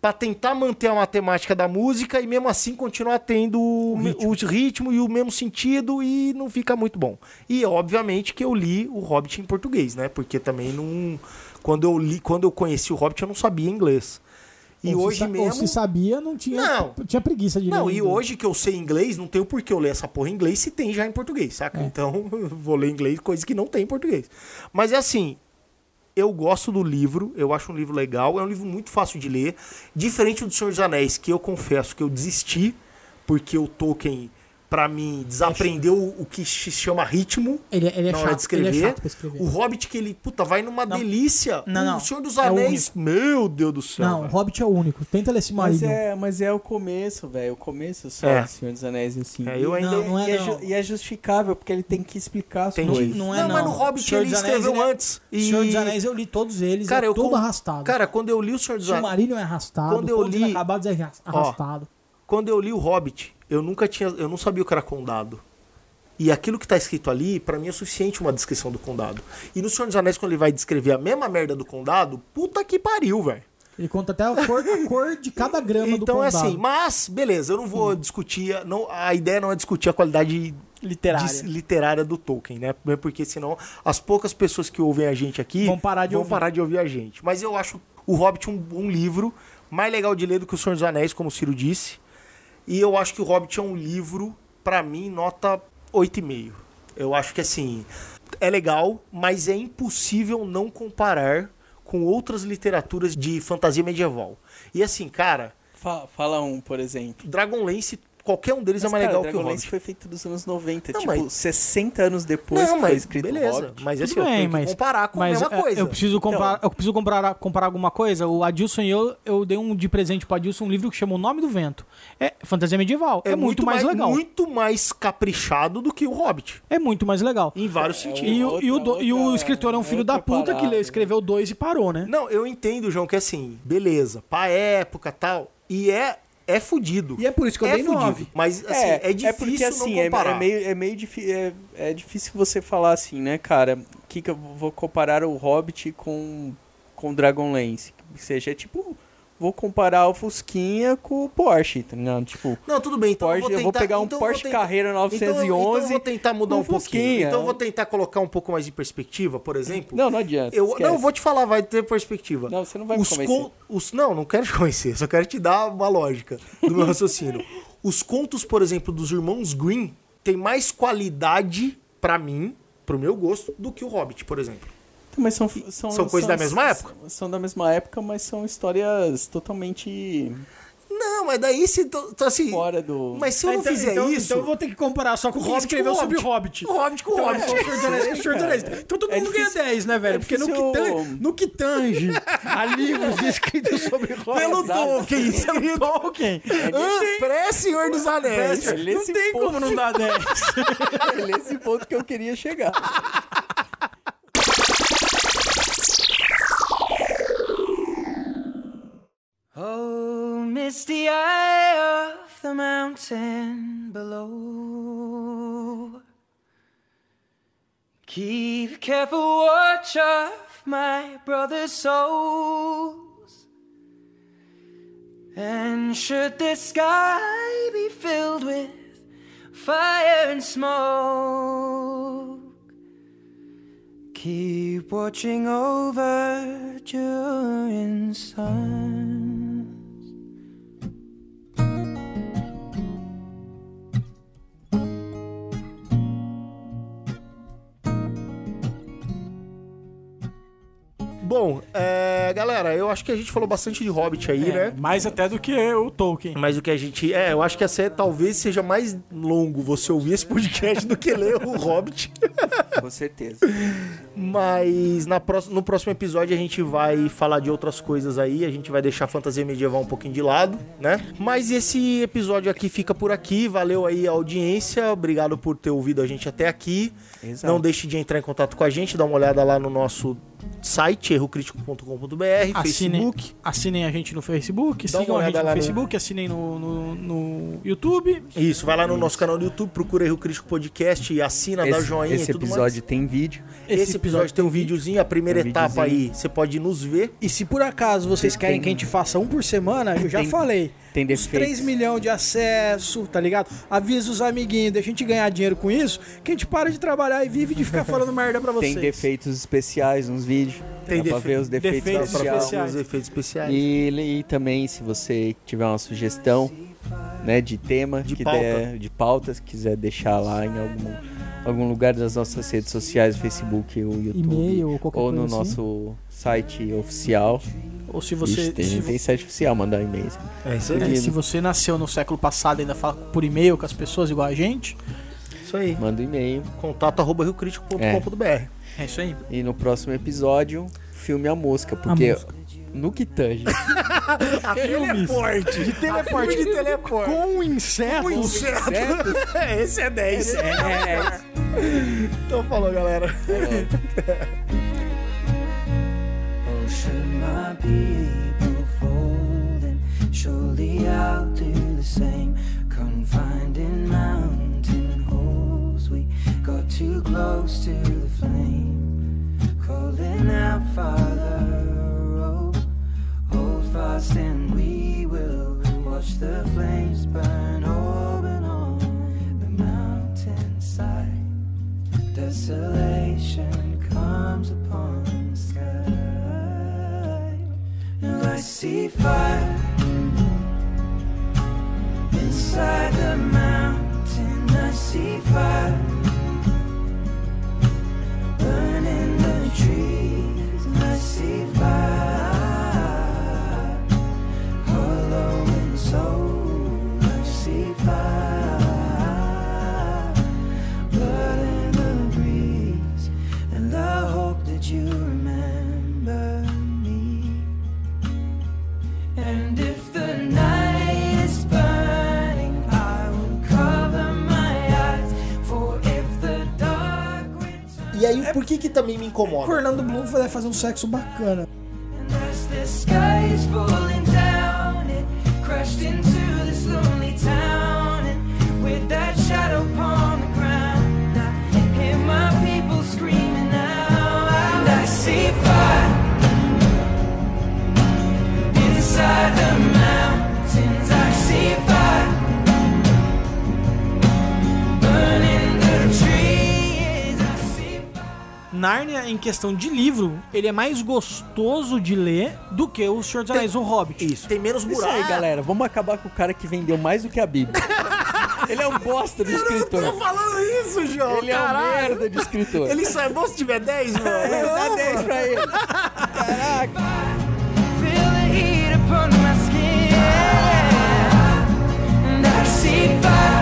pra tentar manter a matemática da música e mesmo assim continuar tendo o, me- o ritmo. e o mesmo sentido e não fica muito bom. E obviamente que eu li o Hobbit em português, né? Porque também não quando eu li, quando eu conheci o Hobbit eu não sabia inglês. E Ou se hoje Ou mesmo se sabia, não tinha, Não. tinha preguiça de não, ler e hoje que eu sei inglês, não tenho por que eu ler essa porra em inglês se tem já em português, saca? É. Então, eu [laughs] vou ler em inglês coisa que não tem em português. Mas é assim, eu gosto do livro, eu acho um livro legal, é um livro muito fácil de ler, diferente do Senhor dos Anéis, que eu confesso que eu desisti, porque o Tolkien pra mim, desaprendeu o o que se chama ritmo. Ele, ele é na chato, hora de escrever. ele é chato pra escrever. O Hobbit que ele, puta, vai numa Não. delícia. Não, não. O Senhor dos É o Anéis, meu Deus do céu. Não, o. Hobbit é o único. Tenta ler esse Mas marido. é, mas é o começo, velho. O começo só É. do Senhor dos Anéis, assim. É, eu ainda- Não, não é e, é não. e é justificável, porque ele tem que explicar as Entendi. coisas. Não é não. mas no Hobbit ele escreveu ele é- antes. O E... Senhor dos Anéis eu li todos eles, Cara, é eu todo com- arrastado. Cara, quando eu li o Senhor dos Anéis. Silmarillion é arrastado, Quando eu li- acabados é arrastado. Quando eu li o Hobbit, eu nunca tinha. Eu não sabia o que era condado. E aquilo que tá escrito ali, pra mim é suficiente uma descrição do condado. E no Senhor dos Anéis, quando ele vai descrever a mesma merda do condado, puta que pariu, velho. Ele conta até a cor, a cor de cada grama do Então é condado. assim, mas, beleza, eu não vou discutir. Não, a ideia não é discutir a qualidade Literária. de- literária do Tolkien, né? Porque senão as poucas pessoas que ouvem a gente aqui Vão parar de vão ouvir. parar de ouvir a gente. Mas eu acho o Hobbit um, um livro mais legal de ler do que o Senhor dos Anéis, como o Ciro disse. E eu acho que o Hobbit é um livro, pra mim, nota 8,5. Eu acho que assim, é legal, mas é impossível não comparar com outras literaturas de fantasia medieval. E assim, cara, Fa- Fala um, por exemplo. Dragonlance, qualquer um deles Mas, é mais cara, legal que o Hobbit. foi feito dos anos 90, Não, tipo, mas- 60 anos depois Não, que foi escrito o beleza. Hobbit. Mas assim, Tudo eu bem, tenho mas, que comparar com mas a mesma é, coisa. eu preciso comparar, Então. eu preciso comparar, comparar alguma coisa. O Adilson e eu, eu dei um de presente pro Adilson um livro que chama O Nome do Vento. É fantasia medieval. É, muito, mais, legal. Muito mais caprichado do que o Hobbit. É muito mais legal. Em vários sentidos. E, o- e o, do- e o outra- escritor é um filho outra da puta que leu, escreveu dois e parou, né? Não, eu entendo, João, que assim, beleza, pra época tal. E é, é fudido. E é por isso que eu é dei fudido. nove. Mas assim, é, difícil porque assim, não é, comparar. é meio, é meio é, é difícil você falar assim, né, cara? Que que eu vou comparar o Hobbit com com Dragonlance? Ou seja, é tipo, vou comparar o Fusquinha com o Porsche, tá ligado? Tipo, Não, tudo bem, então Porsche, eu vou eu vou tentar, pegar um então Porsche tentar- Carrera Então, 911. então eu vou tentar mudar um pouquinho. Então eu vou tentar colocar um pouco mais de perspectiva, por exemplo. Não, não adianta. Eu, esquece. não, eu vou te falar, vai ter perspectiva. Não, você não vai os me convencer. con- os, não, não quero te convencer, só quero te dar uma lógica do meu raciocínio. [laughs] Os contos, por exemplo, dos irmãos Green têm mais qualidade pra mim, pro meu gosto, do que o Hobbit, por exemplo. Mas são, são, São coisas da mesma época? São, são da mesma época, mas são histórias totalmente Não, mas daí se tô, tô assim. fora do. Mas se eu não Então- fizer então, isso. Então eu vou ter que comparar só com o Hobbit escreveu sobre o Hobbit. Hobbit. O Hobbit com o Então, Hobbit. é dos Anéis. Então todo É mundo ganha difícil- 10, né, velho? é Porque no que, tange, no que tange a livros escritos sobre [laughs] Hobbit. Pelo. Tolkien, pelo Tolkien. Ah, Pré-Senhor dos Anéis. É Não tem ponto- como não dar 10. É nesse ponto que eu queria chegar. Oh, misty eye of the mountain below. Keep careful watch of my brother's souls. And should the sky be filled with fire and smoke, keep watching over during suns. Bom, é, galera, eu acho que a gente falou bastante de Hobbit aí, né? Mais até do que o Tolkien. Mas o que a gente. É, eu acho que essa é, talvez seja mais longo você ouvir esse podcast [laughs] do que ler o Hobbit. [laughs] Com certeza. Mas na no próximo episódio a gente vai falar de outras coisas aí. A gente vai deixar a fantasia medieval um pouquinho de lado, né? Mas esse episódio aqui fica por aqui. Valeu aí a audiência. Obrigado por ter ouvido a gente até aqui. Exato. Não deixe de entrar em contato com a gente. Dá uma olhada lá no nosso site, errocritico.com.br, Assinem, Facebook. assinem a gente no Facebook, Dá sigam a gente no lá no- Facebook, assinem no, no, no YouTube. Isso, vai lá no nosso canal do YouTube, procura Erro Crítico Podcast e assina, dá Esse, joinha esse e tudo episódio mais. tem vídeo. Esse, episódio tem um videozinho, a primeira um etapa videozinho. aí, você pode nos ver. E se por acaso vocês Tem- querem tem- que a gente faça um por semana, eu já Tem- falei. Tem Os defeitos. 3 milhões de acesso, tá ligado? Avisa os amiguinhos, deixa a gente ganhar dinheiro com isso, que a gente para de trabalhar e vive de ficar falando merda pra [laughs] vocês. Tem defeitos especiais nos vídeos. Tem Dá pra defe- ver os defeitos, defeitos Pra especiais. fazer os efeitos especiais. E, e também, se você tiver uma sugestão né, de tema, De que pauta. der- de pautas, quiser deixar lá em algum, algum lugar das nossas redes sociais, Facebook ou YouTube, ou ou no assim. nosso site oficial, ou se você. Ixi, tem se, inteligência artificial mandar e-mail. É isso é, aí. se você nasceu no século passado e ainda fala por e-mail com as pessoas igual a gente, Isso aí. Manda um e-mail. Contato arroba riocrítico.com.br. é isso aí. E no próximo episódio, filme A Mosca. Porque Mosca. no que tange [laughs] A teleporte. De teleporte. de teleporte. Com insetos. Com inseto. [laughs] Esse é 10. é, [laughs] Então falou, galera. My people fold, then surely I'll do the same. Confined in mountain holes, we got too close to the flame. Calling out, Father, oh, hold fast and we will watch the flames burn open on the mountainside. Desolation comes upon the sky. I see fire inside the mountain. I see fire burning the trees. I see fire por que que também me O incomoda? Orlando Bloom vai fazer um sexo bacana. and as the sky is Nárnia, em questão de livro, ele é mais gostoso de ler do que o Senhor dos Anéis, o Hobbit. Isso, tem menos Isso buraco. aí, galera. Vamos acabar com o cara que vendeu mais do que a Bíblia. [laughs] Ele é um bosta do escritor. falando isso, João. Ele é um merda de escritor. Ele só é bom se tiver 10, mano. [laughs] Dá 10 pra ele. Feel the heat upon my skin, and I see fire.